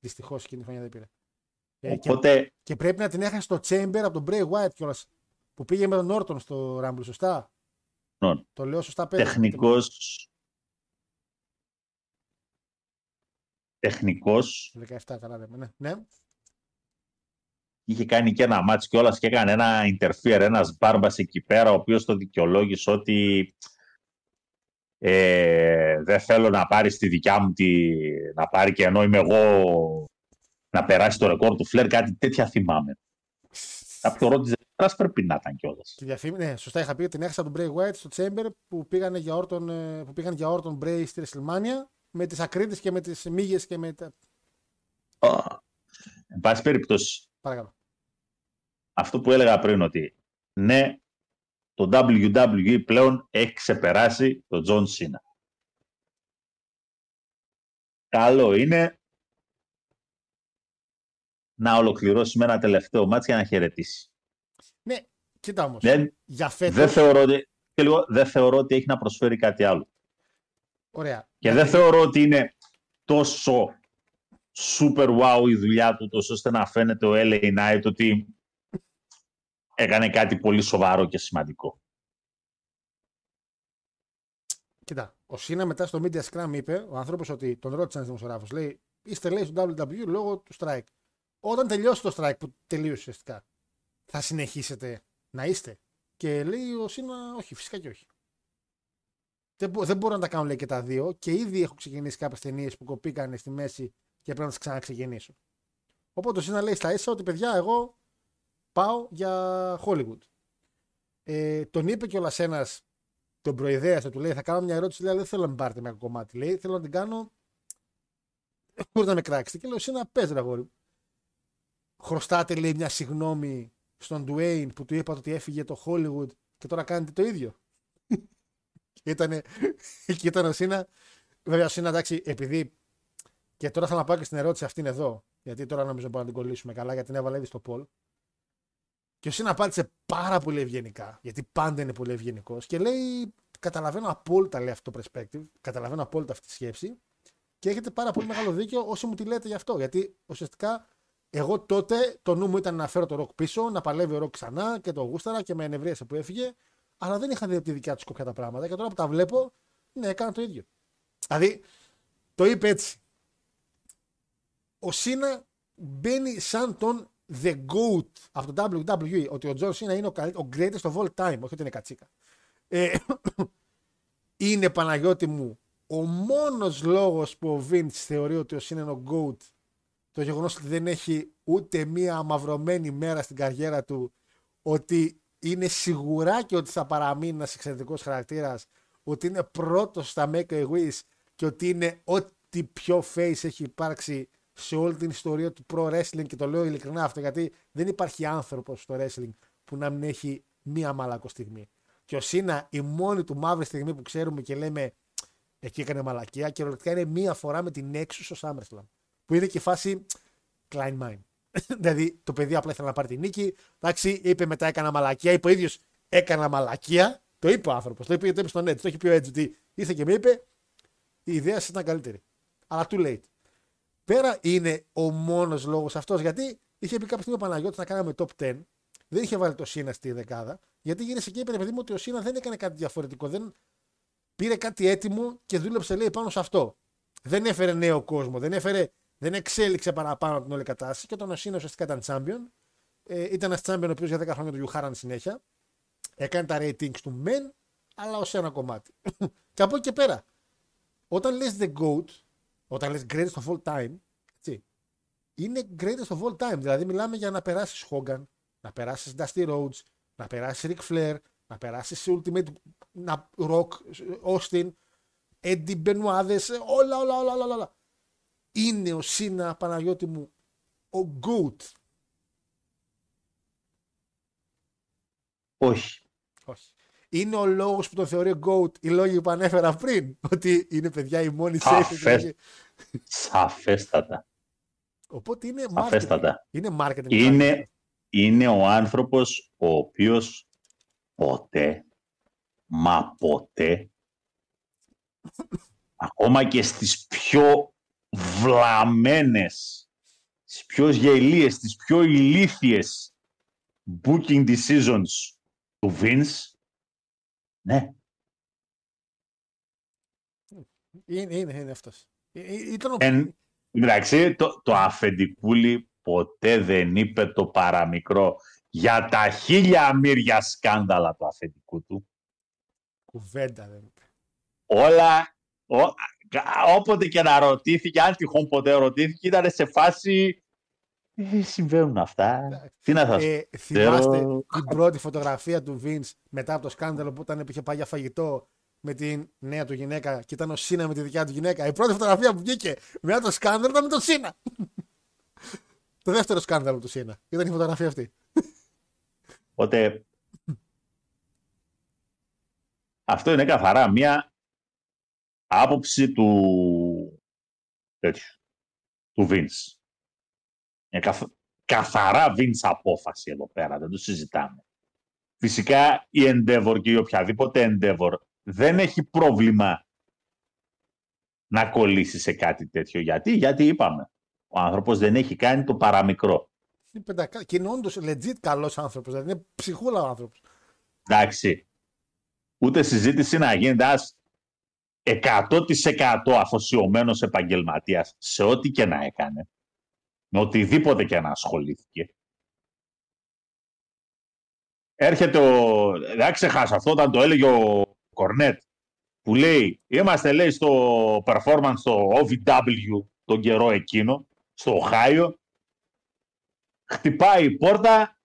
Δυστυχώς εκείνη τη χρονιά δεν πήρε. Ε, και, Οπότε, και πρέπει να την έχασε στο Chamber από τον Bray Wyatt κιόλας. Που πήγε με τον Orton στο Rumble, σωστά; Ναι. Το λέω σωστά πέρα. τεχνικός... Τεχνικός, 17 καλά λέμε. Ναι. ναι. είχε κάνει και ένα μάτς κιόλας και έκανε ένα interfere, ένας μπάρμπας εκεί πέρα, ο οποίος το δικαιολόγησε ότι ε, δεν θέλω να πάρει τη δικιά μου τη, να πάρει και ενώ είμαι εγώ να περάσει το ρεκόρ του Φλερ, κάτι τέτοια θυμάμαι. Κάποιο ρόλο της δευτέρας πρέπει να ήταν κιόλας. Τη διαφήμι... Ναι, σωστά είχα πει ότι την έχασα τον Bray Wyatt στο Chamber που πήγαν για Orton, ε, που πήγαν για Orton Bray στη WrestleMania με τις ακρίτες και με τις μύγες και με τα... Εν πάση περιπτώσει, Παρακαλώ. αυτό που έλεγα πριν ότι ναι, το WWE πλέον έχει ξεπεράσει τον John Cena. Καλό είναι να ολοκληρώσει με ένα τελευταίο μάτς για να χαιρετήσει. Ναι, κοίτα όμως. Δεν, Για φέτος. δεν, θεωρώ, ότι- και λίγο, δεν θεωρώ ότι έχει να προσφέρει κάτι άλλο. Ωραία. Και δεν θεωρώ ότι είναι τόσο super wow η δουλειά του, τόσο ώστε να φαίνεται ο LA Knight ότι έκανε κάτι πολύ σοβαρό και σημαντικό. Κοίτα, ο Σίνα μετά στο Media Scrum είπε, ο άνθρωπος ότι τον ρώτησε ένας δημοσιογράφος, λέει, είστε λέει στο WWE λόγω του strike. Όταν τελειώσει το strike που τελείωσε ουσιαστικά, θα συνεχίσετε να είστε; Και λέει ο Σίνα, όχι, φυσικά και όχι. Δεν, μπο- δεν μπορώ να τα κάνω λέει και τα δύο και ήδη έχω ξεκινήσει κάποιες ταινίες που κοπήκανε στη μέση και πρέπει να τις ξαναξεκινήσω. Οπότε ο Σίνα λέει στα ίσα ότι παιδιά, εγώ πάω για Hollywood. Ε, τον είπε κιόλα ένα τον προειδέασε, του λέει: Θα κάνω μια ερώτηση. Λέει: «Αλλά Δεν θέλω να με πάρετε με ένα κομμάτι. Λέει: Θέλω να την κάνω. Δεν μπορείτε να με κράξετε. Και λέω: Εσύ να πες, ρε αγόρι. Μου». Χρωστάτε, λέει, μια συγγνώμη στον Dwayne που του είπατε ότι έφυγε το Hollywood και τώρα κάνετε το ίδιο. και ήταν, και ήταν ο Σίνα. Βέβαια, ο Σίνα, εντάξει, επειδή. Και τώρα θα να πάω και στην ερώτηση αυτήν εδώ. Γιατί τώρα νομίζω μπορούμε να την κολλήσουμε καλά, γιατί την έβαλε ήδη στο Πολ. Και ο Σίνα απάντησε πάρα πολύ ευγενικά, γιατί πάντα είναι πολύ ευγενικός και λέει: Καταλαβαίνω απόλυτα λέει αυτό το perspective, καταλαβαίνω απόλυτα αυτή τη σκέψη και έχετε πάρα πολύ μεγάλο δίκιο όσοι μου τη λέτε γι' αυτό. Γιατί ουσιαστικά εγώ τότε το νου μου ήταν να φέρω το ροκ πίσω, να παλεύει ο ροκ ξανά και το γούσταρα και με ενευρίασε που έφυγε, αλλά δεν είχα δει από τη δικιά του σκοπιά τα πράγματα και τώρα που τα βλέπω, ναι, έκανα το ίδιο. Δηλαδή, το είπε έτσι. Ο Cena μπαίνει σαν τον The Goat από το WWE, ότι ο John Cena είναι ο, καλύ- ο greatest of all time, όχι ότι είναι κατσίκα. Ε, είναι Παναγιώτη μου ο μόνος λόγος που ο Vince θεωρεί ότι ο Cena είναι ο GOAT το γεγονός ότι δεν έχει ούτε μία αμαυρωμένη μέρα στην καριέρα του ότι είναι σιγουρά και ότι θα παραμείνει ένας εξαιρετικός χαρακτήρας ότι είναι πρώτος στα Make a Wish και ότι είναι ό,τι πιο face έχει υπάρξει σε όλη την ιστορία του pro wrestling και το λέω ειλικρινά αυτό γιατί δεν υπάρχει άνθρωπος στο wrestling που να μην έχει μία μαλακό στιγμή. Και ο Σίνα η μόνη του μαύρη στιγμή που ξέρουμε και λέμε εκεί έκανε μαλακία και κυριολεκτικά είναι μία φορά με την έξω στο SummerSlam. Που είναι και η φάση Klein Mine. δηλαδή το παιδί απλά ήθελε να πάρει την νίκη. Εντάξει, είπε μετά έκανα μαλακία. Είπε ο ίδιος έκανα μαλακία. Το είπε ο άνθρωπος. Το είπε, το είπε στον Edge. Το έχει πει ο Edge ότι ήρθε και με είπε η ιδέα σας ήταν καλύτερη. Αλλά too late. Πέρα είναι ο μόνος λόγος αυτός γιατί είχε πει κάποια στιγμή ο Παναγιώτης να κάναμε top 10. Δεν είχε βάλει το Σίνα στη δεκάδα. Γιατί γύρισε και είπε ρε παιδί μου ότι ο Σίνα δεν έκανε κάτι διαφορετικό. Δεν πήρε κάτι έτοιμο και δούλεψε λέει πάνω σε αυτό. Δεν έφερε νέο κόσμο. Δεν, έφερε, δεν εξέλιξε παραπάνω την όλη κατάσταση. Και όταν ο Σίνα ουσιαστικά ήταν champion. Ε, ήταν ένας champion ο οποίος για 10 χρόνια του Ιουχάραν συνέχεια. Έκανε τα ratings του μεν, αλλά ως ένα κομμάτι. και από εκεί και πέρα. Όταν λες the GOAT, όταν λες greatest of all time, έτσι, είναι greatest of all time. Δηλαδή μιλάμε για να περάσεις Hogan, να περάσεις Dusty Rhodes, να περάσεις Ric Flair, να περάσεις Ultimate να, Rock, Austin, Eddie Benoit, όλα, όλα, όλα, όλα, όλα. Είναι ο Σίνα Παναγιώτη μου ο GOAT. Όχι. Όχι. Είναι ο λόγος που τον θεωρεί GOAT οι λόγοι που ανέφερα πριν. Ότι είναι παιδιά η μόνη safe. Σαφές. επιλογή. Σαφέστατα. Οπότε είναι marketing. Σαφέστατα. Είναι marketing. Είναι, είναι ο άνθρωπος ο οποίος ποτέ, μα ποτέ, ακόμα και στις πιο βλαμμένες, στις πιο γελίες, στις πιο ηλίθιες booking decisions του Vince, ναι, Είναι, είναι, είναι αυτός. Ε, ε, Ήταν ο... Εν, εντάξει, το, το αφεντικούλι ποτέ δεν είπε το παραμικρό για τα χίλια μύρια σκάνδαλα του αφεντικού του. κουβέντα. Δεν... είπε. Όλα, ο, κα- όποτε και να ρωτήθηκε, αν τυχόν ποτέ ρωτήθηκε, ήταν σε φάση «Ε, συμβαίνουν αυτά. Τι να σας Ε, πω. θυμάστε την πρώτη φωτογραφία του Vince μετά από το σκάνδαλο που ήταν είχε πάει για φαγητό με την νέα του γυναίκα και ήταν ο Σίνα με τη δικιά του γυναίκα. Η πρώτη φωτογραφία που βγήκε μετά το σκάνδαλο ήταν με τον Σίνα. το δεύτερο σκάνδαλο του Σίνα ήταν η φωτογραφία αυτή. Οπότε αυτό είναι καθαρά μία άποψη του τέτοιου, του Vince. Είναι καθ- καθαρά Vince απόφαση εδώ πέρα, δεν το συζητάμε. Φυσικά η Endeavor και η οποιαδήποτε Endeavor δεν έχει πρόβλημα να κολλήσει σε κάτι τέτοιο. Γιατί, γιατί είπαμε, ο άνθρωπος δεν έχει κάνει το παραμικρό. Είναι πεντακα... Και είναι όντως legit καλός άνθρωπος. Δηλαδή είναι ψυχούλα ο άνθρωπος. Εντάξει. Ούτε συζήτηση να γίνεται ένας 100% αφοσιωμένος επαγγελματίας σε ό,τι και να έκανε. Με οτιδήποτε και να ασχολήθηκε. Έρχεται ο... Δεν ξεχάσω αυτό όταν το έλεγε ο Cornette που λέει είμαστε λέει στο performance στο OVW τον καιρό εκείνο στο Οχάιο χτυπάει η πόρτα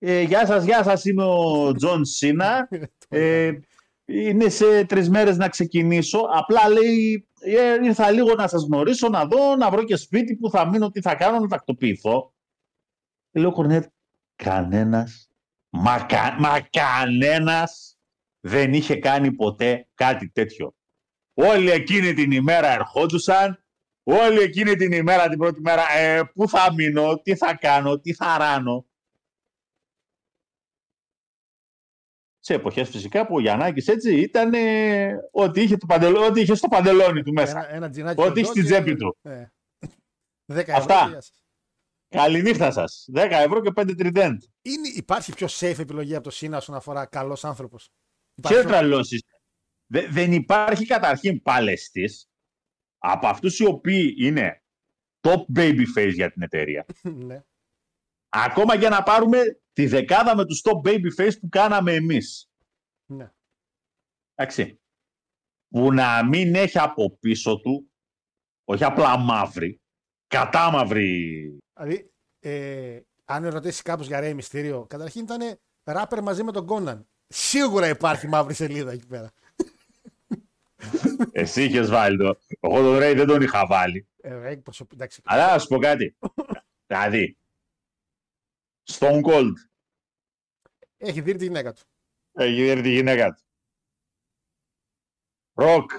ε, γεια σας, γεια σας, είμαι ο John Cena ε, είναι σε τρεις μέρες να ξεκινήσω απλά λέει ε, ήρθα λίγο να σας γνωρίσω να δω, να βρω και σπίτι που θα μείνω, τι θα κάνω, να τακτοποιηθώ και λέω Κορνέτ, κανένας μα, κα, μα κανένας δεν είχε κάνει ποτέ κάτι τέτοιο. Όλοι εκείνη την ημέρα ερχόντουσαν, όλοι εκείνη την ημέρα, την πρώτη μέρα, ε, πού θα μείνω, τι θα κάνω, τι θα ράνω. Σε εποχές φυσικά που ο Γιαννάκης έτσι ήταν ε, ό,τι, είχε το παντελό, ό,τι είχε στο παντελόνι του μέσα. Ένα, ένα τζινάκι Ό,τι είχε κοντό στην και- τσέπη του. Ε. 10 Αυτά. ευρώ. γεια σας. Καληνύχτα σας. 10 ευρώ και 5 τριντέντ. Είναι, υπάρχει πιο safe επιλογή από το Σίνα όσον αφορά καλός άνθρωπος; Και τραλώσεις. Δε- δεν υπάρχει καταρχήν παλαιστής από αυτούς οι οποίοι είναι top babyface για την εταιρεία. ναι. Ακόμα για να πάρουμε τη δεκάδα με τους top babyface που κάναμε εμείς. ναι. Εντάξει. Που να μην έχει από πίσω του, όχι απλά μαύρη, κατάμαυρη. Δηλαδή, ε, αν ρωτήσει κάποιος για Ρέι Μυστήριο, καταρχήν ήταν ράπερ μαζί με τον Κόναν. Σίγουρα υπάρχει μαύρη σελίδα εκεί πέρα. Εσύ είχες βάλει το. Εγώ τον Ρέι δεν τον είχα βάλει. Ε, Ρέι προσωπ... εντάξει, Αλλά να σου πω κάτι. δηλαδή, Stone Cold έχει δει τη γυναίκα του. έχει δει τη γυναίκα του. Ροκ,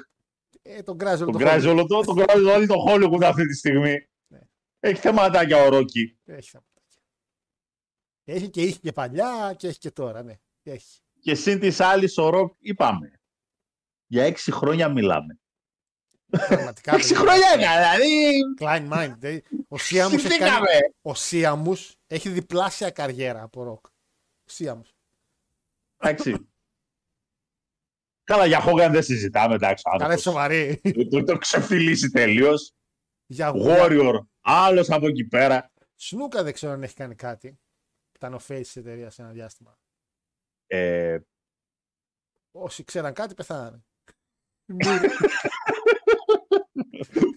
Ε, τον κράζει όλο τον το κράζει χώρο. όλο το, τον κράζει όλο το Hollywood αυτή τη στιγμή. Ναι. Έχει θεματάκια ο Ρόκι. Έχει θεματάκια. Έχει και είχε και παλιά και έχει και τώρα, ναι. Έχει. Και συν της άλλης ο Ροκ, είπαμε. Για έξι χρόνια μιλάμε. Πραγματικά. Έξι παιδιά, χρόνια έκανα, δηλαδή. Klein mind. δηλαδή, Ο Σίαμους έχει, κάνει... Συνθήκαμε. ο Σίαμους έχει διπλάσια καριέρα από ροκ. Ο Σίαμους. Εντάξει. Καλά, για Χόγκαν δεν συζητάμε, εντάξει. ο Καλά, είσαι άνθρωπος. σοβαρή. Το, το ξεφτυλίσει τελείως. Για Warrior, άλλος από εκεί πέρα. Σνούκα δεν ξέρω αν έχει κάνει κάτι. Ήταν ο face της εταιρείας σε ένα διάστημα. Ε, Όσοι ξέραν κάτι, πεθάνανε.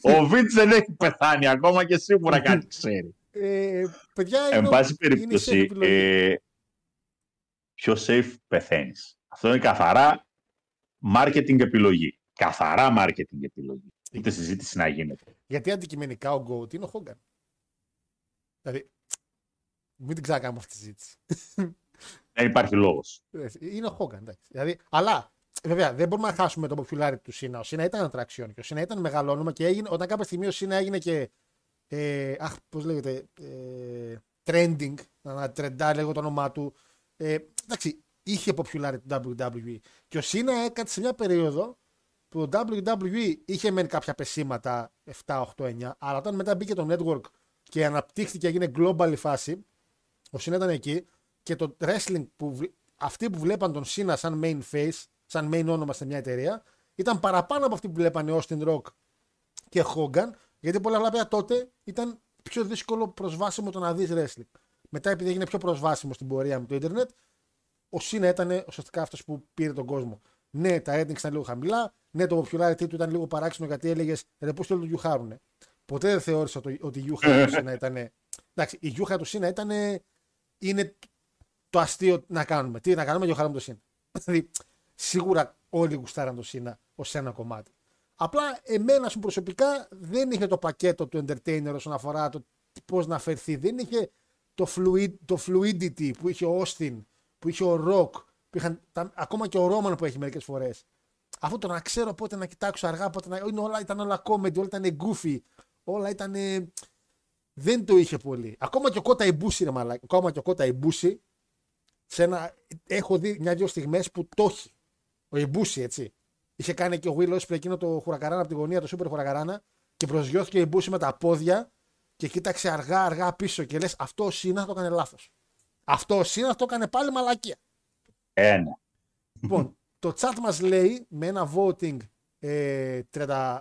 ο Βίτ δεν έχει πεθάνει ακόμα και σίγουρα κάτι ξέρει. ε, παιδιά, Εν είναι, πάση είναι safe περιπτώσει, επιλογή. ε, πιο safe πεθαίνεις. Αυτό είναι καθαρά marketing επιλογή. Καθαρά marketing επιλογή. Ούτε συζήτηση να γίνεται. Γιατί αντικειμενικά ο Goat είναι ο Hogan. Δηλαδή, μην την ξανακάνουμε αυτή τη συζήτηση. Δεν υπάρχει λόγος. είναι ο Hogan, εντάξει. Δηλαδή, αλλά, βέβαια, δεν μπορούμε να χάσουμε το popularity του Σίνα. Ο Σίνα ήταν attraction και ο Σίνα ήταν μεγάλο όνομα και έγινε, όταν κάποια στιγμή ο Σίνα έγινε και. Ε, αχ, πώς λέγεται. Ε, trending, να τρεντά λέγω το όνομά του. Ε, εντάξει, είχε popularity του WWE. Και ο Σίνα έκατσε σε μια περίοδο που το WWE είχε μεν κάποια πεσήματα 7, 8, 9, αλλά όταν μετά μπήκε το network και αναπτύχθηκε και έγινε global η φάση, ο Σίνα ήταν εκεί και το wrestling που βλ- αυτοί που βλέπαν τον Σίνα σαν main face, σαν main όνομα σε μια εταιρεία, ήταν παραπάνω από αυτοί που βλέπαν Austin Rock και Hogan, γιατί πολλά άλλα παιδιά τότε ήταν πιο δύσκολο προσβάσιμο το να δεις wrestling. Μετά, επειδή έγινε πιο προσβάσιμο στην πορεία με το Ιντερνετ, ο Σίνα ήταν ουσιαστικά αυτός που πήρε τον κόσμο. Ναι, τα ratings ήταν λίγο χαμηλά. Ναι, το popularity του ήταν λίγο παράξενο γιατί έλεγες Ρε, πώς θέλουν το γιουχάρουνε. Ποτέ δεν θεώρησα το, ότι η γιούχα του Σίνα ήταν. Εντάξει, η γιούχα του Σίνα ήταν. Είναι το αστείο να κάνουμε. Τι να κάνουμε, γιοχάραμε το Σίνα. Δηλαδή, σίγουρα όλοι γουστάραν το Σίνα ως ένα κομμάτι. Απλά εμένα σου προσωπικά δεν είχε το πακέτο του entertainer όσον αφορά το πώς να φερθεί. Δεν είχε το, fluid, το fluidity που είχε ο Austin, που είχε ο Rock, που είχαν, τα, ακόμα και ο Ρόμαν που έχει μερικές φορές. Αυτό το να ξέρω πότε να κοιτάξω αργά, πότε να. Είναι όλα, ήταν όλα comedy, όλα ήταν goofy, όλα ήταν. δεν το είχε πολύ. Ακόμα και ο Κότα Ιμπούση, ρε μαλάκα. Ακόμα και ο Κότα Ιμπούση, σε ένα, έχω δει μια-δυο στιγμές που το έχει. Ο Ιμπούση, έτσι. Είχε κάνει και ο Will Ospreay εκείνο το χουρακαράνα από τη γωνία, το σούπερ χουρακαράνα και προσγειώθηκε ο Ιμπούση με τα πόδια και κοίταξε αργά-αργά πίσω και λες: Αυτό ο Σίνα το έκανε λάθος. Αυτό ο Σίνας το έκανε πάλι μαλακία. Ένα. Λοιπόν, το chat μας λέει με ένα voting ε, 34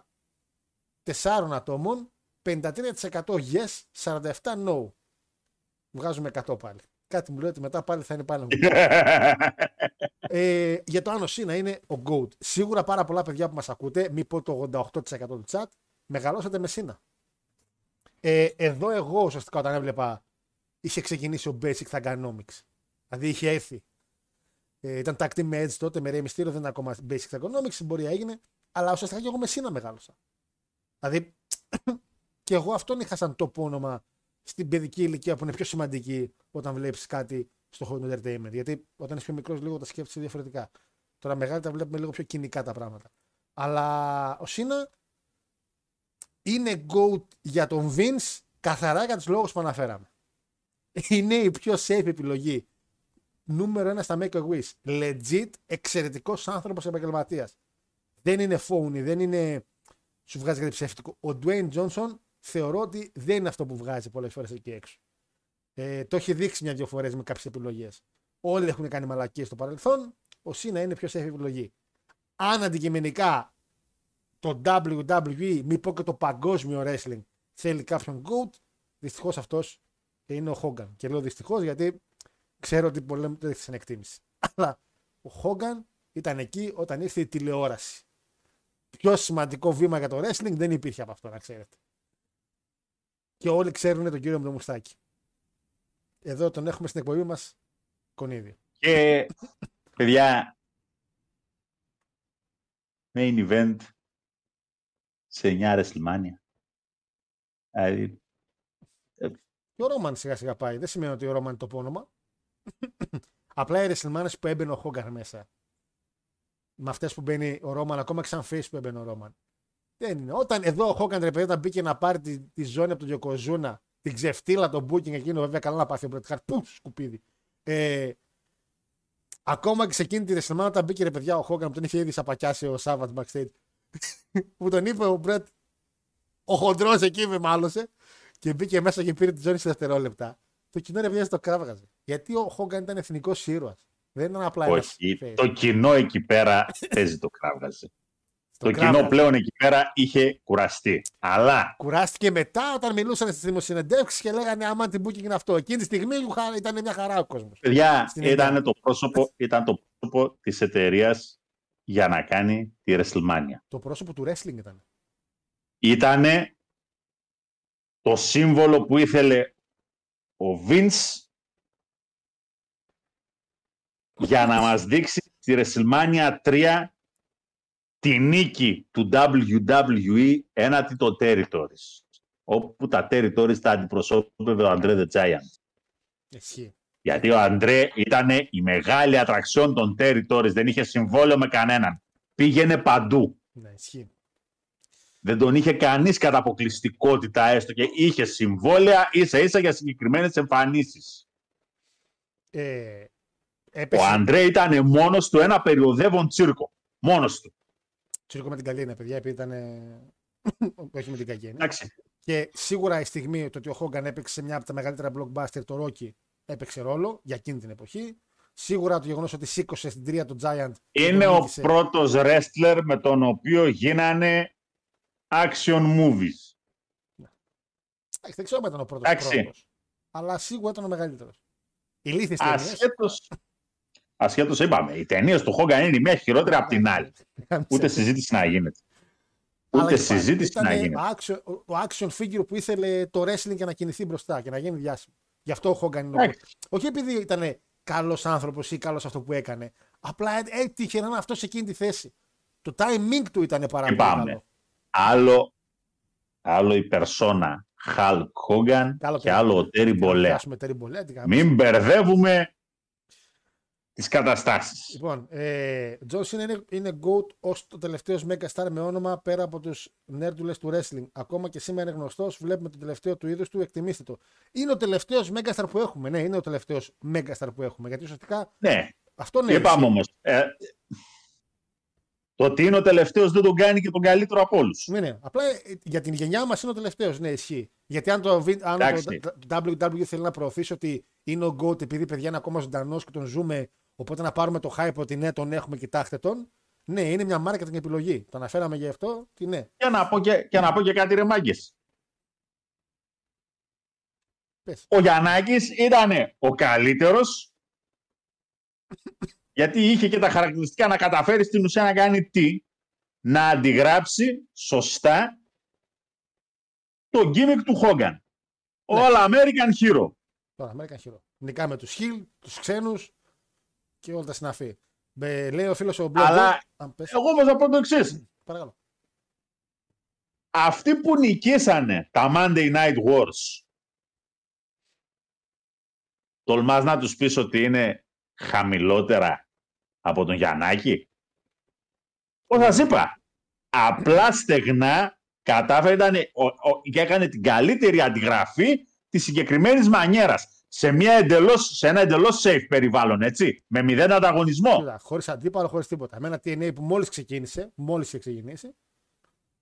ατόμων 53% yes, 47% no. Βγάζουμε 100 πάλι. Κάτι μου λέει ότι μετά πάλι θα είναι πάλι. ε, για το Άνω Σίνα είναι ο GOAT. Σίγουρα πάρα πολλά παιδιά που μας ακούτε, μη πω το 88% του chat, μεγαλώσατε με Σίνα. Ε, εδώ εγώ ουσιαστικά όταν έβλεπα είχε ξεκινήσει ο Basic Thagonomics. Δηλαδή είχε έρθει ε, ήταν tag team με Edge τότε, με Rey Mysterio, δεν είναι ακόμα basic economics, μπορεί να έγινε. Αλλά ουσιαστικά και εγώ με Σίνα μεγάλωσα. Δηλαδή, και εγώ αυτόν είχα σαν το όνομα στην παιδική ηλικία που είναι πιο σημαντική όταν βλέπεις κάτι στο χώρο του entertainment. Γιατί όταν είσαι πιο μικρός, λίγο τα σκέφτεσαι διαφορετικά. Τώρα μεγάλα τα βλέπουμε λίγο πιο κοινικά τα πράγματα. Αλλά ο Σίνα είναι GOAT για τον Vince καθαρά για τους λόγους που αναφέραμε. Είναι η πιο safe επιλογή νούμερο ένα στα Make a Wish. Legit, εξαιρετικός άνθρωπος επαγγελματίας. Δεν είναι phony, δεν είναι. Σου βγάζει κάτι ψεύτικο. Ο Dwayne Johnson θεωρώ ότι δεν είναι αυτό που βγάζει πολλές φορές εκεί έξω. Ε, το έχει δείξει μια-δυο φορές με κάποιες επιλογές. Όλοι έχουν κάνει μαλακίες στο παρελθόν. Ο Σίνα είναι πιο safe επιλογή. Αν αντικειμενικά το WWE, μη πω και το παγκόσμιο wrestling, θέλει κάποιον GOAT, δυστυχώς αυτός είναι ο Hogan. Και λέω δυστυχώς γιατί Ξέρω ότι πολλοί δεν έχει εκτίμηση. Αλλά ο Χόγκαν ήταν εκεί όταν ήρθε η τηλεόραση. Πιο σημαντικό βήμα για το wrestling δεν υπήρχε από αυτό, να ξέρετε. Και όλοι ξέρουν τον κύριο με το μουστάκι. Εδώ τον έχουμε στην εκπομπή μας κονίδι. Και παιδιά, main event σε 9 WrestleMania. Δηλαδή, και ο Ρόμαν σιγά σιγά πάει. Δεν σημαίνει ότι ο Ρόμαν είναι το όνομα. Απλά οι WrestleMania που έμπαινε ο Χόγκαν μέσα. Με αυτές που μπαίνει ο Ρόμαν, ακόμα και σαν face που έμπαινε ο Ρόμαν. Δεν είναι. Όταν εδώ ο Χόγκαν ρε παιδί, μπήκε να πάρει τη, τη ζώνη από τον Γιοκοζούνα, την ξεφτύλα, τον booking εκείνο, βέβαια καλά να πάθει ο Μπρετ Πού σκουπίδι. Ε, ακόμα και σε εκείνη τη WrestleMania, όταν μπήκε ρε παιδιά ο Χόγκαν που τον είχε ήδη σαπακιάσει ο Σάββατ backstage, που τον είπε ο Μπρετ, ο χοντρός εκεί με μάλωσε και μπήκε μέσα και πήρε τη ζώνη σε δευτερόλεπτα το κοινό ρε το κράβγαζε. Γιατί ο Χόγκαν ήταν εθνικός ήρωας. Δεν ήταν απλά ένας. Όχι. Το κοινό εκεί πέρα παίζει το κράβγαζε. το κοινό πλέον εκεί πέρα είχε κουραστεί. Αλλά. Κουράστηκε μετά όταν μιλούσαν στις δημοσιονεντεύξεις και λέγανε Άμα την booking είναι αυτό. Εκείνη τη στιγμή ήταν μια χαρά ο κόσμος. Παιδιά, ήταν το πρόσωπο, ήταν το πρόσωπο της εταιρείας για να κάνει τη WrestleMania. Το πρόσωπο του wrestling ήταν. Ήτανε το σύμβολο που ήθελε ο Vince για να μας δείξει στη WrestleMania 3 τη νίκη του WWE έναντι των Territories. Όπου τα Territories τα αντιπροσώπευε ο Αντρέ The Giant. Εσύ. Γιατί ο Αντρέ ήταν η μεγάλη ατραξιόν των Territories. Δεν είχε συμβόλαιο με κανέναν. Πήγαινε παντού. Ναι, ισχύει. Δεν τον είχε κανείς κατά αποκλειστικότητα έστω και είχε συμβόλαια ίσα ίσα για συγκεκριμένες εμφανίσεις. Ε, έπεσε... Ο Αντρέ ήταν μόνος του ένα περιοδεύον τσίρκο. Μόνος του. Τσίρκο με την καλή είναι, παιδιά, επειδή ήταν. Όχι με την κακή. Εντάξει. Και σίγουρα η στιγμή το ότι ο Χόγκαν έπαιξε σε μια από τα μεγαλύτερα blockbuster, το Rocky, έπαιξε ρόλο για εκείνη την εποχή. Σίγουρα το γεγονός ότι σήκωσε στην τρία του Giant. Είναι ο πρώτος wrestler με τον οποίο γίνανε action movies. δεν ξέρω αν ήταν ο πρώτος Αλλά σίγουρα ήταν ο μεγαλύτερος. Ηλίθιε ταινίες. Ασχέτως, είπαμε, οι ταινίες του Χόγκαν είναι η μία χειρότερη από την άλλη. Ούτε συζήτηση να γίνεται. Ούτε συζήτηση να γίνεται. Ο action figure που ήθελε το wrestling για να κινηθεί μπροστά και να γίνει διάσημο. Γι' αυτό ο Χόγκαν είναι ο Όχι επειδή ήταν καλός άνθρωπος ή καλός αυτό που έκανε. Απλά έτυχε να είναι αυτός σε εκείνη τη θέση. Το timing του ήταν πάρα πολύ καλό. Άλλο, άλλο η περσόνα Hulk Hogan και άλλο ο Terry Bollea. Μην μπερδεύουμε τις καταστάσεις. Λοιπόν, ε, John Cena είναι, είναι GOAT ως το τελευταίο Megastar με όνομα πέρα από τους νέρντουλε του wrestling. Ακόμα και σήμερα είναι γνωστός. Βλέπουμε το τελευταίο του είδους του, εκτιμήστε το. Είναι ο τελευταίος Megastar που έχουμε. Ναι, είναι ο τελευταίος Megastar που έχουμε. Γιατί ουσιαστικά Ναι, αυτό είναι. είπαμε όμως. Ε, το ότι είναι ο τελευταίος δεν τον κάνει και τον καλύτερο από όλους. Ναι, ναι. Απλά ε, για την γενιά μας είναι ο τελευταίος. Ναι, ισχύει. Γιατί αν το, βι- αν Εντάξει. το WWE θέλει να προωθήσει ότι είναι ο GOAT επειδή παιδιά είναι ακόμα ζωντανός και τον ζούμε, οπότε να πάρουμε το hype ότι ναι, τον έχουμε, κοιτάξτε τον. Ναι, είναι μια marketing επιλογή. Το αναφέραμε γι' αυτό. Τι ναι. Και να πω και, και, να πω και κάτι ρε μάγκες. Πες. Ο Γιαννάκης ήταν ο καλύτερος γιατί είχε και τα χαρακτηριστικά να καταφέρει στην ουσία να κάνει τι; Να αντιγράψει σωστά το gimmick του Hogan. All American Hero. Τώρα, American Hero. Νικάμε τους heel, τους ξένους και όλα τα συναφή. Ε, λέει ο φίλος ο Μπλόγκο. Αλλά Αν πες, εγώ όμως θα πω το εξής. παρακαλώ. Αυτοί που νικήσανε τα Monday Night Wars τολμάς να τους πεις ότι είναι χαμηλότερα από τον Γιαννάκη. Πώς σας είπα, απλά στεγνά κατάφερε ήταν, ο, ο- και έκανε την καλύτερη αντιγραφή της συγκεκριμένης μανιέρας σε, μια εντελώς, σε ένα εντελώς safe περιβάλλον, έτσι, με μηδέν ανταγωνισμό. Κοίτα, χωρίς αντίπαλο, χωρίς τίποτα. Με ένα TNA που μόλις ξεκίνησε, μόλις είχε ξεκινήσει.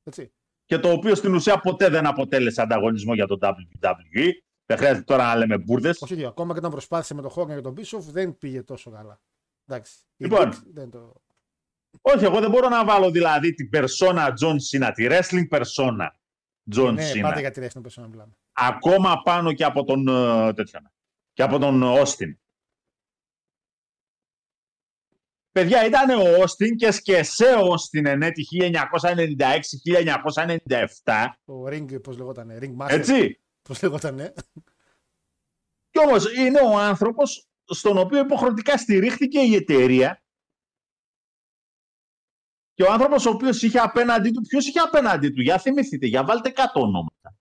Έτσι. και το οποίο στην ουσία ποτέ δεν αποτέλεσε ανταγωνισμό για το WWE. Δεν χρειάζεται τώρα να λέμε μπουρδες. Όχι, όχι, ακόμα και όταν προσπάθησε με τον Hogan και τον Bishop δεν πήγε τόσο καλά. Εντάξει. Η Λοιπόν. Dick δεν το... Όχι, εγώ δεν μπορώ να βάλω δηλαδή την persona John Cena, τη wrestling persona John ναι, Cena, πάντα για τη wrestling person να μιλάμε. ακόμα πάνω και από τον, ε, τέτοιο, και από τον Austin. Παιδιά, ήταν ο Austin και σκεσέ Austin εν έτη 1996-1997, Το ring, πώς λεγόταν, ring master. έτσι. Πώς λεγόταν. Κι όμως είναι ο άνθρωπος στον οποίο υποχρεωτικά στηρίχθηκε η εταιρεία και ο άνθρωπος ο οποίος είχε απέναντί του, ποιος είχε απέναντί του, για θυμηθείτε, για βάλτε κάτω ονόματα.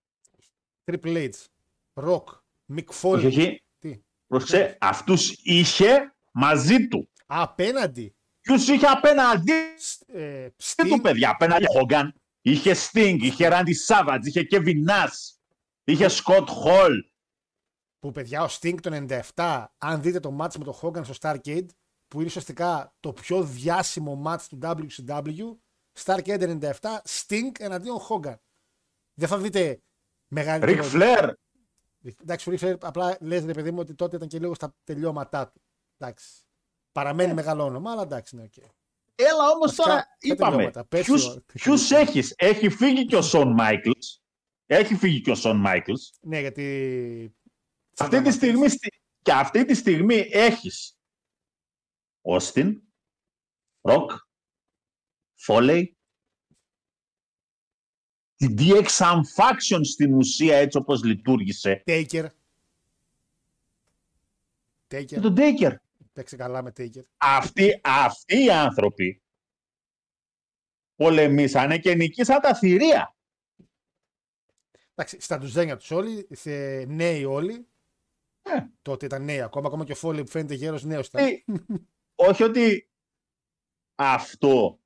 Triple H, Rock, Mick Όχι, Foley. όχι, Τι; πρόσεξε, αυτούς είχε μαζί του. Απέναντι. Ποιους είχε απέναντί Σ- Ε, του, Sting, παιδιά, απέναντι Hogan. Είχε Sting, είχε Randy Savage, είχε Kevin Nash, είχε Scott Hall. που παιδιά ο Sting το 97, αν δείτε το match με τον Hogan στο Starcade, που είναι ουσιαστικά το πιο διάσημο match του WCW, Starcade 97, Sting εναντίον Hogan. Δεν θα δείτε μεγάλη. Ric Flair. Εντάξει, ο Ric Flair απλά λες ρε παιδί μου ότι τότε ήταν και λίγο στα τελειώματά του. Εντάξει. Παραμένει μεγάλο όνομα, αλλά εντάξει, ναι, οκ. Έλα όμως Βασικά, τώρα, τα είπαμε, τελειώματα. Πες ποιους, το. ποιους έχεις; Έχει φύγει και ο Shawn Michaels. Έχει φύγει και ο Shawn Michaels. Ναι, γιατί. Αυτή τη στιγμή, στη- και αυτή τη στιγμή έχεις Austin, Rock, Φόλεϊ, την DX Unfaction στην ουσία έτσι όπως λειτουργήσε Taker. και Taker. τον Taker. Παίξε καλά με Taker. Αυτοί, αυτοί οι άνθρωποι πολεμήσανε και νικήσαν τα θηρία. Εντάξει, στα τουζένια τους όλοι, θε, νέοι όλοι. Ε. Τότε ήταν νέοι ακόμα, ακόμα και ο Φόλι που φαίνεται γέρος νέος ήταν. Ε, όχι ότι αυτό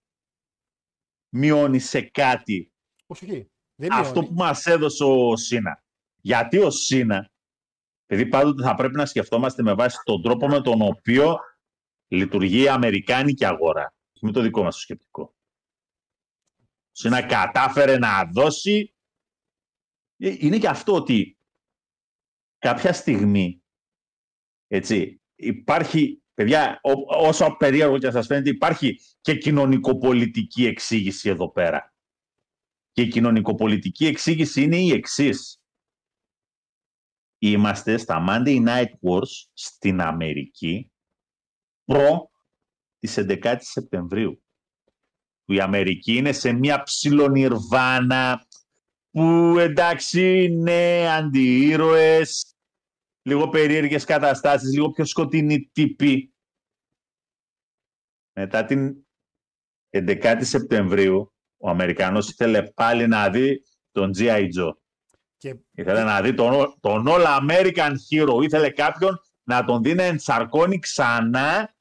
μειώνει σε κάτι Όχι, όχι. Δεν αυτό μειώνει. που μας έδωσε ο Σίνα. Γιατί ο Σίνα, επειδή πάντοτε θα πρέπει να σκεφτόμαστε με βάση τον τρόπο με τον οποίο λειτουργεί η Αμερικάνικη αγορά. Με το δικό μας το σκεπτικό. Ο Σίνα κατάφερε να δώσει... Ε, Είναι και αυτό ότι κάποια στιγμή, έτσι, υπάρχει, παιδιά, ό- όσο περίεργο και να σας φαίνεται, υπάρχει και κοινωνικοπολιτική εξήγηση εδώ πέρα. Και η κοινωνικοπολιτική εξήγηση είναι η εξής. Είμαστε στα Monday Night Wars στην Αμερική προ της 11 Σεπτεμβρίου. Που η Αμερική είναι σε μια ψιλονιρβάνα που εντάξει είναι αντιήρωες, λίγο περίεργες καταστάσεις, λίγο πιο σκοτεινοί τύποι. Μετά την 11 Σεπτεμβρίου ο Αμερικανός ήθελε πάλι να δει τον G.I. Joe. Και Ήθελε να δει τον, τον All American Hero. Ήθελε κάποιον να τον δει να ενσαρκώνει ξανά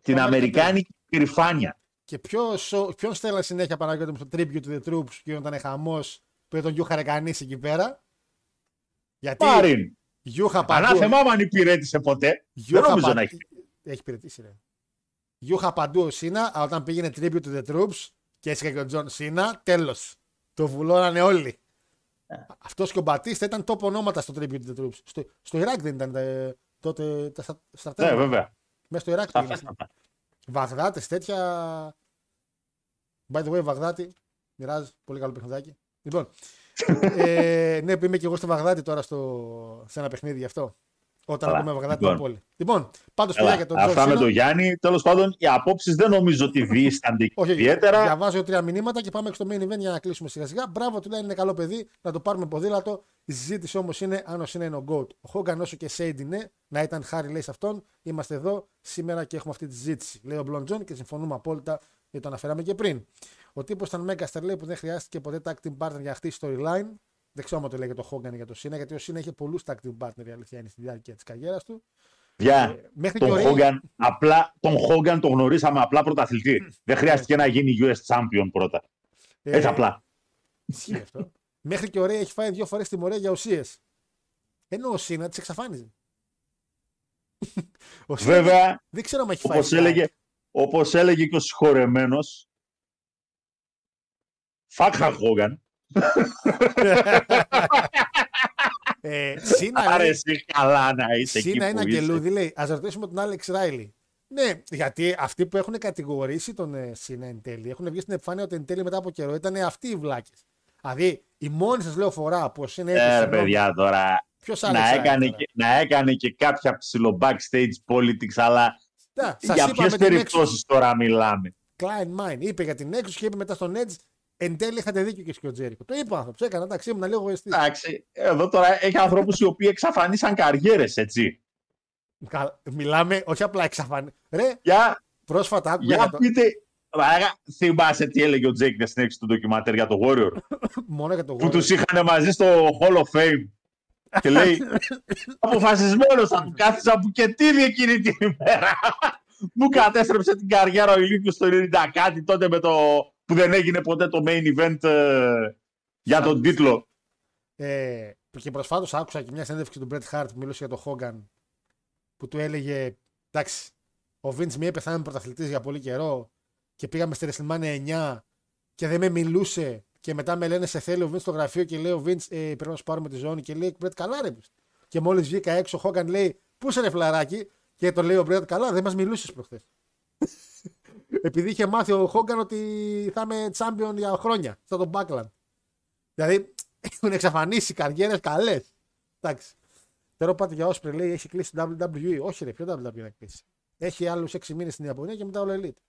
την Αμερικανική. αμερικάνικη περηφάνεια. Και ποιος, ποιον στέλνα συνέχεια Παναγιώτη μου στο tribute to the troops και όταν ήταν χαμός; Που ήταν Γιούχα Ρεκανής εκεί πέρα. Γιατί Πάριν. Γιούχα παντού. Ανάθεμά μου αν υπηρέτησε ποτέ. Δεν Γιούχα νομίζω πα- να έχει. Έχει υπηρετήσει, ρε. Γιούχα παντού ο Σίνα, αλλά όταν πήγαινε tribute to the troops και έσυγε και ο Τζον Σίνα, τέλος. Το βουλώνανε όλοι. Ε. Αυτός και ο Μπατίστα ήταν top ονόματα στο tribute to the troops. Στο, στο Ιράκ δεν ήταν ε, τότε τα στα- Ναι, στρατεύματα. βέβαια. Μέσα στο Ιράκ Αυτά, πήγαινε. αυτά. Βαγδάτες, τέτοια. By the way, Βαγδάτη. Μοιράζεις. Πολύ καλό παιχνιδάκι. Λοιπόν. ε, ναι, που είμαι και εγώ στο Βαγδάτη τώρα στο... σε ένα παιχνίδι γι' αυτό. Όταν Καλά. ακούμε Βαγδάτη Λοιπόν. από πόλη. Λοιπόν, πάντως Έλα, παιδιά για τον Τζον αυτά με Σίνα. τον Γιάννη. Τέλος πάντων, οι απόψεις δεν νομίζω ότι διίστανται Όχι, όχι. ιδιαίτερα. Διαβάζω τρία μηνύματα και πάμε στο main event για να κλείσουμε σιγά σιγά. Μπράβο, του λέει είναι καλό παιδί, να το πάρουμε ποδήλατο. Η συζήτηση όμως είναι αν ο Σίνα είναι ο GOAT. Ο Χόγκαν όσο και shady είναι, να ήταν χάρη λέει σε αυτόν. Είμαστε εδώ σήμερα και έχουμε αυτή τη συζήτηση. Λέει ο Μπλον Τζον και συμφωνούμε απόλυτα γιατί το αναφέραμε και πριν. Ο τύπος ήταν Μέγαστερ λέει που δεν χρειάστηκε ποτέ tag team partner για να χτίσει storyline. Δεν ξέρω αν το λέει για το Χόγκαν ή για το Σίνα, γιατί ο Σίνα είχε πολλούς tag team partner η αλήθεια είναι στη διάρκεια της καριέρας του. Για Μέχρι και τον ο Ray- Χόγκαν, απλά τον Χόγκαν τον γνωρίσαμε απλά πρωταθλητή. δεν χρειάστηκε να γίνει US champion πρώτα. Ε, Έτσι απλά. Ισχύει αυτό. Μέχρι και ο Ρέι έχει φάει δύο φορές τιμωρία για ουσίες. Ενώ ο Σίνα τις εξαφάνιζε. ο Σίνα Βέβαια, δεν ξέρω αν έχει φάει. όπως έλεγε, όπως έλεγε και ο συγχωρεμένος, Φάκχα Χόγκαν. Ε, Σίνα λέει, Άρεσε καλά να είσαι εκεί Σίνα είναι που είσαι. αγγελούδι, λέει. Α ρωτήσουμε τον Άλεξ Ράιλι. Ναι, γιατί αυτοί που έχουν κατηγορήσει τον ε, Σίνα εν τέλει έχουν βγει στην επιφάνεια ότι εν τέλει μετά από καιρό ήταν αυτοί οι βλάκες. Δηλαδή, η μόνη σας λέω φορά που ο Σίνα Ε, παιδιά, τώρα Ποιος να έκανε, και, να έκανε και κάποια ψιλο backstage politics, αλλά για ποιες περιπτώσεις τώρα μιλάμε; Klein Mine είπε για την έξω και είπε μετά στον Edge. Εν τέλει είχατε δίκιο και εσύ και ο Τζέρικο. Το είπα αυτό. Έκανα εντάξει, ήμουν λίγο εγωιστή. Εντάξει, εδώ τώρα έχει ανθρώπους οι οποίοι εξαφανίσαν καριέρες, έτσι. Κα- Μιλάμε, όχι απλά εξαφανί. Ρε, Για, πρόσφατα άκουγα για για το... πείτε, Μαλάκα, θυμάσαι τι έλεγε ο Τζέικ στην έξι του ντοκιμαντέρ για το Warrior, μόνο για το που Warrior. τους είχαν μαζί στο Hall of Fame. Και λέει, αποφασισμένος θα του κάθισα που και τι εκείνη την ημέρα. Μου κατέστρεψε την καριέρα ο Ηλίθιος στο 90 κάτι τότε με το που δεν έγινε ποτέ το main event ε, για τον τίτλο. Ε, και προσφάτως άκουσα και μια συνέντευξη του Bret Hart που μιλούσε για τον Hogan που του έλεγε εντάξει, ο Vince με είπε θα είμαι πρωταθλητής για πολύ καιρό και πήγαμε στη WrestleMania 9 και δεν με μιλούσε και μετά με λένε σε θέλει ο Vince στο γραφείο και λέει ο Vince ε, πρέπει να σου πάρουμε τη ζώνη και λέει Bret καλά ρε. πες». Και μόλις βγήκα έξω ο Hogan λέει πού είσαι ρε φλαράκι και το λέει ο Bret καλά δεν μας μιλούσες προχθές. Επειδή είχε μάθει ο Hogan ότι θα είμαι champion για χρόνια στα τον Backland. Δηλαδή έχουν εξαφανίσει καριέρες καλές. Εντάξει. Τώρα πάτε για Όσπρε λέει έχει κλείσει το WWE. Όχι, ρε, ποιο WWE να κλείσει. Έχει άλλους 6 μήνες στην Ιαπωνία και μετά όλο Elite.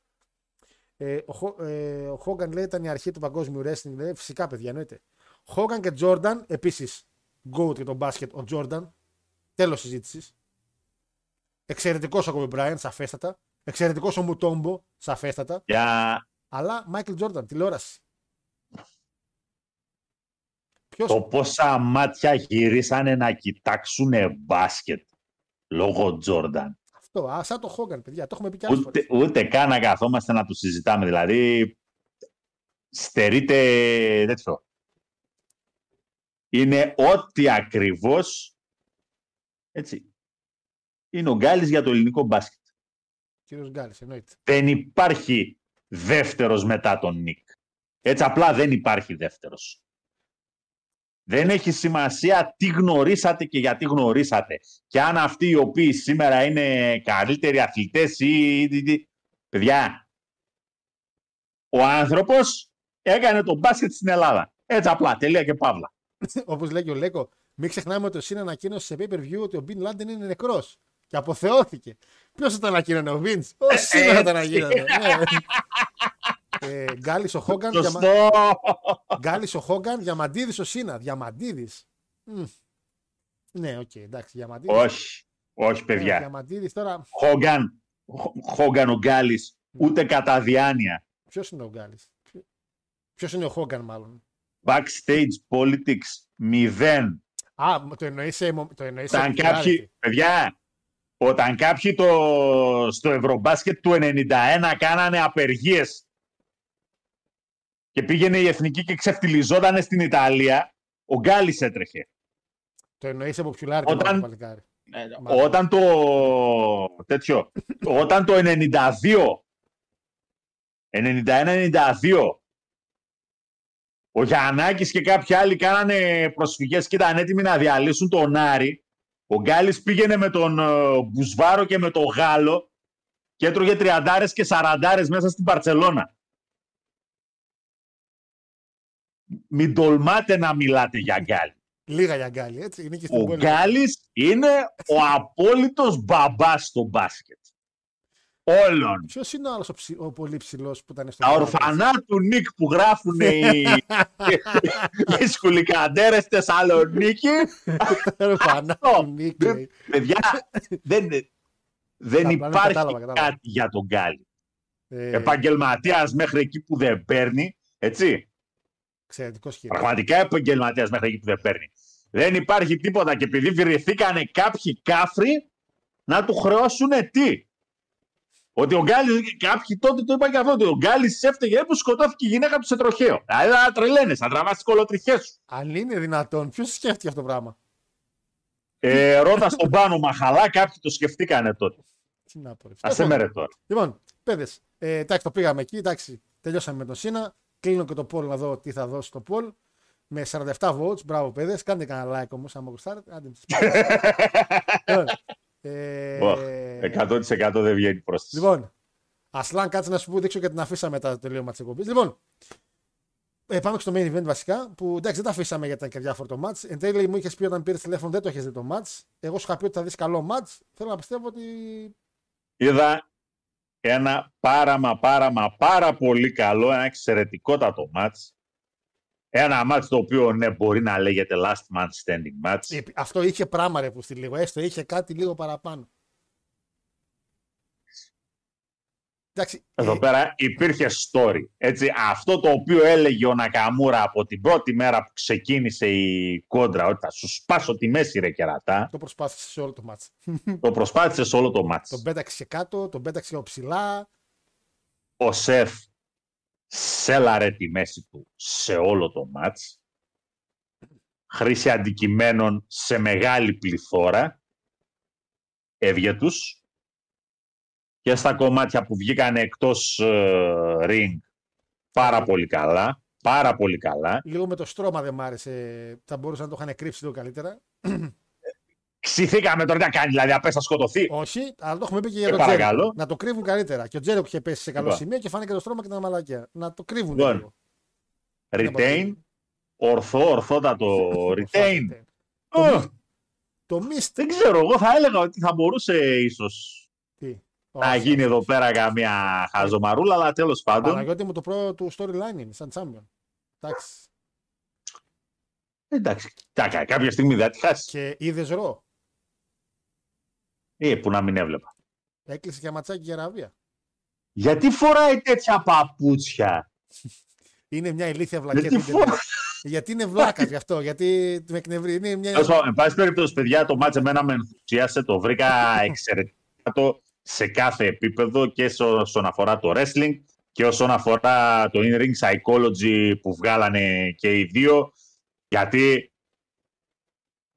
Ε, ο, Χο- ε, ο Hogan λέει ήταν η αρχή του παγκόσμιου wrestling. Λέει, φυσικά, παιδιά, εννοείται. Hogan και Jordan, επίσης goat για τον μπάσκετ, ο Jordan. Τέλος συζήτησης. Εξαιρετικός ο Kobe Bryant, σαφέστατα. Εξαιρετικός ο Μουτόμπο, σαφέστατα. Για Αλλά Michael Jordan, τηλεόραση. Ποιος; το πόσα μάτια γυρίσανε να κοιτάξουν μπάσκετ λόγω Τζόρνταν. Αυτό, α, σαν το Hogan, παιδιά, το έχουμε πει κι άλλες Ούτε, φορές. ούτε καν να καθόμαστε να του συζητάμε. Δηλαδή, στερείται τέτοιο. Είναι ό,τι ακριβώς έτσι. Είναι ο Γκάλης για το ελληνικό μπάσκετ. Κύριος Γκάλης, εννοείται. Δεν υπάρχει δεύτερος μετά τον Νίκ. Έτσι απλά δεν υπάρχει δεύτερος. Δεν έχει σημασία τι γνωρίσατε και γιατί γνωρίσατε. Και αν αυτοί οι οποίοι σήμερα είναι καλύτεροι αθλητές ή... ή- ή- Παιδιά, ο άνθρωπος έκανε τον μπάσκετ στην Ελλάδα. Έτσι απλά, τελεία και παύλα. Όπως λέει και ο Λέκο, μην ξεχνάμε ότι ο Σίνα ανακοίνωσε σε pay per view ότι ο Μπιν Λάντεν είναι νεκρός. Και αποθεώθηκε. Ποιος θα το ανακοίνωνε, ο Βίντ. Ο Σίνα θα το ανακοίνωνε. Ναι. ε, Γκάλης ο Χόγκαν. Διαμα... Σωστό. Γκάλης ο Χόγκαν, Διαμαντίδης ο Σίνα. Διαμαντίδης. Ναι, οκ, εντάξει, Διαμαντίδης. όχι, όχι παιδιά. Διαμαντίδης τώρα. Χόγκαν, Χο- Χόγκαν ο Γκάλης, ούτε κατά διάνοια. Ποιος είναι ο Γκάλης; Ποιο είναι ο Χόγκαν, μάλλον; Backstage politics, μηδέν. Α, το εννοείς σε. Το εννοείς σε Ήταν popularity. κάποιοι, παιδιά, Όταν κάποιοι το, στο Ευρωμπάσκετ του 91 κάνανε απεργίες και πήγαινε η Εθνική και ξεφτυλιζόταν στην Ιταλία, ο Γκάλης έτρεχε. Το εννοείς από πιουλάρι Όταν- το παλικάρι. Όταν το, τέτοιο, όταν το 92, 91-92, ο Γιαννάκης και κάποιοι άλλοι κάνανε προσφυγές και ήταν έτοιμοι να διαλύσουν τον Άρη, ο Γκάλης πήγαινε με τον ε, Μπουσβάρο και με τον Γάλλο και έτρωγε τριαντάρες και σαραντάρες μέσα στην Παρτσελώνα. Μην τολμάτε να μιλάτε για Γκάλη. Λίγα για γκάλι, έτσι. Είναι και στην Ο πόλη. Γκάλης είναι ο απόλυτος μπαμπάς στο μπάσκετ. Όλων. Ποιος είναι ο άλλος ο, ψη- ο πολύ ψηλός που ήταν στο. Τα ορφανά του Νίκ που γράφουν οι, οι σκουλικαντέρες Θεσσαλονίκη. Ορφανά Αυτό. του Νίκ, λέει. Παιδιά, δεν, δεν Απλά, ναι, υπάρχει κατάλαβα, κατάλαβα. κάτι για τον Γκάλη. Ε, Επαγγελματίας μέχρι εκεί που δεν παίρνει, έτσι. Εξαιρετικό σχήμα. Πραγματικά επαγγελματίας μέχρι εκεί που δεν παίρνει. Δεν υπάρχει τίποτα και επειδή βρεθήκανε κάποιοι κάφροι να του χρεώσουν τι; Ότι ο Γκάλης, κάποιοι τότε το είπαν και αυτό, ότι ο Γκάλης έφταιγε που σκοτώθηκε η γυναίκα του σε τροχαίο. Δηλαδή να τρελαίνε, να τραβάς τι κολοτριχές σου. Αν είναι δυνατόν, ποιος σκέφτηκε αυτό το πράγμα; Ε, ρώτας στον πάνω μαχαλά, κάποιοι το σκεφτήκανε τότε. Τι να πω. ρε. Α σε μέρε τώρα. Λοιπόν, παιδες, ε, εντάξει, το πήγαμε εκεί. Εντάξει, τελειώσαμε με τον Σίνα. Κλείνω και το poll να δω τι θα δώσει το poll. Με 47 votes. Μπράβο, παιδες. Κάντε κανένα like όμως, άμα γουστάρετε. Άντε, τις πάρετε. Λοιπόν, ε, Ωχ, 100% δεν βγαίνει πρόσθεση. Λοιπόν, Ασλάν, κάτσε να σου πω, δείξω και την αφήσαμε μετά το τελείωμα της εκπομπής. Λοιπόν, ε, πάμε και στο main event βασικά. Που εντάξει, δεν τα αφήσαμε γιατί ήταν και διάφορο το match. Εν τέλει μου είχες πει όταν πήρες τηλέφωνο δεν το είχε δει το match. Εγώ σου είχα πει ότι θα δεις καλό match. Θέλω να πιστεύω ότι. Είδα ένα πάρα μα πάρα μα πάρα πολύ καλό, ένα εξαιρετικότατο μάτς. Ένα μάτς το οποίο ναι, μπορεί να λέγεται last man standing match. Ε, Αυτό είχε πράγμα ρε που στη λίγο. Έστω είχε κάτι λίγο παραπάνω. Εντάξει, Εδώ ε, πέρα υπήρχε story. Έτσι, αυτό το οποίο έλεγε ο Νακαμούρα από την πρώτη μέρα που ξεκίνησε η κόντρα, ότι θα σου σπάσω τη μέση ρε κερατά, το προσπάθησε σε όλο το match. το προσπάθησε σε όλο το μάτς. τον πέταξε κάτω, τον πέταξε πιο ψηλά. ο Σεφ σέλαρε τη μέση του σε όλο το μάτς. Χρήση αντικειμένων σε μεγάλη πληθώρα. Έβγε τους. Και στα κομμάτια που βγήκαν εκτός ε, ring πάρα πολύ καλά. Πάρα πολύ καλά. Λίγο με το στρώμα δεν μ' άρεσε. Θα μπορούσαν να το είχαν κρύψει λίγο καλύτερα. Ξηθήκαμε τώρα τι να κάνει, δηλαδή απέστα σκοτωθεί. Όχι, αλλά το έχουμε πει και για Ε, τον παρακαλώ. Τζέρικο. Να το κρύβουν καλύτερα. Και ο Τζέρικο είχε πέσει σε καλό Λοιπόν. σημείο και φάνηκε το στρώμα και ήταν μαλακία. Να το κρύβουν Λοιπόν, λίγο. Retain, ορθό, ορθότατο retain. Το, Ε, μι- το mist. Δεν ξέρω, εγώ θα έλεγα ότι θα μπορούσε ίσως Τι; να Όχι, γίνει όχι. εδώ πέρα καμία χαζομαρούλα, αλλά τέλος πάντων. Παναγιώτη μου το πρώτο του storyline είναι, σαν champion. Εντάξει. Εντάξει, τα κα- κάποια στιγμή δεν θα τη χάσεις. Και είδες ρο; Ε, που να μην έβλεπα. Έκλεισε και ματσάκι για ραβία. Γιατί φοράει τέτοια παπούτσια; Είναι μια ηλίθια βλακία. Γιατί του ίντερνετ. φοράει. Γιατί είναι βλάκα γι' αυτό. Γιατί με εκνευρεί. Είναι μια... Τέλος πάντων, Εν πάση περιπτώσει, παιδιά, το μάτσε εμένα με ενθουσίασε. Το βρήκα εξαιρετικά το σε κάθε επίπεδο και σε- όσον αφορά το wrestling και όσον αφορά το in-ring psychology που βγάλανε και οι δύο. Γιατί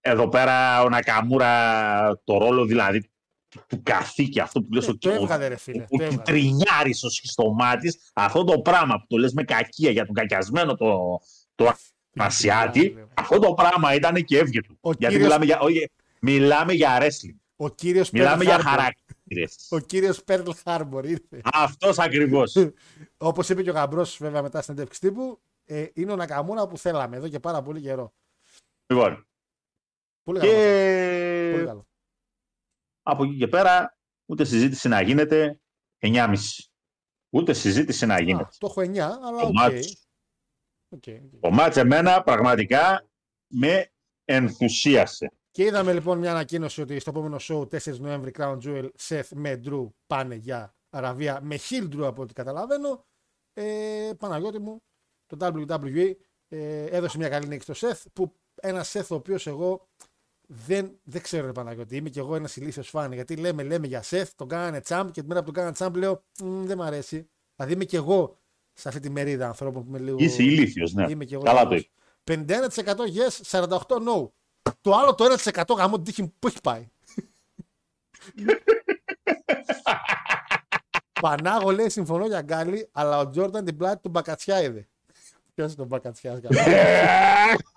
εδώ πέρα ο Νακαμούρα το ρόλο δηλαδή του- του καθήκη αυτό που λες Ε, ότι το ο- έβγαλε, ρε φίλε, ο- το ο έβγαλε. τρινιάρης ο σχιστομάτης αυτό το πράγμα που το λες με κακία για τον κακιασμένο το, το Ασιάτη αυτό το πράγμα ήταν και έβγε του Ο γιατί κύριος- μιλάμε για, όχι, μιλάμε για wrestling Ο κύριος μιλάμε Pearl για Harbor. χαρακτήρες Ο κύριος Pearl Harbor ήρθε. αυτός ακριβώς Όπως είπε και ο γαμπρός, βέβαια, μετά στη συνέντευξη τύπου, ε, είναι ο Νακαμούρα που θέλαμε εδώ και πάρα πολύ καιρό. λοιπόν Πολύ καλό. Πολύ και καλό. Από εκεί και πέρα ούτε συζήτηση να γίνεται 9.30 ούτε συζήτηση να Α, γίνεται το έχω 9, αλλά το οκ. ματς Οκ, οκ. το ματς εμένα πραγματικά με ενθουσίασε Και είδαμε λοιπόν μια ανακοίνωση ότι στο επόμενο show 4 Νοέμβρη Crown Jewel Seth με Drew πάνε για Αραβία με heel Drew από ό,τι καταλαβαίνω. Ε, Παναγιώτη μου, το WWE ε, έδωσε μια καλή νίκη στο Seth που ένα Seth ο οποίος εγώ δεν, δεν ξέρω, ρε Παναγιώτη. Είμαι κι εγώ ένας ηλίθιος φαν. Γιατί λέμε, λέμε για Σεφ, τον κάνανε τσάμπ και την μέρα που τον κάνανε τσάμπ λέω «Μμ, δεν μ' αρέσει. Δηλαδή είμαι κι εγώ σε αυτή τη μερίδα ανθρώπων που είμαι λίγο. Είσαι ηλίθιος, ναι. Είμαι κι εγώ. Καλά το λάθος. 51% yes, 48% no. Το άλλο το 1% γαμώ την τύχη μου που έχει πάει. Πανάγο λέει συμφωνώ για γκάλι, αλλά ο Τζόρνταν την πλάτη του Μπακατσιά είδε. Ποιος είναι τον Μπακατσιάς,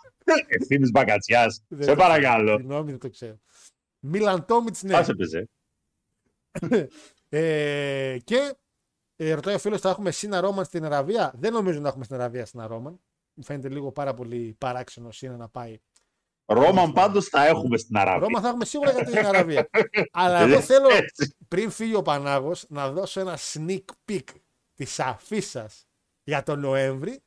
Ευθύνης Μπακατσιάς. Δεν Σε το παρακαλώ. Συγγνώμη, δεν το ξέρω. Μίλαν Τόμιτς, ναι. Πάσε πεζέ. Ε, και ε, ρωτάει ο φίλος, θα έχουμε Σίνα Ρόμαν στην Αραβία; Δεν νομίζω να έχουμε στην Αραβία στην Ρόμαν. Μου φαίνεται λίγο πάρα πολύ παράξενο Σίνα να πάει. Ρόμαν πάντως θα έχουμε στην Αραβία. Ρώμα θα έχουμε σίγουρα για την Αραβία. Αλλά εγώ θέλω Έτσι. πριν φύγει ο Πανάγος να δώσω ένα sneak peek της αφίσας για τον Νοέμβρη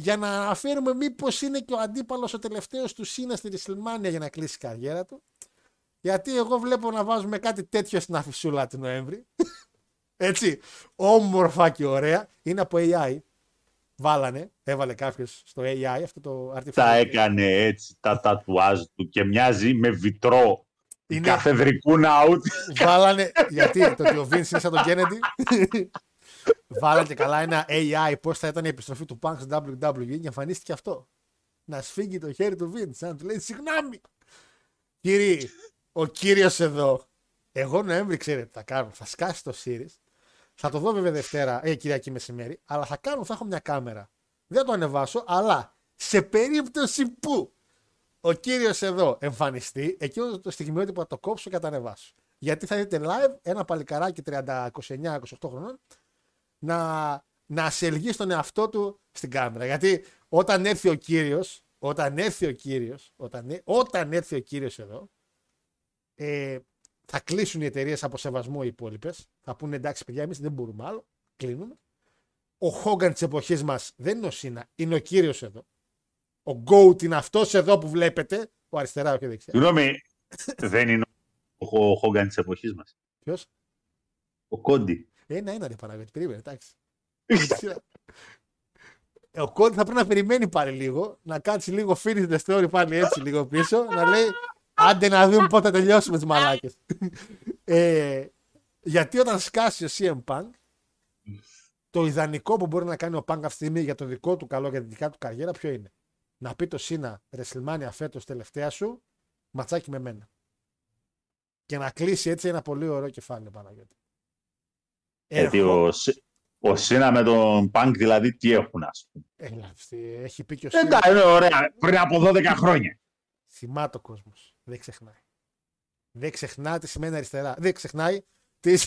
για να αναφέρουμε μήπως είναι και ο αντίπαλος ο τελευταίος του Σίνα στη Ρισιλμάνια για να κλείσει η καριέρα του. Γιατί εγώ βλέπω να βάζουμε κάτι τέτοιο στην αφισούλα του Νοέμβρη. Έτσι, όμορφα και ωραία. Είναι από AI. Βάλανε, έβαλε κάποιος στο AI αυτό το artificial. Τα έκανε έτσι τα τατουάζ του και μοιάζει με βιτρό Είναι- καθεδρικού ναού. Βάλανε, γιατί το ότι ο Vince είναι σαν τον Kennedy. Βάλανε και καλά ένα AI πώς θα ήταν η επιστροφή του Punk στο WWE και εμφανίστηκε αυτό. Να σφίγγει το χέρι του Vince, να του λέει συγγνώμη. Κύριε, ο κύριος εδώ, εγώ Νοέμβρη ξέρετε τι θα κάνω. Θα σκάσει το series. Θα το δω βέβαια Δευτέρα, ε, Κυριακή μεσημέρι, αλλά θα κάνω, θα έχω μια κάμερα. Δεν θα το ανεβάσω, αλλά σε περίπτωση που ο κύριος εδώ εμφανιστεί, εκείνο το στιγμιότυπο θα το κόψω και θα το ανεβάσω. Γιατί θα δείτε live ένα παλικαράκι 30, 29, 28 χρονών να, να σε ελγεί στον εαυτό του στην κάμερα. Γιατί όταν έρθει ο κύριος, όταν έρθει ο κύριος, όταν, έ- όταν έρθει ο κύριος εδώ, ε, θα κλείσουν οι εταιρείες από σεβασμό οι υπόλοιπες. Θα πούνε εντάξει, παιδιά, εμείς δεν μπορούμε άλλο. Κλείνουμε. Ο Χόγκαν της εποχής μας δεν είναι ο Σίνα, είναι ο κύριος εδώ. Ο Goat είναι αυτός εδώ που βλέπετε, ο αριστερά και δεξιά. Συγγνώμη, δεν είναι ο Χόγκαν της εποχής μας. Ποιος; Ο Κόντι. Ένα, ένα ρε Παναγιώτη, περίμενε, εντάξει. Ε, Ο Κόντι θα πρέπει να περιμένει πάλι λίγο, να κάτσει λίγο finish the story πάλι έτσι λίγο πίσω, να λέει άντε να δούμε πότε θα τελειώσουμε τις μαλάκες. ε, γιατί όταν σκάσει ο CM Punk, το ιδανικό που μπορεί να κάνει ο Punk αυτή τη στιγμή για το δικό του καλό, για τη δικά του καριέρα, ποιο είναι; Να πει το Σίνα WrestleMania φέτος τελευταία σου, ματσάκι με μένα. Και να κλείσει έτσι ένα πολύ ωραίο κεφάλαιο, Παναγιώτη. Γιατί Ερχό- ο, Σι- ο Σίνα με τον Πανκ δηλαδή τι έχουν, ας πούμε. Έλα, αυτή, έχει πει και ο Σίνα. Εντάξει, είναι ωραία. Πριν από 12 χρόνια. Θυμάται ο κόσμος. Δεν ξεχνάει. Δεν ξεχνά τι σημαίνει αριστερά. Δεν ξεχνάει τι.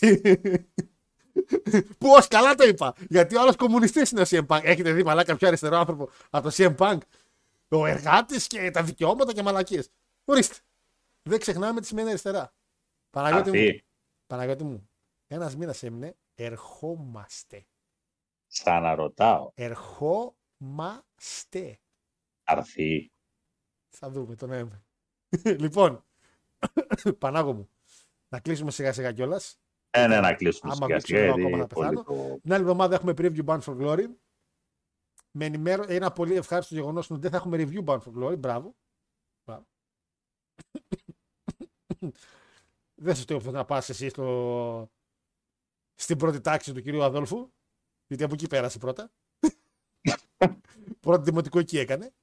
Που ως καλά το είπα. Γιατί ο άλλος κομμουνιστής είναι ο CM Punk. Έχετε δει μαλάκα πιο αριστερό άνθρωπο από το CM Punk. Ο εργάτης και τα δικαιώματα και μαλακίες. Ορίστε. Δεν ξεχνάμε τι σημαίνει αριστερά. Παναγιώτη μου, Αυτή. Παναγιώτη μου ένας μήνας έμεινε. Ερχόμαστε. Σαν να ρωτάω. Ερχόμαστε. Αρθεί. Θα δούμε τον Νοέμβρη. λοιπόν, Πανάγο μου, να κλείσουμε σιγά σιγά κιόλας. Ε, ναι, να κλείσουμε Άμα σιγά κλείσουμε σιγά. ακόμα γιατί θα πεθάνω. πολύ το- Την άλλη εβδομάδα έχουμε preview Bound for Glory. Με ενημέρω... Ένα πολύ ευχάριστο γεγονός είναι ότι δεν θα έχουμε review Bound for Glory. Μπράβο. Μπράβο. δεν σας το είπα να πα εσύ στο... στην πρώτη τάξη του κυρίου Αδόλφου. Γιατί από εκεί πέρασε πρώτα. Πρώτο δημοτικό εκεί έκανε.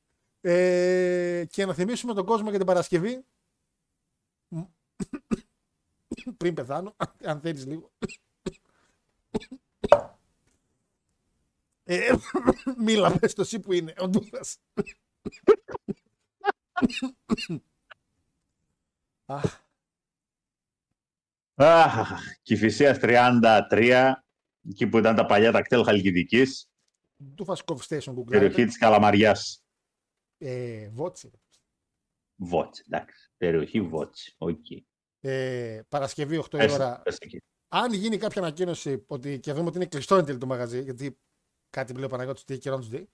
Ε, και να θυμίσουμε τον κόσμο για την Παρασκευή. Πριν πεθάνω, αν θέλεις λίγο. Ε, μίλα πες το εσύ που είναι, ο Ντούδας. Αχ, Αχ, Κηφισίας 33, εκεί που ήταν τα παλιά τακτέλ Χαλκιδικής, Ντούφας Cove Station που περιοχή γκράβεται. της Καλαμαριάς. Ε, Βότση. Βότς, εντάξει. Περιοχή Βότς, οκ. Ε, Παρασκευή 8 η Πες- ώρα. πες εκεί. Αν γίνει κάποια ανακοίνωση ότι, και δούμε ότι είναι κλειστό εν τέλει το μαγαζί, γιατί κάτι που λέει ο Παναγιώτης τι καιρό τους δει,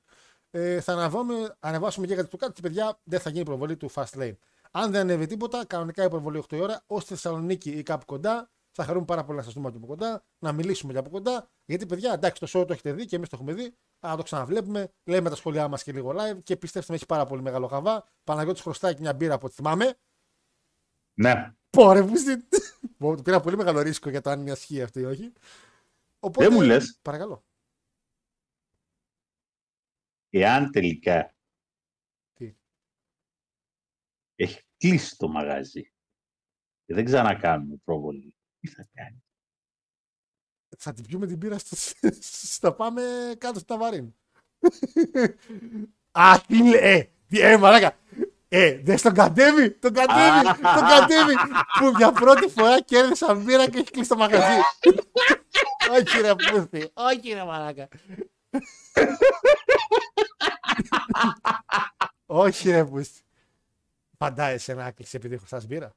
ε, θα αναβάσουμε, ανεβάσουμε και κάτι του κάτω. παιδιά, δεν θα γίνει προβολή του Fast Lane. Αν δεν ανέβει τίποτα, κανονικά η προβολή 8 η ώρα, ως στη Θεσσαλονίκη ή κάπου κοντά, θα χαρούμε πάρα πολύ να σα δούμε και από κοντά, να μιλήσουμε και από κοντά. Γιατί, παιδιά, εντάξει, το show το έχετε δει και εμείς το έχουμε δει, αλλά το ξαναβλέπουμε, λέμε τα σχόλιά μας και λίγο live και πιστέψτε με, έχει πάρα πολύ μεγάλο χαβά. Παναγιώτης χρωστάει και μια μπύρα από ό,τι θυμάμαι. Ναι. Πόρε που στην. Πω, Πήρα πολύ μεγάλο ρίσκο για το αν είναι ισχύει αυτό ή όχι. Οπότε, Δεν μου λες. Παρακαλώ. Εάν τελικά Τι? Έχει κλείσει το μαγαζί και δεν ξανακάνουμε προβολή, τι θα κάνει; Θα την πιούμε την πύρα στο... Θα πάμε κάτω στο ταβαρίν. Α, τι λέει. Τι, ε, μαράκα. Ε, δες τον κατέβει, τον κατέβει, τον κατέβει. Που για πρώτη φορά κέρδισα μπύρα και έχει κλείσει το μαγαζί. όχι ρε πούστη, όχι ρε μαράκα. όχι ρε πούστη. Φαντάζεσαι να κλείσει επειδή έχω σας μπύρα.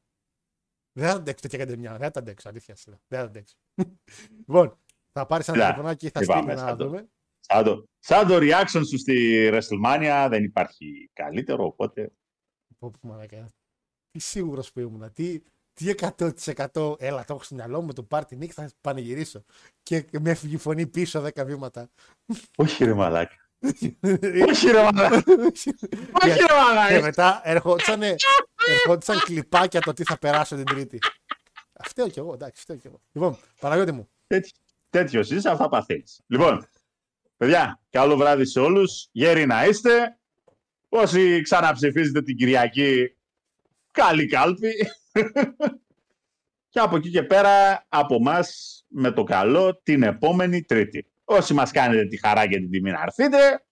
Δεν θα αντέξω τέτοια κατεμιά. Δεν θα τα αντέξω, αλήθεια σου λέω. Δεν θα αντέξω. λοιπόν, θα πάρεις ένα Κοίτα, τηλεφωνάκι, θα είπαμε, στείλει να σαν το- δούμε. Σαν το, σαν το reaction σου στη WrestleMania δεν υπάρχει καλύτερο, οπότε Πω, πω, μαλάκα. Τι σίγουρος που ήμουν. Τι, τι 100% έλα, το έχω στο μυαλό μου με το Party Nick, θα πανηγυρίσω. Και με έφυγε η φωνή πίσω 10 βήματα. όχι ρε μαλάκα. Όχι ρε μαλάκα. όχι ρε Και μαλάκα. μετά ερχόντουσαν, ερχόντουσαν κλιπάκια το τι θα περάσω την Τρίτη. Φταίω κι εγώ, εντάξει, φταίω κι εγώ. Λοιπόν, Παναγιώτη μου, Τέτοιος είσαι, αυτά παθαίνεις. Λοιπόν, παιδιά, καλό βράδυ σε όλους. Γέροι να είστε. Όσοι ξαναψηφίζετε την Κυριακή, καλή κάλπη. και από εκεί και πέρα, από εμά με το καλό, την επόμενη Τρίτη. Όσοι μας κάνετε τη χαρά και την τιμή να έρθετε,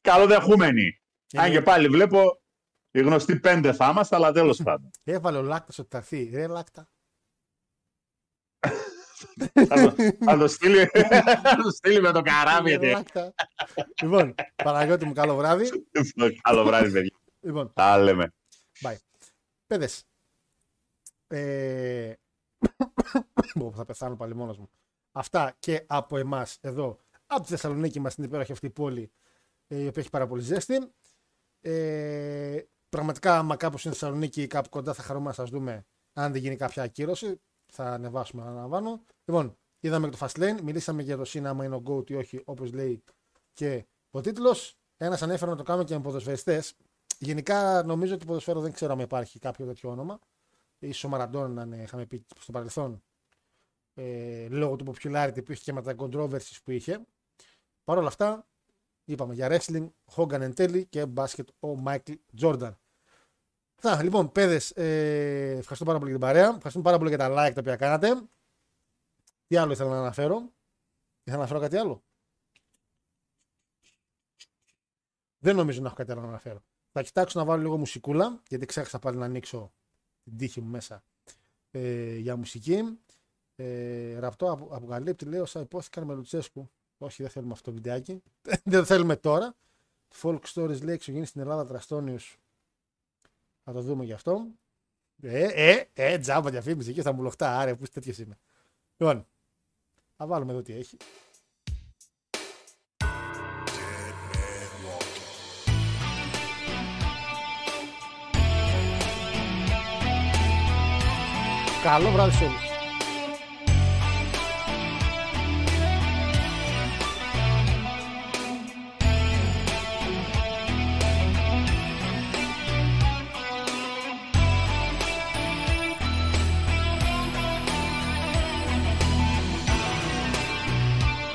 καλοδεχούμενοι. Αν και πάλι βλέπω, οι γνωστοί πέντε θα είμαστε, αλλά τέλος πάντων. έβαλε ο Λάκτας ότι θα έρθει. Ρε Λάκτα. θα, το, θα το στείλει, θα το στείλει με το καράβι. Ρε Λάκτα. λοιπόν, Παναγιώτη μου, καλό βράδυ. Καλό βράδυ, παιδιά. Λοιπόν, Τα λέμε. Bye. Παιδες. Ε... Πω, θα πεθάνω πάλι μόνος μου. Αυτά και από εμάς εδώ, από τη Θεσσαλονίκη μας, στην υπέροχη αυτή πόλη, ε, η οποία έχει πάρα πολύ ζέστη. Ε, πραγματικά, άμα κάπως είναι στη Θεσσαλονίκη ή κάπου κοντά, θα χαρούμε να σας δούμε αν δεν γίνει κάποια ακύρωση. Θα ανεβάσουμε, να αναβάνω. Λοιπόν, είδαμε και το Fastlane, μιλήσαμε για το Cena, άμα είναι ο GOAT ή όχι, όπως λέει και ο τίτλος. Ένας ανέφερε να το κάνουμε και με ποδοσφαιριστές. Γενικά νομίζω ότι ποδοσφαίρο δεν ξέρω αν υπάρχει κάποιο τέτοιο όνομα. Ίσως ο Μαραντών να είναι, είχαμε πει στο παρελθόν. Ε, λόγω του popularity που είχε και με τα controversies που είχε. Παρ' όλα αυτά, είπαμε για wrestling, Hogan εν τέλει και μπάσκετ ο Michael Jordan. Αυτά, λοιπόν, παιδες, ε, ευχαριστώ πάρα πολύ για την παρέα. Ευχαριστούμε πάρα πολύ για τα like τα οποία κάνατε. Τι άλλο ήθελα να αναφέρω; Ήθελα να αναφέρω κάτι άλλο; Δεν νομίζω να έχω κάτι άλλο να αναφέρω. Θα κοιτάξω να βάλω λίγο μουσικούλα, γιατί ξέχασα πάλι να ανοίξω την τύχη μου μέσα ε, για μουσική. Ε, ραπτό απο, αποκαλύπτει, λέει, όσα υπόθηκαν με Λουτσέσκου. Όχι, δεν θέλουμε αυτό το βιντεάκι. δεν το θέλουμε τώρα. Folk Stories λέει εξωγήνει στην Ελλάδα Τραστόνιους. Θα το δούμε γι' αυτό. Ε, ε, ε, τζάμπα διαφήμιση εκεί θα μου λοχτά. Άρε, πού τέτοιος είμαι. Λοιπόν, θα βάλουμε εδώ τι έχει. Καλό βράδυ σε όλους.